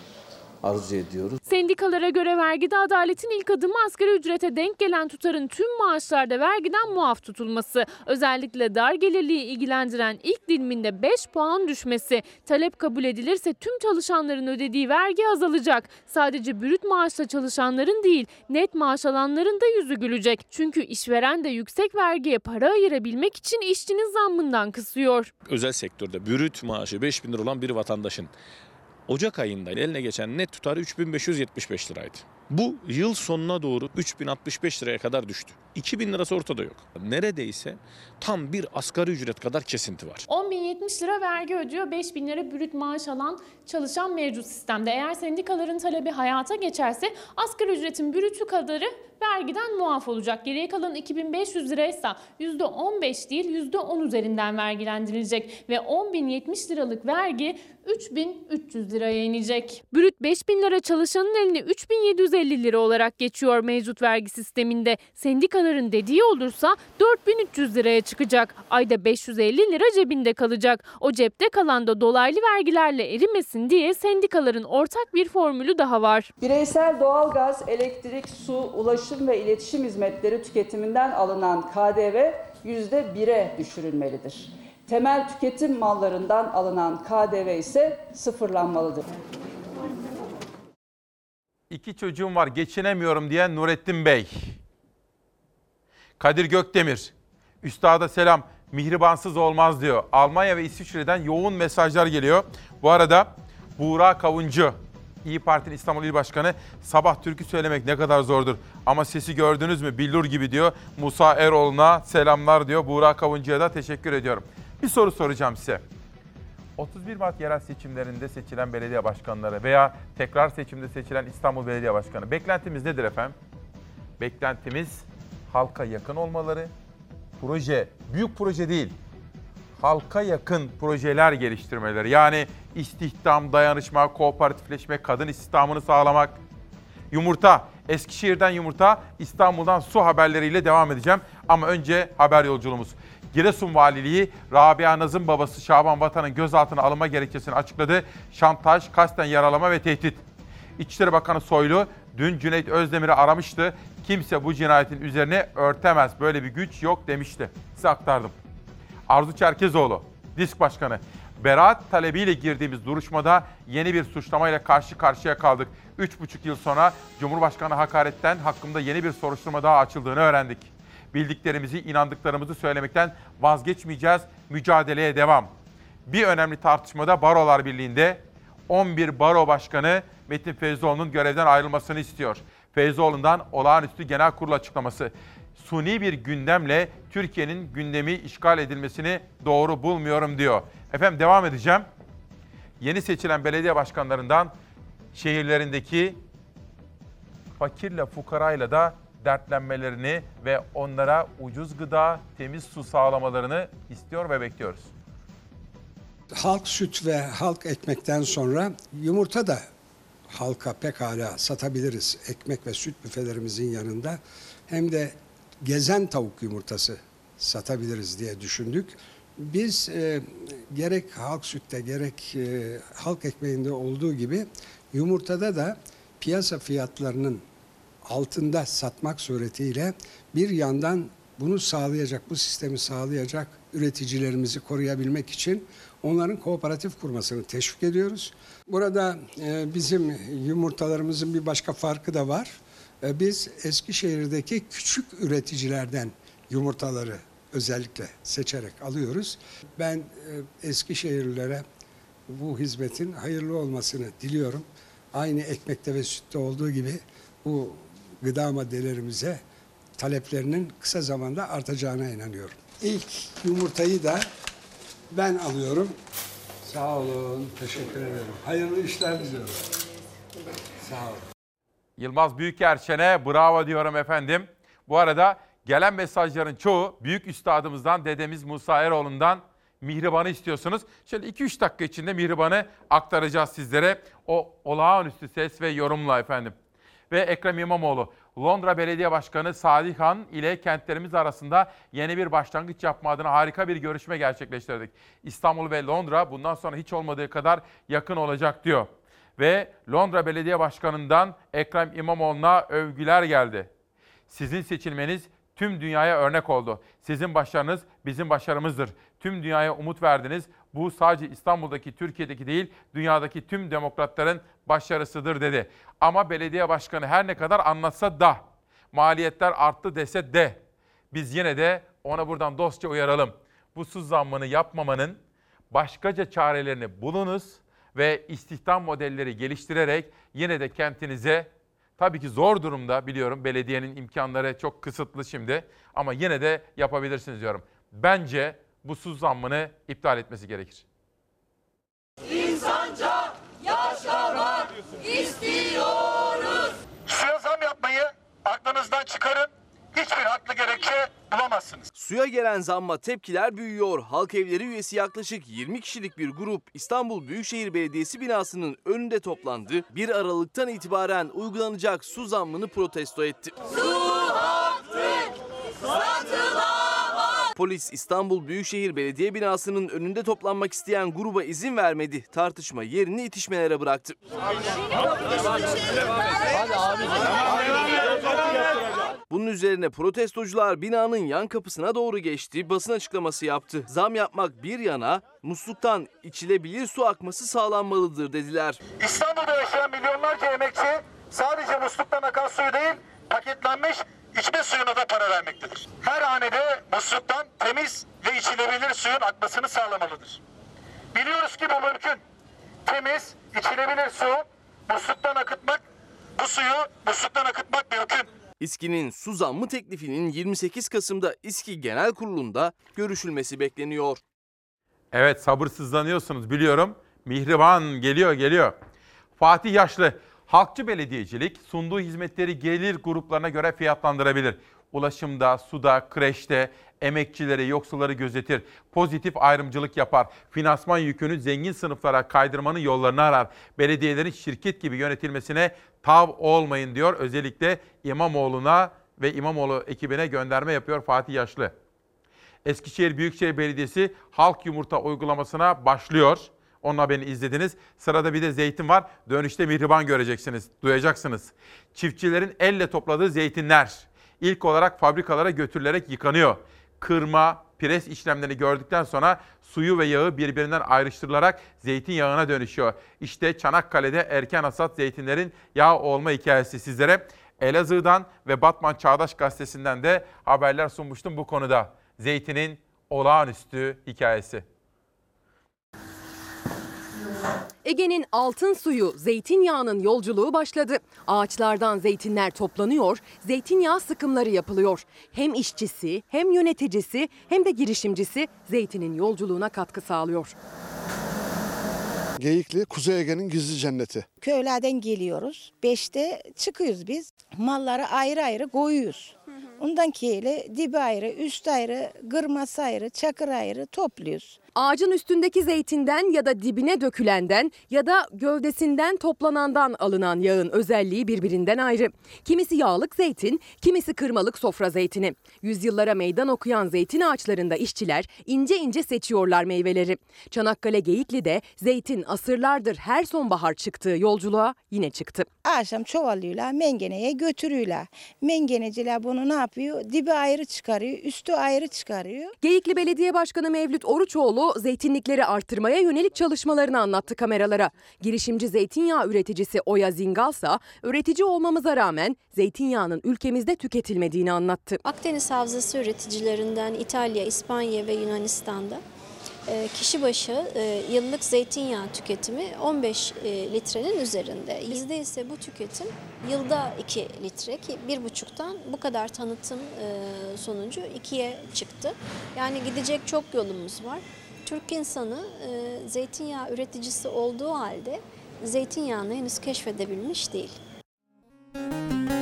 arzu ediyoruz. Sendikalara göre vergide adaletin ilk adımı asgari ücrete denk gelen tutarın tüm maaşlarda vergiden muaf tutulması. Özellikle dar gelirliği ilgilendiren ilk diliminde 5 puan düşmesi. Talep kabul edilirse tüm çalışanların ödediği vergi azalacak. Sadece brüt maaşla çalışanların değil net maaş alanların da yüzü gülecek. Çünkü işveren de yüksek vergiye para ayırabilmek için işçinin zammından kısıyor. özel sektörde bürüt maaşı 5 bin lira olan bir vatandaşın Ocak ayında eline geçen net tutarı 3575 liraydı. Bu yıl sonuna doğru 3065 liraya kadar düştü. 2000 lirası ortada yok. Neredeyse tam bir asgari ücret kadar kesinti var. 10.070 lira vergi ödüyor, 5.000 lira brüt maaş alan çalışan mevcut sistemde. Eğer sendikaların talebi hayata geçerse asgari ücretin brütü kadarı vergiden muaf olacak. Geriye kalan 2500 liraysa %15 değil %10 üzerinden vergilendirilecek ve 10.070 liralık vergi 3300 liraya inecek. Brüt 5000 lira çalışanın eline 3750 lira olarak geçiyor mevcut vergi sisteminde. Sendikaların dediği olursa 4300 liraya çıkacak. Ayda 550 lira cebinde kalacak. O cepte kalan da dolaylı vergilerle erimesin diye sendikaların ortak bir formülü daha var. Bireysel doğalgaz, elektrik, su, ulaşım ve iletişim hizmetleri tüketiminden alınan KDV %1'e düşürülmelidir. Temel tüketim mallarından alınan KDV ise sıfırlanmalıdır. İki çocuğum var geçinemiyorum diyen Nurettin Bey. Kadir Gökdemir. Üstada selam. Mihribansız olmaz diyor. Almanya ve İsviçre'den yoğun mesajlar geliyor. Bu arada Buğra Kavuncu, İyi Parti'nin İstanbul İl Başkanı sabah türkü söylemek ne kadar zordur. Ama sesi gördünüz mü billur gibi diyor. Musa Eroğlu'na selamlar diyor. Buğra Kavuncu'ya da teşekkür ediyorum. Bir soru soracağım size. 31 Mart yerel seçimlerinde seçilen belediye başkanları veya tekrar seçimde seçilen İstanbul Belediye Başkanı beklentimiz nedir efendim? Beklentimiz halka yakın olmaları, proje, büyük proje değil, halka yakın projeler geliştirmeleri. Yani istihdam, dayanışma, kooperatifleşme, kadın istihdamını sağlamak. Yumurta, Eskişehir'den yumurta, İstanbul'dan su haberleriyle devam edeceğim. Ama önce haber yolculuğumuz. Giresun Valiliği Rabia Naz'ın babası Şaban Vatan'ın gözaltına alınma gerekçesini açıkladı. Şantaj, kasten yaralama ve tehdit. İçişleri Bakanı Soylu dün Cüneyt Özdemir'i aramıştı. Kimse bu cinayetin üzerine örtemez. Böyle bir güç yok demişti. Size aktardım. Arzu Çerkezoğlu, Disk Başkanı. Beraat talebiyle girdiğimiz duruşmada yeni bir suçlamayla karşı karşıya kaldık. 3,5 yıl sonra Cumhurbaşkanı hakaretten hakkımda yeni bir soruşturma daha açıldığını öğrendik. Bildiklerimizi, inandıklarımızı söylemekten vazgeçmeyeceğiz. Mücadeleye devam. Bir önemli tartışmada Barolar Birliği'nde 11 baro başkanı Metin Feyzoğlu'nun görevden ayrılmasını istiyor. Feyzoğlu'ndan olağanüstü genel kurul açıklaması. Suni bir gündemle Türkiye'nin gündemi işgal edilmesini doğru bulmuyorum diyor. Efendim devam edeceğim. Yeni seçilen belediye başkanlarından şehirlerindeki fakirle fukarayla da dertlenmelerini ve onlara ucuz gıda, temiz su sağlamalarını istiyor ve bekliyoruz. halk süt ve halk ekmekten sonra yumurta da halka pekala satabiliriz ekmek ve süt büfelerimizin yanında. Hem de gezen tavuk yumurtası satabiliriz diye düşündük. Biz e, gerek halk sütte gerek e, halk ekmeğinde olduğu gibi yumurtada da piyasa fiyatlarının altında satmak suretiyle bir yandan bunu sağlayacak, bu sistemi sağlayacak üreticilerimizi koruyabilmek için onların kooperatif kurmasını teşvik ediyoruz. Burada e, bizim yumurtalarımızın bir başka farkı da var. E, biz Eskişehir'deki küçük üreticilerden yumurtaları özellikle seçerek alıyoruz. Ben e, Eskişehirlilere bu hizmetin hayırlı olmasını diliyorum. Aynı ekmekte ve sütte olduğu gibi bu gıda maddelerimize taleplerinin kısa zamanda artacağına inanıyorum. İlk yumurtayı da ben alıyorum. Sağ olun, teşekkür ederim. Hayırlı işler diliyorum. Sağ olun. Yılmaz Büyükerşen'e bravo diyorum efendim. Bu arada gelen mesajların çoğu büyük üstadımızdan dedemiz Musa Eroğlu'ndan Mihriban'ı istiyorsunuz. Şöyle 2-3 dakika içinde Mihriban'ı aktaracağız sizlere. O olağanüstü ses ve yorumla efendim. Ve Ekrem İmamoğlu, Londra Belediye Başkanı Salih Han ile kentlerimiz arasında yeni bir başlangıç yapma adına harika bir görüşme gerçekleştirdik. İstanbul ve Londra bundan sonra hiç olmadığı kadar yakın olacak diyor. Ve Londra Belediye Başkanı'ndan Ekrem İmamoğlu'na övgüler geldi. Sizin seçilmeniz tüm dünyaya örnek oldu. Sizin başarınız bizim başarımızdır. Tüm dünyaya umut verdiniz. Bu sadece İstanbul'daki, Türkiye'deki değil, dünyadaki tüm demokratların başarısıdır dedi. Ama belediye başkanı her ne kadar anlatsa da, maliyetler arttı dese de, biz yine de ona buradan dostça uyaralım. Bu su zammını yapmamanın başkaca çarelerini bulunuz ve istihdam modelleri geliştirerek yine de kentinize Tabii ki zor durumda biliyorum. Belediyenin imkanları çok kısıtlı şimdi ama yine de yapabilirsiniz diyorum. Bence bu su zammını iptal etmesi gerekir. İstiyoruz. Suya zam yapmayı aklınızdan çıkarın. Hiçbir haklı gerekçe bulamazsınız. Suya gelen zamma tepkiler büyüyor. Halk evleri üyesi yaklaşık 20 kişilik bir grup İstanbul Büyükşehir Belediyesi binasının önünde toplandı. 1 Aralık'tan itibaren uygulanacak su zammını protesto etti. Su hakkı satılamaz. Polis İstanbul Büyükşehir Belediye binasının önünde toplanmak isteyen gruba izin vermedi. Tartışma yerini itişmelere bıraktı. Bunun üzerine protestocular binanın yan kapısına doğru geçti, basın açıklaması yaptı. Zam yapmak bir yana musluktan içilebilir su akması sağlanmalıdır dediler. İstanbul'da yaşayan milyonlarca emekçi sadece musluktan akan suyu değil, paketlenmiş içme suyuna da para vermektedir. Her hanede musluktan temiz ve içilebilir suyun akmasını sağlamalıdır. Biliyoruz ki bu mümkün. Temiz, içilebilir su musluktan akıtmak, bu suyu musluktan akıtmak mümkün. İSKİ'nin su zammı teklifinin 28 Kasım'da İSKİ Genel Kurulu'nda görüşülmesi bekleniyor. Evet sabırsızlanıyorsunuz biliyorum. Mihriban geliyor geliyor. Fatih Yaşlı, halkçı belediyecilik sunduğu hizmetleri gelir gruplarına göre fiyatlandırabilir. Ulaşımda, suda, kreşte, emekçileri, yoksulları gözetir. Pozitif ayrımcılık yapar. Finansman yükünü zengin sınıflara kaydırmanın yollarını arar. Belediyelerin şirket gibi yönetilmesine tav olmayın diyor. Özellikle İmamoğlu'na ve İmamoğlu ekibine gönderme yapıyor Fatih Yaşlı. Eskişehir Büyükşehir Belediyesi halk yumurta uygulamasına başlıyor. Onun haberini izlediniz. Sırada bir de zeytin var. Dönüşte mihriban göreceksiniz, duyacaksınız. Çiftçilerin elle topladığı zeytinler ilk olarak fabrikalara götürülerek yıkanıyor. Kırma, pres işlemlerini gördükten sonra suyu ve yağı birbirinden ayrıştırılarak zeytinyağına dönüşüyor. İşte Çanakkale'de erken hasat zeytinlerin yağ olma hikayesi sizlere. Elazığ'dan ve Batman Çağdaş Gazetesi'nden de haberler sunmuştum bu konuda. Zeytinin olağanüstü hikayesi. Ege'nin altın suyu zeytinyağının yolculuğu başladı. Ağaçlardan zeytinler toplanıyor, zeytinyağı sıkımları yapılıyor. Hem işçisi, hem yöneticisi, hem de girişimcisi zeytinin yolculuğuna katkı sağlıyor. Geyikli Kuzey Ege'nin gizli cenneti. Köylerden geliyoruz. Beşte çıkıyoruz biz. Malları ayrı ayrı koyuyoruz. Ondan keyle dibi ayrı, üst ayrı, kırması ayrı, çakır ayrı topluyoruz. Ağacın üstündeki zeytinden ya da dibine dökülenden ya da gövdesinden toplanandan alınan yağın özelliği birbirinden ayrı. Kimisi yağlık zeytin, kimisi kırmalık sofra zeytini. Yüzyıllara meydan okuyan zeytin ağaçlarında işçiler ince ince seçiyorlar meyveleri. Çanakkale Geyikli'de zeytin asırlardır her sonbahar çıktığı yolculuğa yine çıktı. Akşam çovalıyorlar, mengeneye götürüyorlar. Mengeneciler bunu ne yapıyor? Dibi ayrı çıkarıyor, üstü ayrı çıkarıyor. Geyikli Belediye Başkanı Mevlüt Oruçoğlu Kılıçdaroğlu zeytinlikleri artırmaya yönelik çalışmalarını anlattı kameralara. Girişimci zeytinyağı üreticisi Oya Zingalsa üretici olmamıza rağmen zeytinyağının ülkemizde tüketilmediğini anlattı. Akdeniz Havzası üreticilerinden İtalya, İspanya ve Yunanistan'da e, kişi başı e, yıllık zeytinyağı tüketimi 15 e, litrenin üzerinde. Bizde ise bu tüketim yılda 2 litre ki 1,5'tan bu kadar tanıtım sonucu 2'ye çıktı. Yani gidecek çok yolumuz var. Türk insanı zeytinyağı üreticisi olduğu halde zeytinyağını henüz keşfedebilmiş değil. Sarı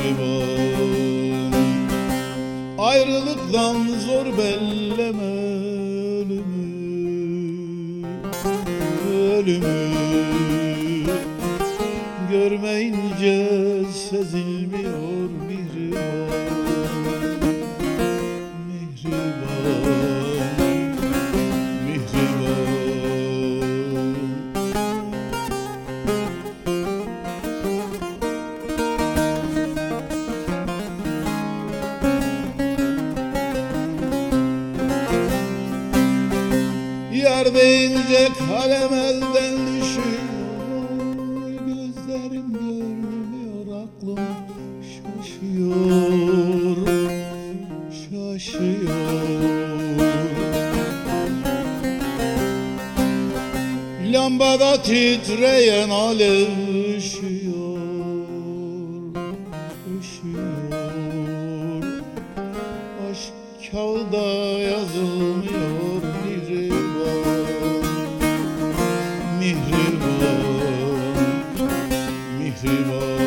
mihriban Ayrılıktan zor belleme ölümü. Ölümü Görmeyince sezilmiyor titreyen alev ışıyor Üşüyor. Aşk kağıda yazılmıyor mihriban Mihriban. Mihriban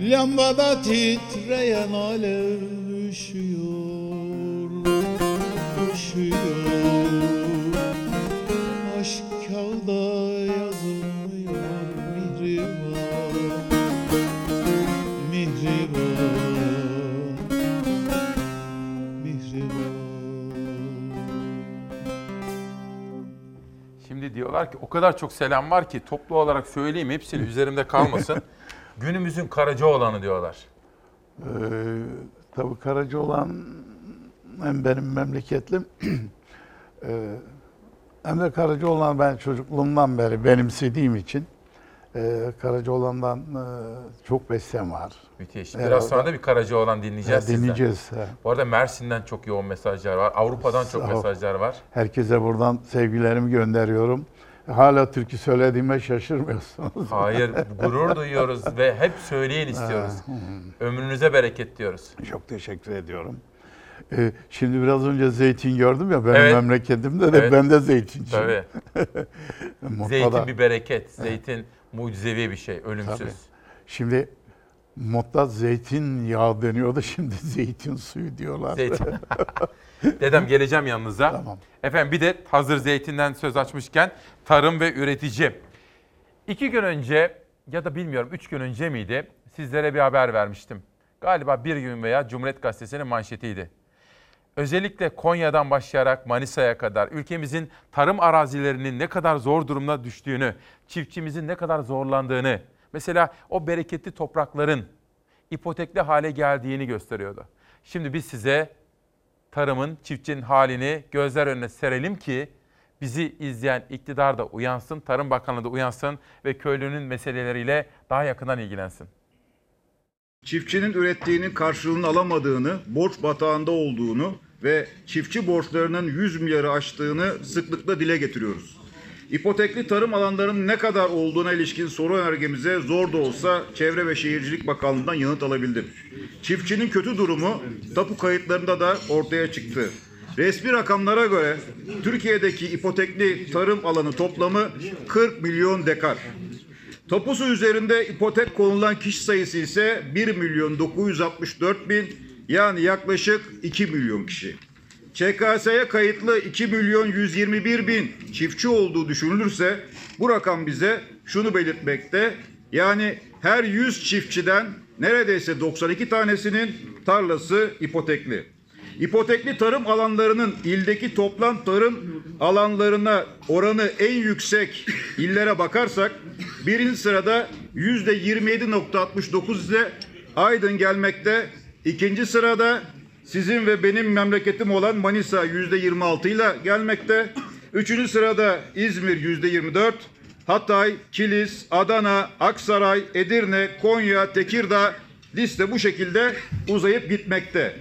Lambada titreyen alev Ki o kadar çok selam var ki toplu olarak söyleyeyim hepsi üzerimde kalmasın. Günümüzün Karacaoğlan'ı diyorlar. Ee, tabii Karacaoğlan hem benim memleketlim ee, hem de Karacaoğlan ben çocukluğumdan beri benimsediğim için e, Karacaoğlan'dan e, çok bestem var. Müthiş. Herhalde- Biraz sonra da bir Karacaoğlan dinleyeceğiz Ha, sizden. dinleyeceğiz, ha. Bu arada Mersin'den çok yoğun mesajlar var. Avrupa'dan çok mesajlar var. Herkese buradan sevgilerimi gönderiyorum. Hala türkü söylediğime şaşırmıyorsunuz. Hayır, gurur duyuyoruz ve hep söyleyin istiyoruz. Ömrünüze bereket diyoruz. Çok teşekkür ediyorum. Ee, şimdi biraz önce zeytin gördüm ya benim Evet. memleketimde de Evet. ben de zeytinciyim. Tabii. Zeytin bir bereket. Zeytin mucizevi bir şey, ölümsüz. Tabii. Şimdi modda zeytin yağı deniyordu şimdi zeytin suyu diyorlar. Zeytin. Dedem geleceğim yanınıza. Tamam. Efendim bir de hazır zeytinden söz açmışken tarım ve üretici. İki gün önce ya da bilmiyorum üç gün önce miydi sizlere bir haber vermiştim. Galiba bir gün veya Cumhuriyet Gazetesi'nin manşetiydi. Özellikle Konya'dan başlayarak Manisa'ya kadar ülkemizin tarım arazilerinin ne kadar zor durumda düştüğünü, çiftçimizin ne kadar zorlandığını, mesela o bereketli toprakların ipotekli hale geldiğini gösteriyordu. Şimdi biz size tarımın, çiftçinin halini gözler önüne serelim ki bizi izleyen iktidar da uyansın, Tarım Bakanlığı da uyansın ve köylünün meseleleriyle daha yakından ilgilensin. Çiftçinin ürettiğinin karşılığını alamadığını, borç batağında olduğunu ve çiftçi borçlarının 100 milyarı aştığını sıklıkla dile getiriyoruz. İpotekli tarım alanlarının ne kadar olduğuna ilişkin soru önergemize zor da olsa Çevre ve Şehircilik Bakanlığı'ndan yanıt alabildim. Çiftçinin kötü durumu tapu kayıtlarında da ortaya çıktı. Resmi rakamlara göre Türkiye'deki ipotekli tarım alanı toplamı 40 milyon dekar. Tapusu üzerinde ipotek konulan kişi sayısı ise 1 milyon 964 bin yani yaklaşık 2 milyon kişi. ÇKS'ye kayıtlı 2 milyon 121 bin çiftçi olduğu düşünülürse bu rakam bize şunu belirtmekte. Yani her 100 çiftçiden neredeyse 92 tanesinin tarlası ipotekli. İpotekli tarım alanlarının ildeki toplam tarım alanlarına oranı en yüksek illere bakarsak birinci sırada yüzde 27.69 ile Aydın gelmekte. İkinci sırada sizin ve benim memleketim olan Manisa yüzde 26 ile gelmekte. Üçüncü sırada İzmir yüzde 24. Hatay, Kilis, Adana, Aksaray, Edirne, Konya, Tekirdağ liste bu şekilde uzayıp gitmekte.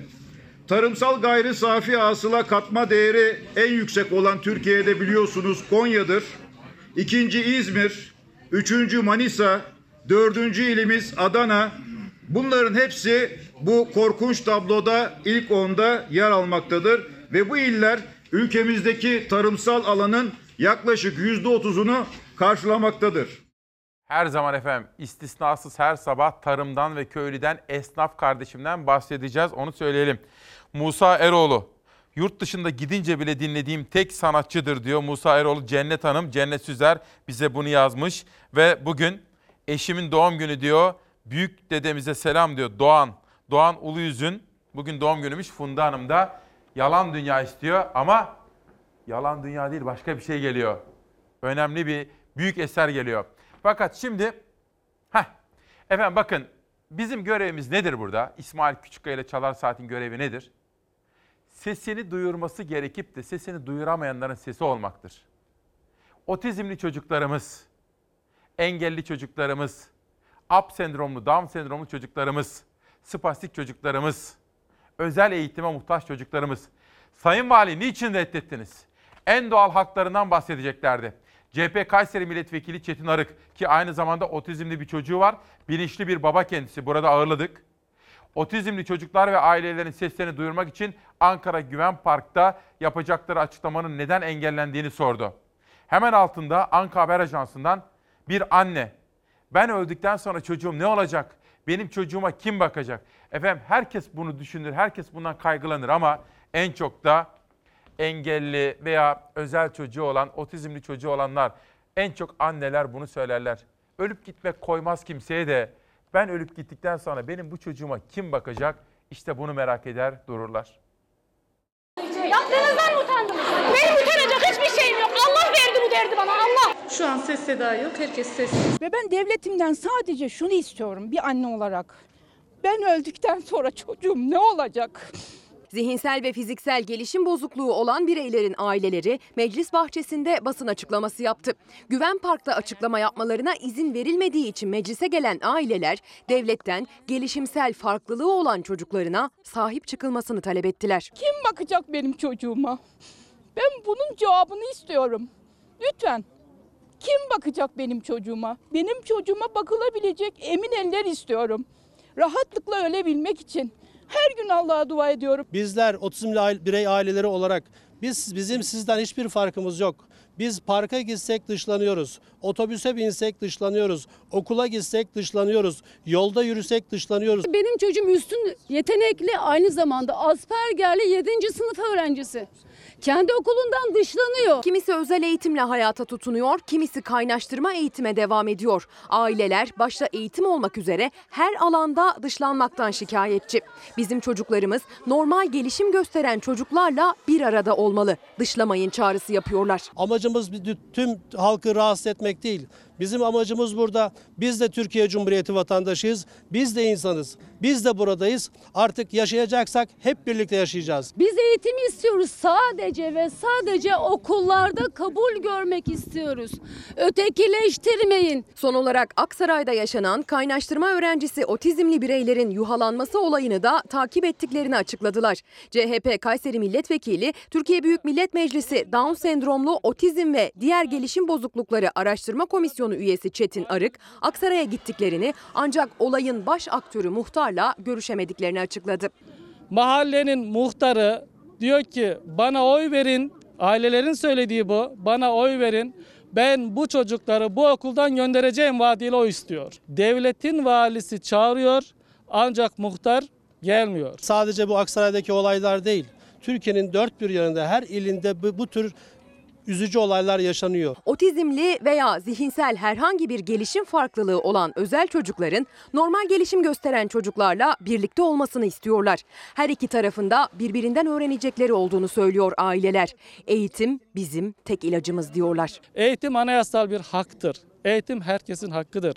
Tarımsal gayri safi hasıla katma değeri en yüksek olan Türkiye'de biliyorsunuz Konya'dır. İkinci İzmir, üçüncü Manisa, dördüncü ilimiz Adana. Bunların hepsi bu korkunç tabloda ilk onda yer almaktadır. Ve bu iller ülkemizdeki tarımsal alanın yaklaşık yüzde otuzunu karşılamaktadır. Her zaman efendim istisnasız her sabah tarımdan ve köylüden esnaf kardeşimden bahsedeceğiz onu söyleyelim. Musa Eroğlu yurt dışında gidince bile dinlediğim tek sanatçıdır diyor Musa Eroğlu. Cennet Hanım, Cennet Süzer bize bunu yazmış ve bugün eşimin doğum günü diyor. Büyük dedemize selam diyor Doğan. Doğan Uluyüz'ün bugün doğum günümüş Funda Hanım da yalan dünya istiyor ama yalan dünya değil başka bir şey geliyor. Önemli bir büyük eser geliyor. Fakat şimdi heh, efendim bakın bizim görevimiz nedir burada? İsmail Küçükkaya ile Çalar Saat'in görevi nedir? Sesini duyurması gerekip de sesini duyuramayanların sesi olmaktır. Otizmli çocuklarımız, engelli çocuklarımız, AP sendromlu, Down sendromlu çocuklarımız, spastik çocuklarımız, özel eğitime muhtaç çocuklarımız. Sayın Vali niçin reddettiniz? En doğal haklarından bahsedeceklerdi. CHP Kayseri Milletvekili Çetin Arık ki aynı zamanda otizmli bir çocuğu var. Bilinçli bir baba kendisi. Burada ağırladık. Otizmli çocuklar ve ailelerin seslerini duyurmak için Ankara Güven Park'ta yapacakları açıklamanın neden engellendiğini sordu. Hemen altında Anka Haber Ajansı'ndan bir anne. Ben öldükten sonra çocuğum ne olacak? Benim çocuğuma kim bakacak? Efendim herkes bunu düşünür, herkes bundan kaygılanır ama en çok da engelli veya özel çocuğu olan, otizmli çocuğu olanlar, en çok anneler bunu söylerler. Ölüp gitmek koymaz kimseye de ben ölüp gittikten sonra benim bu çocuğuma kim bakacak? İşte bunu merak eder dururlar. Yaptığınızdan mı utandınız? Benim utanacak hiçbir şeyim yok. Allah verdi bana Allah. Şu an ses seda yok. Herkes sessiz. Ve ben devletimden sadece şunu istiyorum bir anne olarak. Ben öldükten sonra çocuğum ne olacak? Zihinsel ve fiziksel gelişim bozukluğu olan bireylerin aileleri meclis bahçesinde basın açıklaması yaptı. Güven Park'ta açıklama yapmalarına izin verilmediği için meclise gelen aileler devletten gelişimsel farklılığı olan çocuklarına sahip çıkılmasını talep ettiler. Kim bakacak benim çocuğuma? Ben bunun cevabını istiyorum. Lütfen. Kim bakacak benim çocuğuma? Benim çocuğuma bakılabilecek emin eller istiyorum. Rahatlıkla ölebilmek için. Her gün Allah'a dua ediyorum. Bizler otizmli birey aileleri olarak biz bizim sizden hiçbir farkımız yok. Biz parka gitsek dışlanıyoruz. Otobüse binsek dışlanıyoruz. Okula gitsek dışlanıyoruz. Yolda yürüsek dışlanıyoruz. Benim çocuğum üstün yetenekli aynı zamanda Asperger'li 7. sınıf öğrencisi. Kendi okulundan dışlanıyor. Kimisi özel eğitimle hayata tutunuyor, kimisi kaynaştırma eğitime devam ediyor. Aileler başta eğitim olmak üzere her alanda dışlanmaktan şikayetçi. Bizim çocuklarımız normal gelişim gösteren çocuklarla bir arada olmalı. Dışlamayın çağrısı yapıyorlar. Amacımız tüm halkı rahatsız etmek değil. Bizim amacımız burada. Biz de Türkiye Cumhuriyeti vatandaşıyız. Biz de insanız. Biz de buradayız. Artık yaşayacaksak hep birlikte yaşayacağız. Biz eğitim istiyoruz sadece ve sadece okullarda kabul görmek istiyoruz. Ötekileştirmeyin. Son olarak Aksaray'da yaşanan kaynaştırma öğrencisi otizmli bireylerin yuhalanması olayını da takip ettiklerini açıkladılar. CHP Kayseri Milletvekili Türkiye Büyük Millet Meclisi Down sendromlu otizm ve diğer gelişim bozuklukları araştırma komisyonu üyesi Çetin Arık Aksaray'a gittiklerini ancak olayın baş aktörü muhtarla görüşemediklerini açıkladı. Mahallenin muhtarı diyor ki bana oy verin. Ailelerin söylediği bu. Bana oy verin. Ben bu çocukları bu okuldan göndereceğim vaadiyle o istiyor. Devletin valisi çağırıyor ancak muhtar gelmiyor. Sadece bu Aksaray'daki olaylar değil. Türkiye'nin dört bir yanında her ilinde bu, bu tür üzücü olaylar yaşanıyor. Otizmli veya zihinsel herhangi bir gelişim farklılığı olan özel çocukların normal gelişim gösteren çocuklarla birlikte olmasını istiyorlar. Her iki tarafında birbirinden öğrenecekleri olduğunu söylüyor aileler. Eğitim bizim tek ilacımız diyorlar. Eğitim anayasal bir haktır. Eğitim herkesin hakkıdır.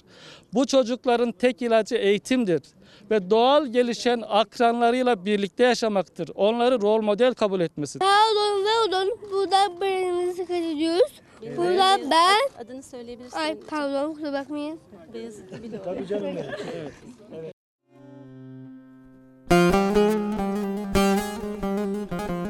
Bu çocukların tek ilacı eğitimdir ve doğal gelişen akranlarıyla birlikte yaşamaktır. Onları rol model kabul etmesidir. Pardon ve odun. Buradan beynimizi kaçırıyoruz. Buradan ben... Adını söyleyebilirsin. Ay pardon kusura bakmayın. Beyazıt'ı biliyorum. Tabii canım benim. Evet. evet.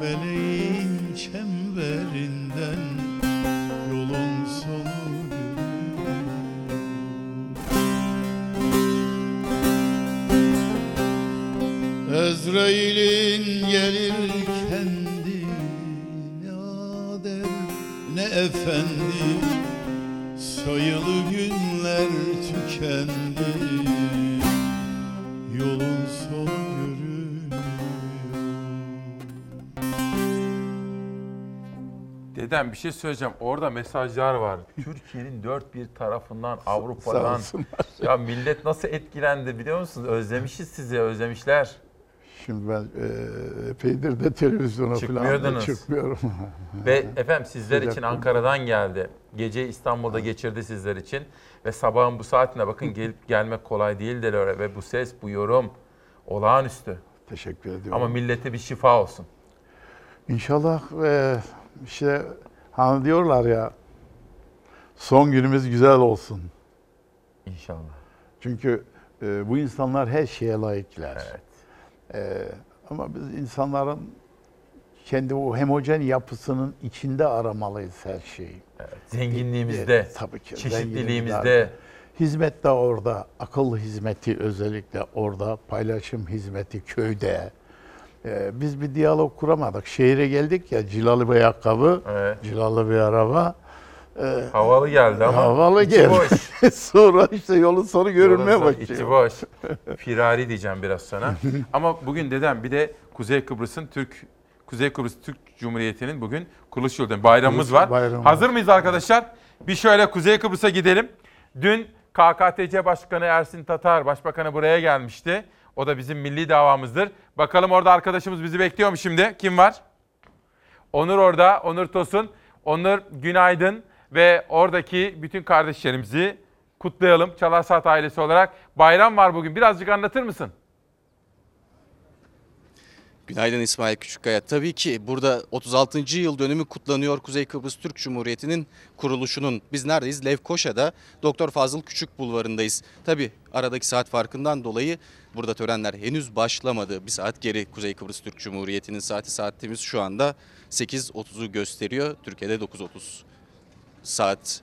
Feleğin çemberinden Yolun sonu Ezrail'in gelir kendi Ne ader ne efendi Dedem bir şey söyleyeceğim. Orada mesajlar var. Türkiye'nin dört bir tarafından, Avrupa'dan. ya millet nasıl etkilendi biliyor musunuz? Özlemişiz sizi, özlemişler. Şimdi ben e, epeydir de televizyona falan çıkmıyorum. Ve efendim sizler için. Ankara'dan geldi. Geceyi İstanbul'da geçirdi sizler için. Ve sabahın bu saatine bakın gelip gelmek kolay değildir öyle. Ve bu ses, bu yorum olağanüstü. Teşekkür ediyorum. Ama millete bir şifa olsun. İnşallah e, işte hani diyorlar ya son günümüz güzel olsun. İnşallah. Çünkü e, bu insanlar her şeye layıklar. E, ama biz insanların kendi o homojen yapısının içinde aramalıyız her şeyi. Zenginliğimizde, E, tabii ki, çeşitliliğimizde. Hizmet de orada, akıl hizmeti özellikle orada, paylaşım hizmeti köyde. Ee, biz bir diyalog kuramadık. Şehire geldik ya, cilalı bir ayakkabı, cilalı bir araba. Ee, Havalı geldi ama Havalı içi geldi. boş. Sonra işte yolun sonu görünmeye Yolun başlıyor. İçi boş. Firari diyeceğim biraz sana. Ama bugün dedem bir de Kuzey Kıbrıs'ın Türk Kuzey Kıbrıs Türk Cumhuriyeti'nin bugün kuruluş yıl dönümü. Bayramımız var. bayramı. Hazır mıyız arkadaşlar? Bir şöyle Kuzey Kıbrıs'a gidelim. Dün KKTC Başkanı Ersin Tatar, Başbakanı buraya gelmişti. O da bizim milli davamızdır. Bakalım orada arkadaşımız bizi bekliyor mu şimdi? Kim var? Onur orada, Onur Tosun. Onur günaydın ve oradaki bütün kardeşlerimizi kutlayalım Çalar ailesi olarak. Bayram var bugün. Birazcık anlatır mısın? Günaydın İsmail Küçükkaya. Tabii ki burada 36. yıl dönümü kutlanıyor Kuzey Kıbrıs Türk Cumhuriyeti'nin kuruluşunun. Biz neredeyiz? Lefkoşa'da Doktor Fazıl Küçük Bulvarı'ndayız. Tabii aradaki saat farkından dolayı burada törenler henüz başlamadı. Bir saat geri Kuzey Kıbrıs Türk Cumhuriyeti'nin saati saatimiz şu anda 8.30'u gösteriyor. Türkiye'de 9.30 saat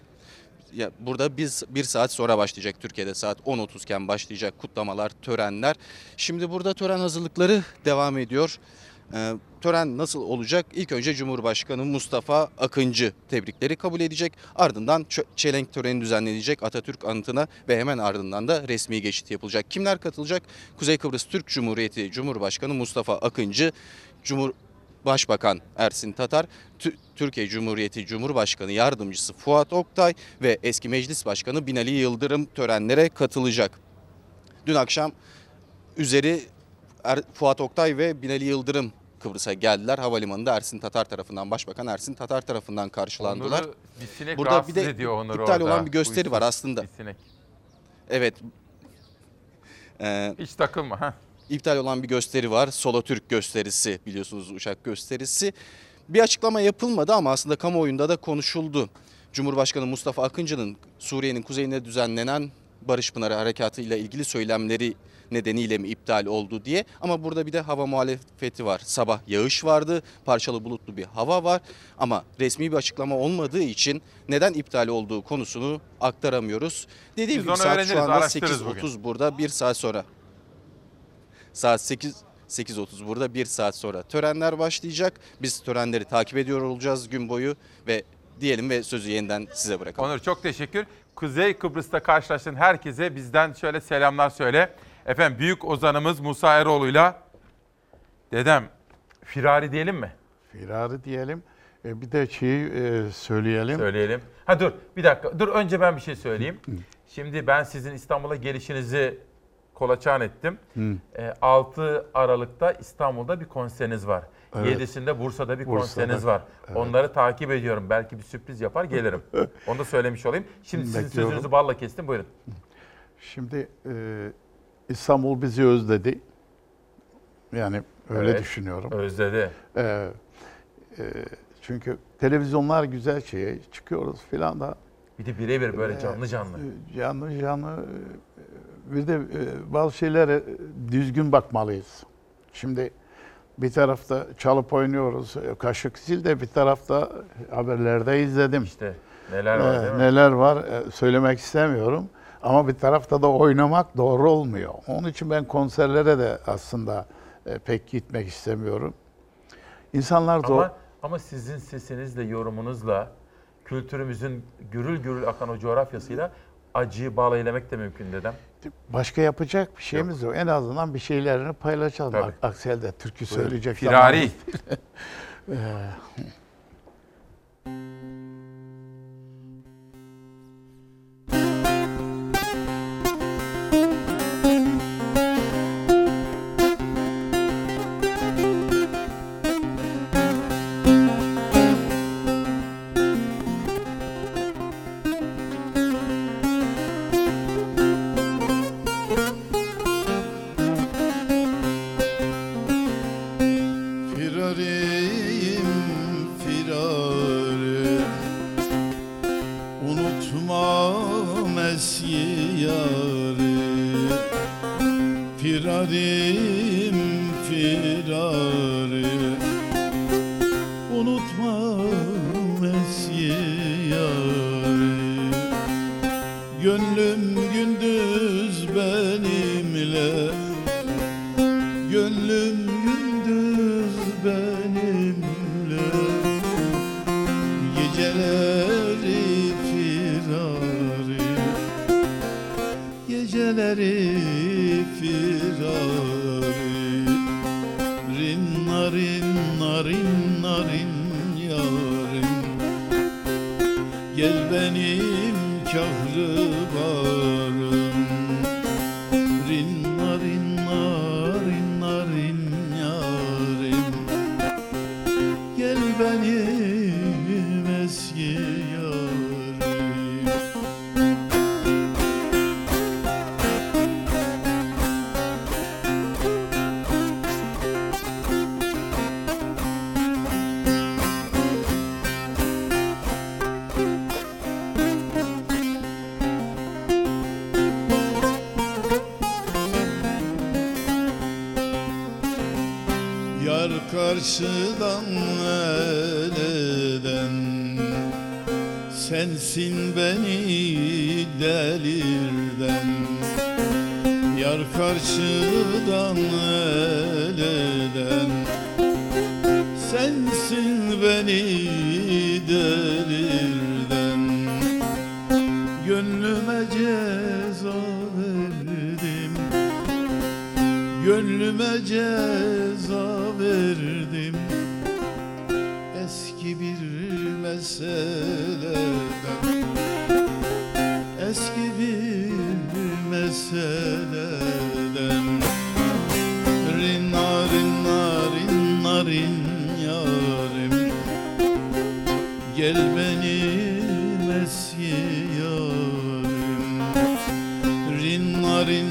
ya burada biz bir saat sonra başlayacak Türkiye'de saat 10.30 iken başlayacak kutlamalar, törenler. Şimdi burada tören hazırlıkları devam ediyor. Ee, tören nasıl olacak? İlk önce Cumhurbaşkanı Mustafa Akıncı tebrikleri kabul edecek. Ardından çelenk töreni düzenlenecek Atatürk anıtına ve hemen ardından da resmi geçit yapılacak. Kimler katılacak? Kuzey Kıbrıs Türk Cumhuriyeti Cumhurbaşkanı Mustafa Akıncı, Cumhur Başbakan Ersin Tatar, Tü- Türkiye Cumhuriyeti Cumhurbaşkanı Yardımcısı Fuat Oktay ve eski Meclis Başkanı Binali Yıldırım törenlere katılacak. Dün akşam üzeri Er- Fuat Oktay ve Binali Yıldırım Kıbrıs'a geldiler. Havalimanında Ersin Tatar tarafından, Başbakan Ersin Tatar tarafından karşılandılar. Onur'u bir sinek Burada bir de ediyor Onur iptal orada. olan bir gösteri var aslında. bir sinek. Evet. Ee, Hiç takılma. Heh. İptal olan bir gösteri var. Solo Türk gösterisi biliyorsunuz uçak gösterisi. Bir açıklama yapılmadı ama aslında kamuoyunda da konuşuldu. Cumhurbaşkanı Mustafa Akıncı'nın Suriye'nin kuzeyinde düzenlenen Barış Pınarı Harekatı ile ilgili söylemleri nedeniyle mi iptal oldu diye. Ama burada bir de hava muhalefeti var. Sabah yağış vardı, parçalı bulutlu bir hava var. Ama resmi bir açıklama olmadığı için neden iptal olduğu konusunu aktaramıyoruz. Dediğim Biz gibi saat şu anda araştırırız 8.30 burada bir saat sonra. Saat 8 8.30 burada bir saat sonra törenler başlayacak. Biz törenleri takip ediyor olacağız gün boyu ve diyelim ve sözü yeniden size bırakalım. Onur çok teşekkür. Kuzey Kıbrıs'ta karşılaştığın herkese bizden şöyle selamlar söyle. Efendim büyük ozanımız Musa Eroğlu'yla dedem firari diyelim mi? Firari diyelim. E, bir de şeyi e, söyleyelim. Söyleyelim. Ha dur bir dakika. Dur önce ben bir şey söyleyeyim. Şimdi ben sizin İstanbul'a gelişinizi kolaçan ettim. E, 6 Aralık'ta İstanbul'da bir konseriniz var. Evet. 7'sinde Bursa'da bir Bursa'da, konseriniz var. evet. Onları takip ediyorum. Belki bir sürpriz yapar gelirim. Onu da söylemiş olayım. Şimdi sizin Bekliyorum. sözünüzü balla kestim. Buyurun. Şimdi e, İstanbul bizi özledi. Yani öyle Evet, düşünüyorum. Özledi. E, e, çünkü televizyonlar güzel şey. Çıkıyoruz filan da. Bir de birebir böyle e, canlı canlı. Canlı canlı. e, Bir de e, bazı şeylere düzgün bakmalıyız. Şimdi bir tarafta çalıp oynuyoruz. e, Kaşık zil de bir tarafta haberlerde izledim. İşte neler var Ee, değil mi? Neler var söylemek istemiyorum. Ama bir tarafta da oynamak doğru olmuyor. Onun için ben konserlere de aslında e, pek gitmek istemiyorum. İnsanlar da Ama, ama sizin sesinizle, yorumunuzla kültürümüzün gürül gürül akan o coğrafyasıyla acıyı bağlaylamak da mümkün dedem. Başka yapacak bir şeyimiz yok. En azından bir şeylerini paylaşalım. Tabii. Ak- Aksi elde türkü Buyurun. söyleyecek Firari.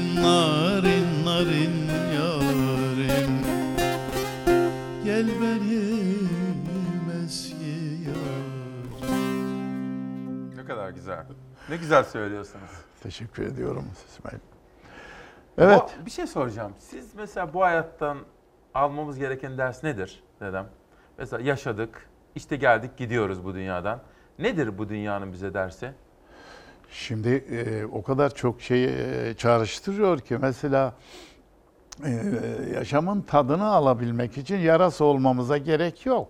Rinna rinna rinna rin yarim Gel benim eski yarim Ne kadar güzel. Ne güzel söylüyorsunuz. Teşekkür ediyorum İsmail. Evet. Bu- bir şey soracağım. Siz mesela bu hayattan almamız gereken ders nedir dedem? Mesela yaşadık, işte geldik gidiyoruz bu dünyadan. Nedir bu dünyanın bize dersi? Şimdi e, o kadar çok şey e, çağrıştırıyor ki mesela e, yaşamın tadını alabilmek için yarasa olmamıza gerek yok.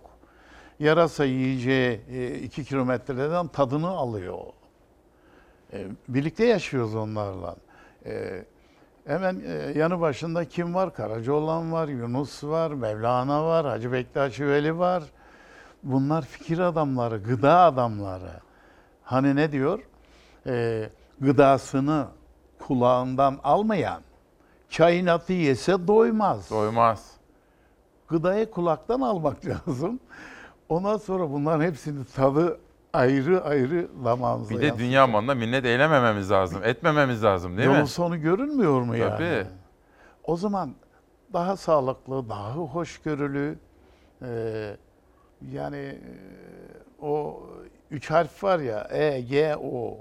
Yarasa yiyeceği e, iki kilometreden tadını alıyor. E, birlikte yaşıyoruz onlarla. E, hemen e, yanı başında kim var? Karacaoğlan var, Yunus var, Mevlana var, Hacı Bektaş Veli var. Bunlar fikir adamları, gıda adamları. Hani ne diyor? E, gıdasını kulağından almayan kainatı yese doymaz. Doymaz. Gıdayı kulaktan almak lazım. Ondan sonra bunların hepsinin tadı ayrı ayrı damağımıza Bir de yansıyor. dünya malına minnet eylemememiz lazım, etmememiz lazım değil Yolun mi? sonu görünmüyor mu yani? Tabii. O zaman daha sağlıklı, daha hoşgörülü, e, yani e, o üç harf var ya, E, G, O.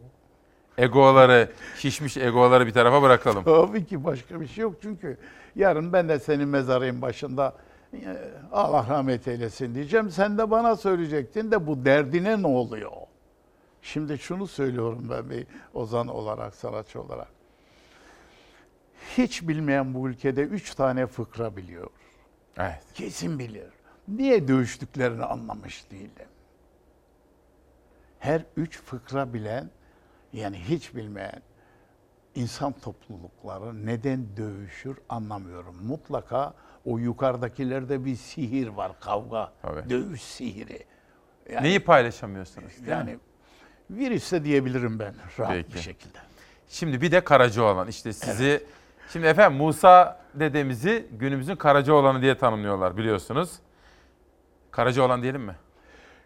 Egoları, şişmiş egoları bir tarafa bırakalım. Tabii ki başka bir şey yok çünkü yarın ben de senin mezarın başında e, Allah rahmet eylesin diyeceğim. Sen de bana söyleyecektin de bu derdine ne oluyor? Şimdi şunu söylüyorum ben bir ozan olarak, sanatçı olarak. Hiç bilmeyen bu ülkede üç tane fıkra biliyor. Evet. Kesin bilir. Niye dövüştüklerini anlamış değilim. her üç fıkra bilen, yani hiç bilmeyen insan toplulukları neden dövüşür anlamıyorum. Mutlaka o yukarıdakilerde bir sihir var, kavga, dövüş sihiri. Neyi paylaşamıyorsunuz? değil mi? Yani virüse diyebilirim ben rahat Peki. bir şekilde. Şimdi bir de Karacaoğlan. İşte sizi şimdi efendim Musa dedemizi günümüzün Karacaoğlanı diye tanımlıyorlar biliyorsunuz. Karacaoğlan diyelim mi?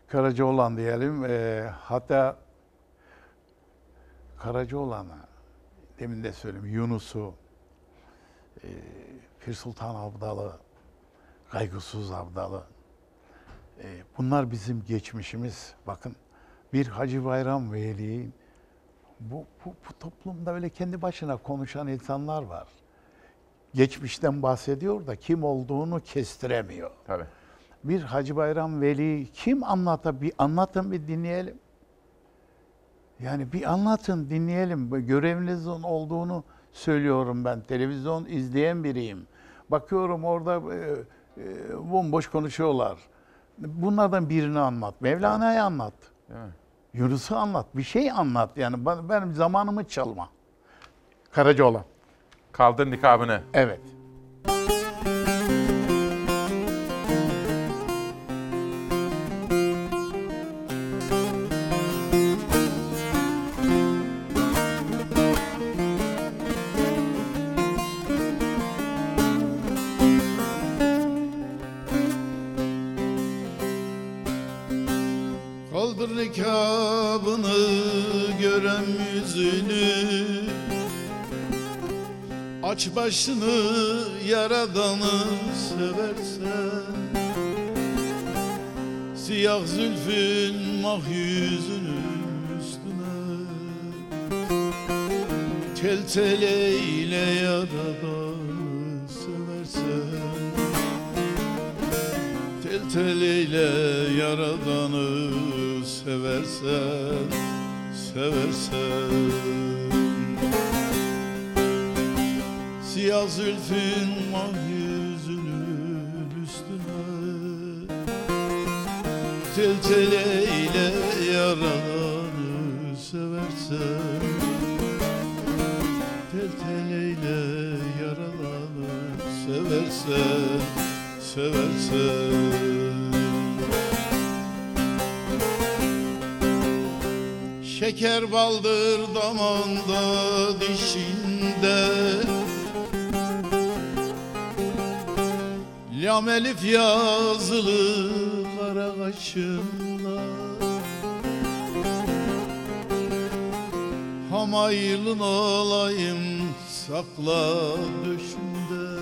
Karacaoğlan diyelim. Ee, hatta Karacaoğlan'a demin de söyledim Yunus'u, e, Pir Sultan Abdal'ı, Kaygısız Abdal'ı. e, bunlar bizim geçmişimiz. Bakın bir Hacı Bayram Veli, bu, bu, bu toplumda öyle kendi başına konuşan insanlar var. Geçmişten bahsediyor da kim olduğunu kestiremiyor. Tabii. Bir Hacı Bayram Veli kim anlata bir anlatın bir dinleyelim. Yani bir anlatın dinleyelim. Görevinizin olduğunu söylüyorum ben. Televizyon izleyen biriyim. Bakıyorum orada e, e, bomboş konuşuyorlar. Bunlardan birini anlat. Mevlana'yı anlat. Yunus'u anlat. Bir şey anlat. Yani ben- benim zamanımı çalma. Karacaoğlan. Kaldır nikabını. Evet. Başını yaradanı seversen Siyah zülfün mah yüzünün üstüne Tel tel eyle yaradanı seversen Tel tel eyle yaradanı seversen Seversen Siyah zülfün mah yüzünün üstüne. Tel tel eyle yaradanı seversen Tel tel eyle yaradanı seversen Seversen Şeker baldır damanda dişinde Lam elif yazılı kara kaşında Hamaylın olayım sakla döşümde.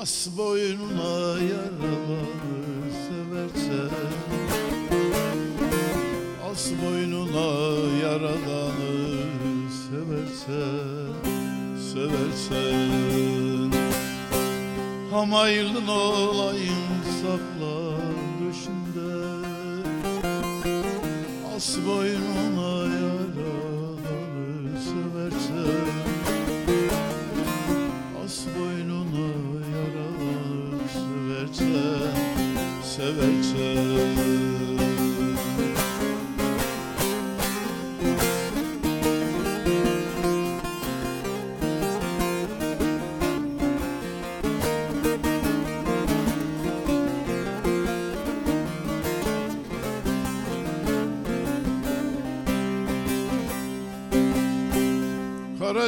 As boynuna yaralanı seversen. As boynuna yaradanı seversen Seversen Hamaylın olayım sakla döşünde. As boynuna yaradanı seversen. As boynuna yaradanı seversen Seversen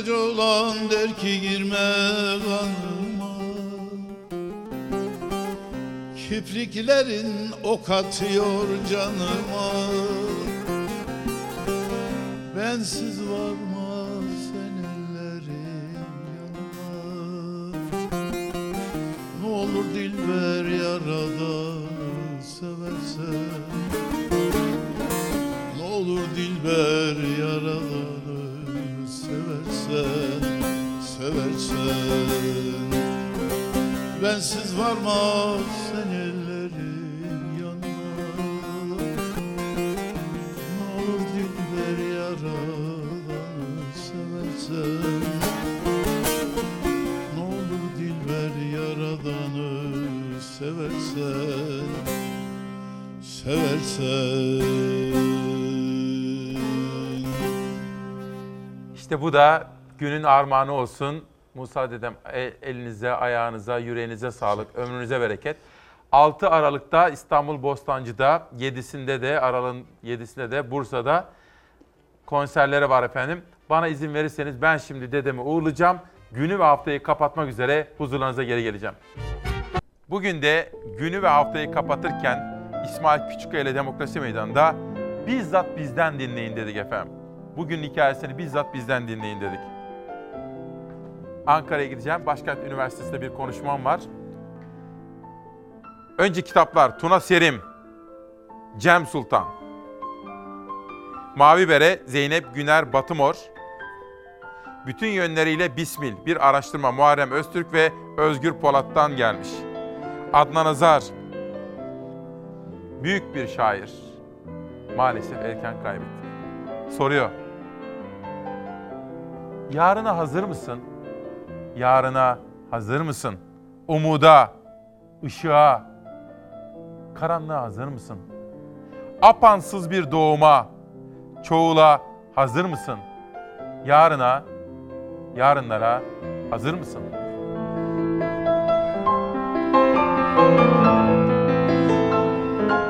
Karaca olan der ki girme kanıma Kipriklerin ok atıyor canıma. Bensiz varmaz sen ellerin yanıma Ne olur dilber yaradanı seversen. Ne olur dilber yaradanı Bensiz varmaz sen ellerin yanına. Ne olur dilber yaradanı seversen. Ne olur dilber yaradanı seversen seversen. İşte bu da günün armağanı olsun. Musa dedem e- elinize, ayağınıza, yüreğinize sağlık, ömrünüze bereket. 6 Aralık'ta İstanbul Bostancı'da, 7'sinde de Aralık'ın 7'sinde de Bursa'da konserleri var efendim. Bana izin verirseniz ben şimdi dedemi uğurlayacağım. Günü ve haftayı kapatmak üzere huzurlarınıza geri geleceğim. Bugün de günü ve haftayı kapatırken İsmail Küçükkaya Demokrasi Meydanı'nda bizzat bizden dinleyin dedik efendim. Bugünün hikayesini bizzat bizden dinleyin dedik. Ankara'ya gideceğim. Başkent Üniversitesi'nde bir konuşmam var. Önce kitaplar Tuna Serim, Cem Sultan, Mavi Bere Zeynep Güner Batımor, bütün yönleriyle Bismil, bir araştırma Muharrem Öztürk ve Özgür Polat'tan gelmiş. Adnan Azar, büyük bir şair. Maalesef erken kaybetti. Soruyor. Yarına hazır mısın? Yarına hazır mısın? Umuda, ışığa, karanlığa hazır mısın? Apansız bir doğuma, çoğula hazır mısın? Yarına, yarınlara hazır mısın?